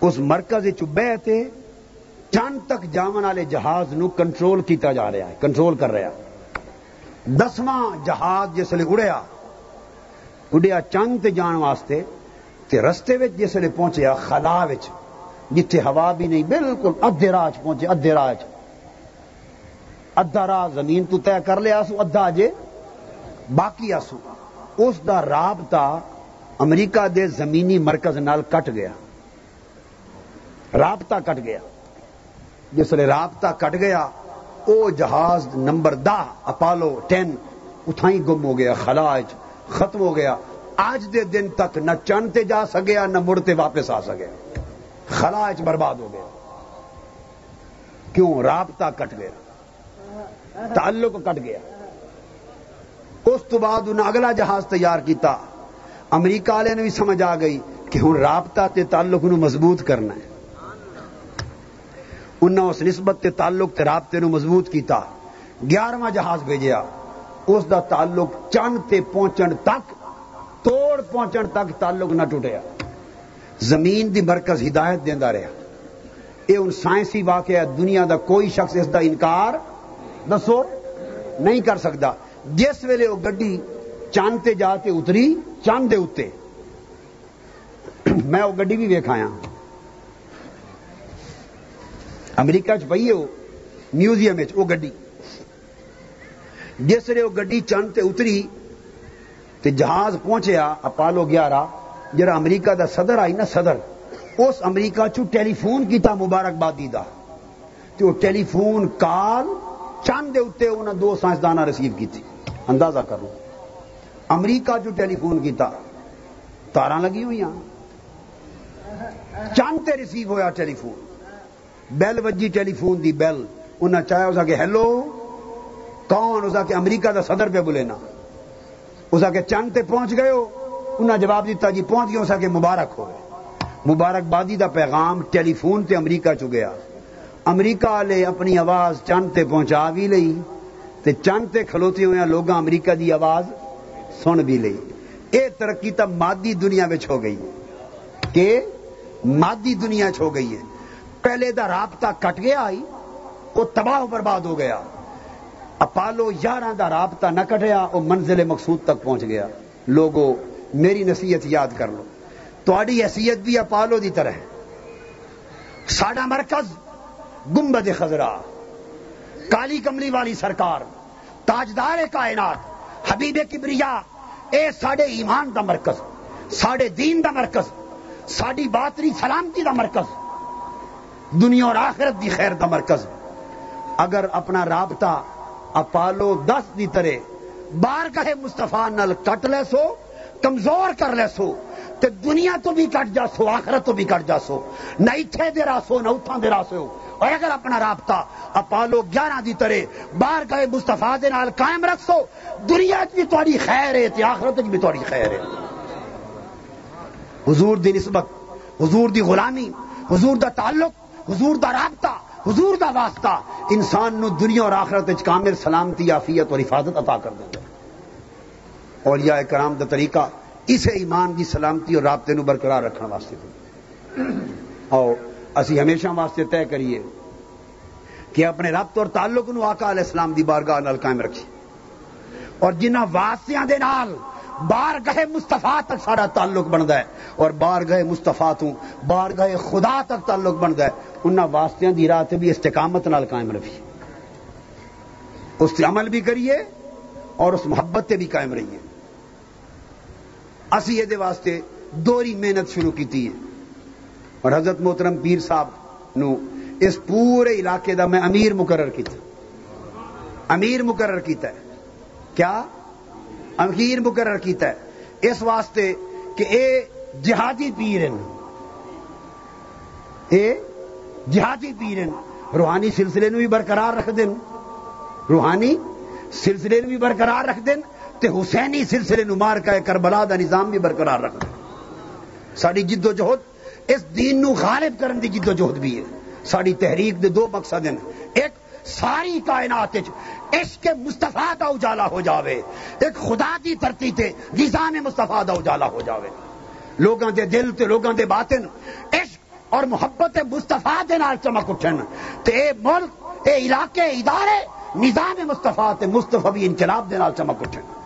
اس مرکز بہ تے چاند تک جاون والے جہاز نو کنٹرول کیتا جا رہا ہے، کنٹرول کر رہا دسواں جہاز جس لیے اڑیا اڑیا چاند تے جان واسطے، تے رستے وچ جس لیے پہنچیا، خلا وچ۔ جتھے ہوا بھی نہیں، بالکل ادھے راج پہنچے، ادھے راج۔ ادھا راہ زمین تو طے کر لیا سو، ادھا اجے باقی آسو اس دا رابطہ امریکہ دے زمینی مرکز نال کٹ گیا۔ رابطہ کٹ گیا۔ جس لیے رابطہ کٹ گیا، او جہاز نمبر دہ، اپالو ٹین اتھائی گم ہو گیا، خلاج ختم ہو گیا۔ آج دے دن تک نہ چنتے جا سکیا نہ مڑتے واپس آ سکے۔ خلا برباد ہو گیا۔ کیوں؟ رابطہ کٹ گیا۔ تعلق کٹ گیا۔ اس تو بعد انہیں اگلا جہاز تیار کیتا۔ امریکہ والے نے بھی سمجھ آ گئی کہ ہوں رابطہ تے تعلق نو مضبوط کرنا ہے۔ انہیں اس نسبت تے تعلق تے رابطے نو مضبوط کیتا۔ گیارہواں جہاز بھیجیا۔ اس دا تعلق چند تے پہنچن تک، توڑ پہنچن تک تعلق نہ ٹوٹیا۔ زمین دی مرکز ہدایت دینا رہا یہ ہوں سائنسی واقعہ دنیا دا کوئی شخص اس دا انکار دسو، نہیں کر سکتا جس ویلے وہ گڈی چاند تے جا کے اتری، چاند دے اتنے میں وہ گڈی بھی ویکھایا امریکہ چ پی ہے وہ میوزیم وہ گڈی۔ جس ویلے وہ گڈی چند تے اتری، تے جہاز پہنچیا اپالو گیارہ جرا امریکہ دا صدر آئی نا صدر، اس امریکہ چو ٹیلی فون کیتا مبارکبادی دا۔ تے ٹیلی فون کال چند دے اتنے انہیں دو سائنسدان ریسیو کی تھی اندازہ کرو۔ امریکہ جو ٹیلی فون کیتا۔ تارا لگی ہوئی چند تے ریسیو ہویا ٹیلی فون بیل وجی ٹیلی فون دی بیل۔ انہیں چاہے اسا کہ ہیلو، کون اسا کہ امریکہ دا صدر پہ بولے نا۔ اسا کہ چند تے پہنچ گئے ہو۔ انہیں جواب دیتا جی پہنچ گیا اسا کہ مبارک ہو مبارک بادی دا پیغام ٹیلی فون تے امریکہ چ گیا۔ امریکہ والے اپنی آواز چند تے پہنچا بھی لئی تے چند تے کھلوتے ہوئے لوگ امریکہ دی آواز سن بھی لئی۔ اے ترقی تو مادی دنیا میں ہو گئی۔ کہ مادی دنیا چ ہو گئی ہے۔ پہلے دا رابطہ کٹ گیا آئی وہ تباہ و برباد ہو گیا۔ اپالو یارہ دا رابطہ نہ کٹیا وہ منزل مقصود تک پہنچ گیا۔ لوگوں میری نصیحت یاد کر لو۔ تھوڑی حیثیت بھی اپالو دی طرح۔ ساڈا مرکز گنبد خزرا کالی کملی والی سرکار۔ تاجدار کائنات۔ حبیب کبریا۔ اے ساڈے ایمان دا مرکز۔ ساڈے دین دا مرکز۔ ساڈی باتری سلامتی دا مرکز۔ دنیا اور آخرت دی خیر دا مرکز۔ اگر اپنا رابطہ اپالو دس دی طرح، بار کہے مستفا نل کٹ لے سو۔ کمزور کر لے سو، تے دنیا تو بھی کٹ جا سو، آخرت تو بھی کٹ جا سو۔ نہ اتھے دے راسو نہ اتھاں دے راسو اور اگر اپنا رابطہ اپالو گیارہ دی طرح باہر گئے مستفا نال قائم رکھ سو دنیا بھی تاری خیر ہے تے آخرت بھی تاری خیر ہے۔ حضور دی نسبت، حضور دی غلامی، حضور دا تعلق، حضور دا رابطہ، حضور دا واسطہ، انسان نو دنیا اور آخرت کامل سلامتی، عافیت اور حفاظت عطا کر دے اولیاء کرام دا طریقہ اسے ایمان کی سلامتی اور رابطے نو برقرار رکھنے واسطے اور اسی ہمیشہ واسطے طے کریے کہ اپنے ربط اور تعلق نو آقا علیہ السلام دی بارگاہ نال قائم رکھیے۔ اور جنہ واسطیاں دے نال بار گئے مستفا تک سارا تعلق بنتا ہے اور بار گئے مستفا تو بار گئے خدا تک تعلق بنتا ہے، انہاں واسطیاں دی راہ بھی استقامت نال قائم رکھیے۔ اس سے عمل بھی کریے اور اس محبت سے بھی قائم رہیے۔ اسی یہ واسطے دوری محنت شروع کی ہے اور حضرت محترم پیر صاحب نو اس پورے علاقے دا میں امیر مقرر کیتا۔ امیر مقرر کیتا ہے۔ کیا؟ امیر مقرر کیتا ہے۔ اس واسطے کہ اے جہادی پیر ہیں اے جہادی پیر ہیں روحانی سلسلے نو بھی برقرار رکھ دین۔ روحانی سلسلے نو بھی برقرار رکھ دین۔ تے حسینی سلسلے نو مار کا کربلا دا نظام بھی برقرار رکھ ساری جد و جہد اس دین نو غالب کرن دی جد و جہد بھی ہے۔ ساری تحریک دے دو مقصد ہیں۔ ایک، ساری کائنات عشق مستفا دا اجالا ہو جاوے۔ ایک، خدا دی دھرتی تے نظام مستفا دا اجالا ہو جاوے۔ لوگاں دے دل تے لوگاں دے باطن عشق اور محبت مستفا دے نال چمک اٹھن۔ تے اے ملک، اے علاقے، ادارے، نظام مستفا تے مستفی انقلاب دے نال چمک اٹھن۔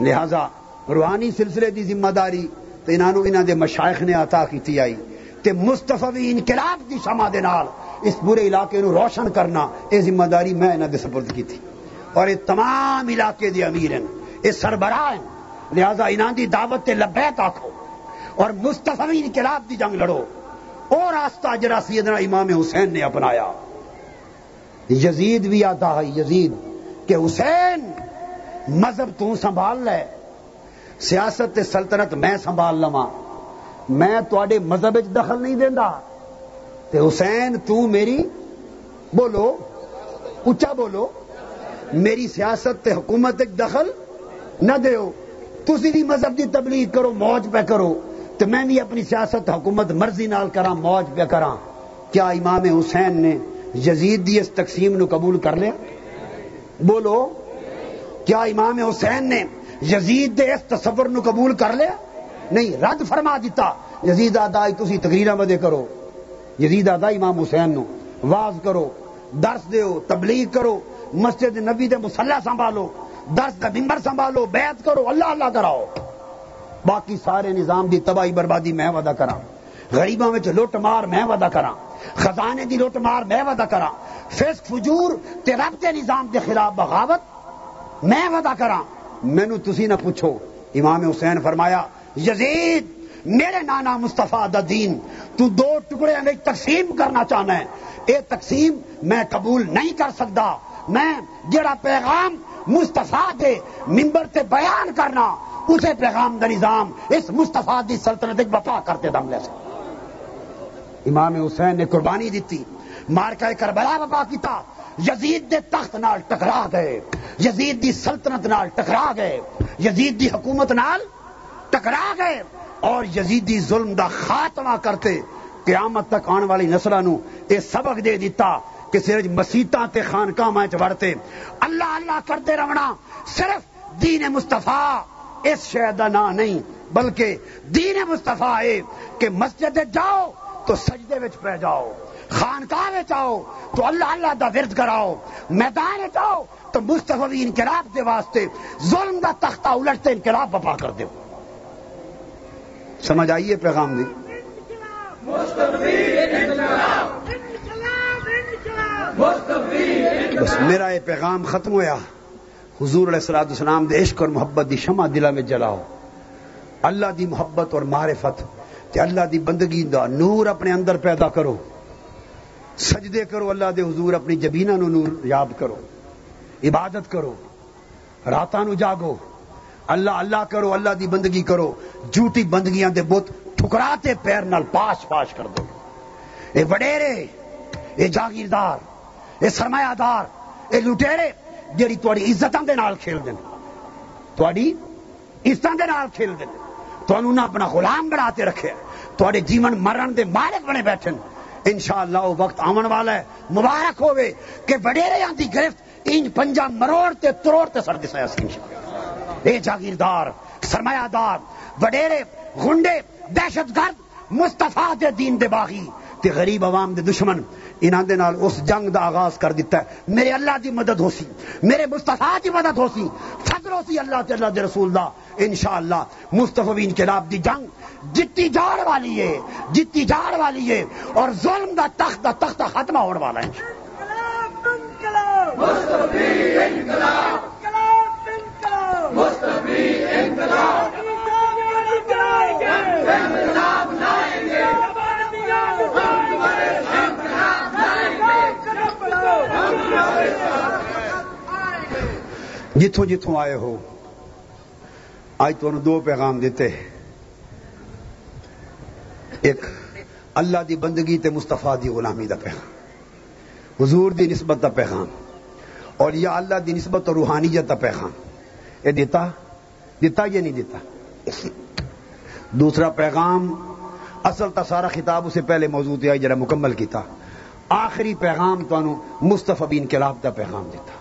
لہذا روحانی سلسلے دی ذمہ داری تے انہاں انہاں دے مشائخ نے عطا کیتی آئی۔ تے مستفوی انقلاب دی شمع دے نال اس پورے علاقے نو روشن کرنا یہ ذمہ داری میں انہوں نے سپرد کی تھی اور یہ تمام علاقے دے امیر ہیں یہ سربراہ ہیں لہذا انہوں دی دعوت تے لبیک آکھو۔ اور مستفی انقلاب دی جنگ لڑو۔ اور راستہ جرا سیدنا امام حسین نے اپنایا۔ یزید بھی آتا ہے، یزید، کہ حسین مذہب تو سنبھال لے، سیاست تے سلطنت میں سنبھال لوا میں تے مذہب دخل نہیں دینا تے حسین، تو میری، بولو اچا بولو، میری سیاست تے حکومت دخل نہ دیو۔ تسی بھی مذہب دی تبلیغ کرو، موج پہ کرو۔ تو میں بھی اپنی سیاست، حکومت مرضی نال کرا موج پہ کرا کیا امام حسین نے یزید دی اس تقسیم نو قبول کر لیا؟ بولو۔ کیا امام حسین نے یزید دے اس تصور نو قبول کر لیا؟ نہیں، رد فرما دیتا، یزید آدائی تسی تقریر بدے کرو، یزید آدھا امام حسین نو واز کرو، درس دیو، تبلیغ کرو، مسجد نبی دے مسلح سنبھالو، درس کا ممبر سنبھالو، بیعت کرو، اللہ اللہ کراؤ۔ باقی سارے نظام دی تباہی بربادی میں وعدہ کرا غریبوں میں لٹ مار میں وعدہ کرا خزانے دی لٹ مار میں وعدہ کرا فسق، فجور تے رب کے نظام دے خلاف بغاوت میں وعدہ کرا مینو تسی نہ پوچھو۔ امام حسین فرمایا، یزید، میرے نانا مستفا دین، تو دو ٹکڑے میں تقسیم کرنا چاہنا ہے۔ اے تقسیم میں قبول نہیں کر سکتا۔ میں جڑا پیغام مستفا دے ممبر تے بیان کرنا، اسے پیغام دا نظام اس مستفا دی سلطنت وفا کرتے دملے سے امام حسین نے قربانی دیتی مارکا کربلا وفا کیتا یزید دے تخت نال ٹکرا گئے۔ یزید دی سلطنت نال ٹکرا گئے۔ یزید دی حکومت نال ٹکرا گئے۔ اور یزیدی ظلم دا خاتمہ کرتے قیامت تک آنے والی نسلوں نو یہ سبق دے دیتا کہ صرف مسیطاں تے خانقاہ میں وڑتے۔ اللہ اللہ کرتے رہنا صرف دین مستفا اس شہد نا نہیں، بلکہ دین مستفا ہے کہ مسجد جاؤ تو سجدے وچ پہ جاؤ۔ خانقاہ آؤ تو اللہ اللہ دا ورد کراؤ۔ میدان جاؤ تو مستفی انقلاب دے واسطے ظلم دا تختہ الٹتے انقلاب بپا کر دو سمجھ آئیے پیغام دی؟ بس میرا یہ پیغام ختم ہویا۔ حضور علیہ السلام اسلام دے عشق اور محبت دی شمع دلا میں جلاؤ۔ اللہ دی محبت اور معرفت تے اللہ دی بندگی دا نور اپنے اندر پیدا کرو۔ سجدے کرو، اللہ دے حضور اپنی جبینہ نو نور یاد کرو، عبادت کرو، راتاں نو جاگو، اللہ اللہ کرو، اللہ دی بندگی کرو، جھوٹی بندگیاں دے بت ٹھکراتے پیر نال پاش پاش کر دو۔ اے وڈیرے، اے جاگیردار، اے سرمایہ دار، اے لٹیرے جیڑی تواڈی عزتاں دے نال کھیل دین تواڈی عزتاں دے نال کھیل دین تانوں نہ اپنا غلام بنا بناتے رکھے۔ تواڈے جیون مرن دے مالک بنے بیٹھے انشاءاللہ وہ وقت آمن والا ہے۔ مبارک ہوئے کہ وڈیرے دی گرفت انج پنجا مروڑ تے تروڑ تے سر دسایا سی انشاءاللہ اے جاگیردار، سرمایہ دار، وڈیرے گنڈے دہشت گرد مستفا دے دین دے باغی۔ تے غریب عوام دے دشمن انہاں دے نال اس جنگ دا آغاز کر دیتا ہے۔ میرے اللہ دی مدد ہو سی میرے مصطفیٰ دی مدد ہو سی فضل ہو سی اللہ تے اللہ دے رسول دا۔ انشاءاللہ مصطفی انقلاب دی جنگ جتی جاڑ والی ہے، جتی جاڑ والی ہے اور ظلم دا تخت دا تخت ختم ہونے والا ہے۔ مصطفی انقلاب مصطفی انقلاب۔ جتوں جتوں آئے ہو، آج تو دو پیغام دیتے ایک، اللہ دی بندگی تے مستفا دی غلامی دا پیغام، حضور دی نسبت دا پیغام، اور یا اللہ دی نسبت اور روحانیت دا پیغام۔ یہ دیتا دیتا یہ نہیں دیتا؟ دوسرا پیغام، اصل تا سارا خطاب اسے پہلے موجود ہے جرا مکمل کیتا۔ آخری پیغام تو مستفی انقلاب دا پیغام دیتا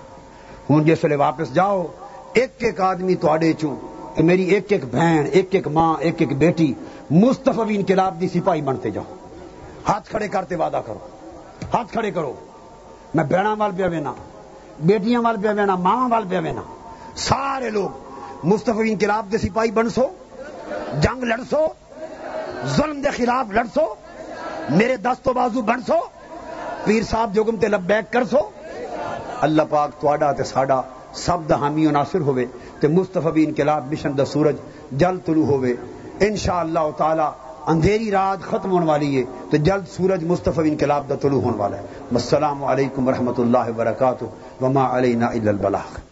ہوں جس ویلے واپس جاؤ، ایک ایک آدمی تڈے چوں کہ میری ایک ایک بہن، ایک ایک ماں، ایک ایک بیٹی مستفی انقلاب دی سپاہی بنتے جاؤ۔ ہاتھ کھڑے کرتے وعدہ کرو۔ ہاتھ کھڑے کرو۔ میں بہنا وال پیا وینا، بیٹیاں وال پیا وینا ماں وال پیا وینا۔ سارے لوگ مستفی انقلاب دے سپاہی بن سو جنگ لڑ سو ظلم دے خلاف لڑ سو میرے دست و بازو بن سو پیر صاحب جوگم تے لبیک کر سو۔ اللہ پاک تواڈا تے ساڈا سب دا حامی و ناصر ہوے تے مصطفی انقلاب مشن دا سورج جل طلوع ہوے انشاءاللہ تعالی اندھیری رات ختم ہونے والی ہے تو جلد سورج مصطفی انقلاب دا طلوع ہونے والا ہے۔ السلام علیکم ورحمۃ اللہ وبرکاتہ۔ وما علینا الا البلاغ۔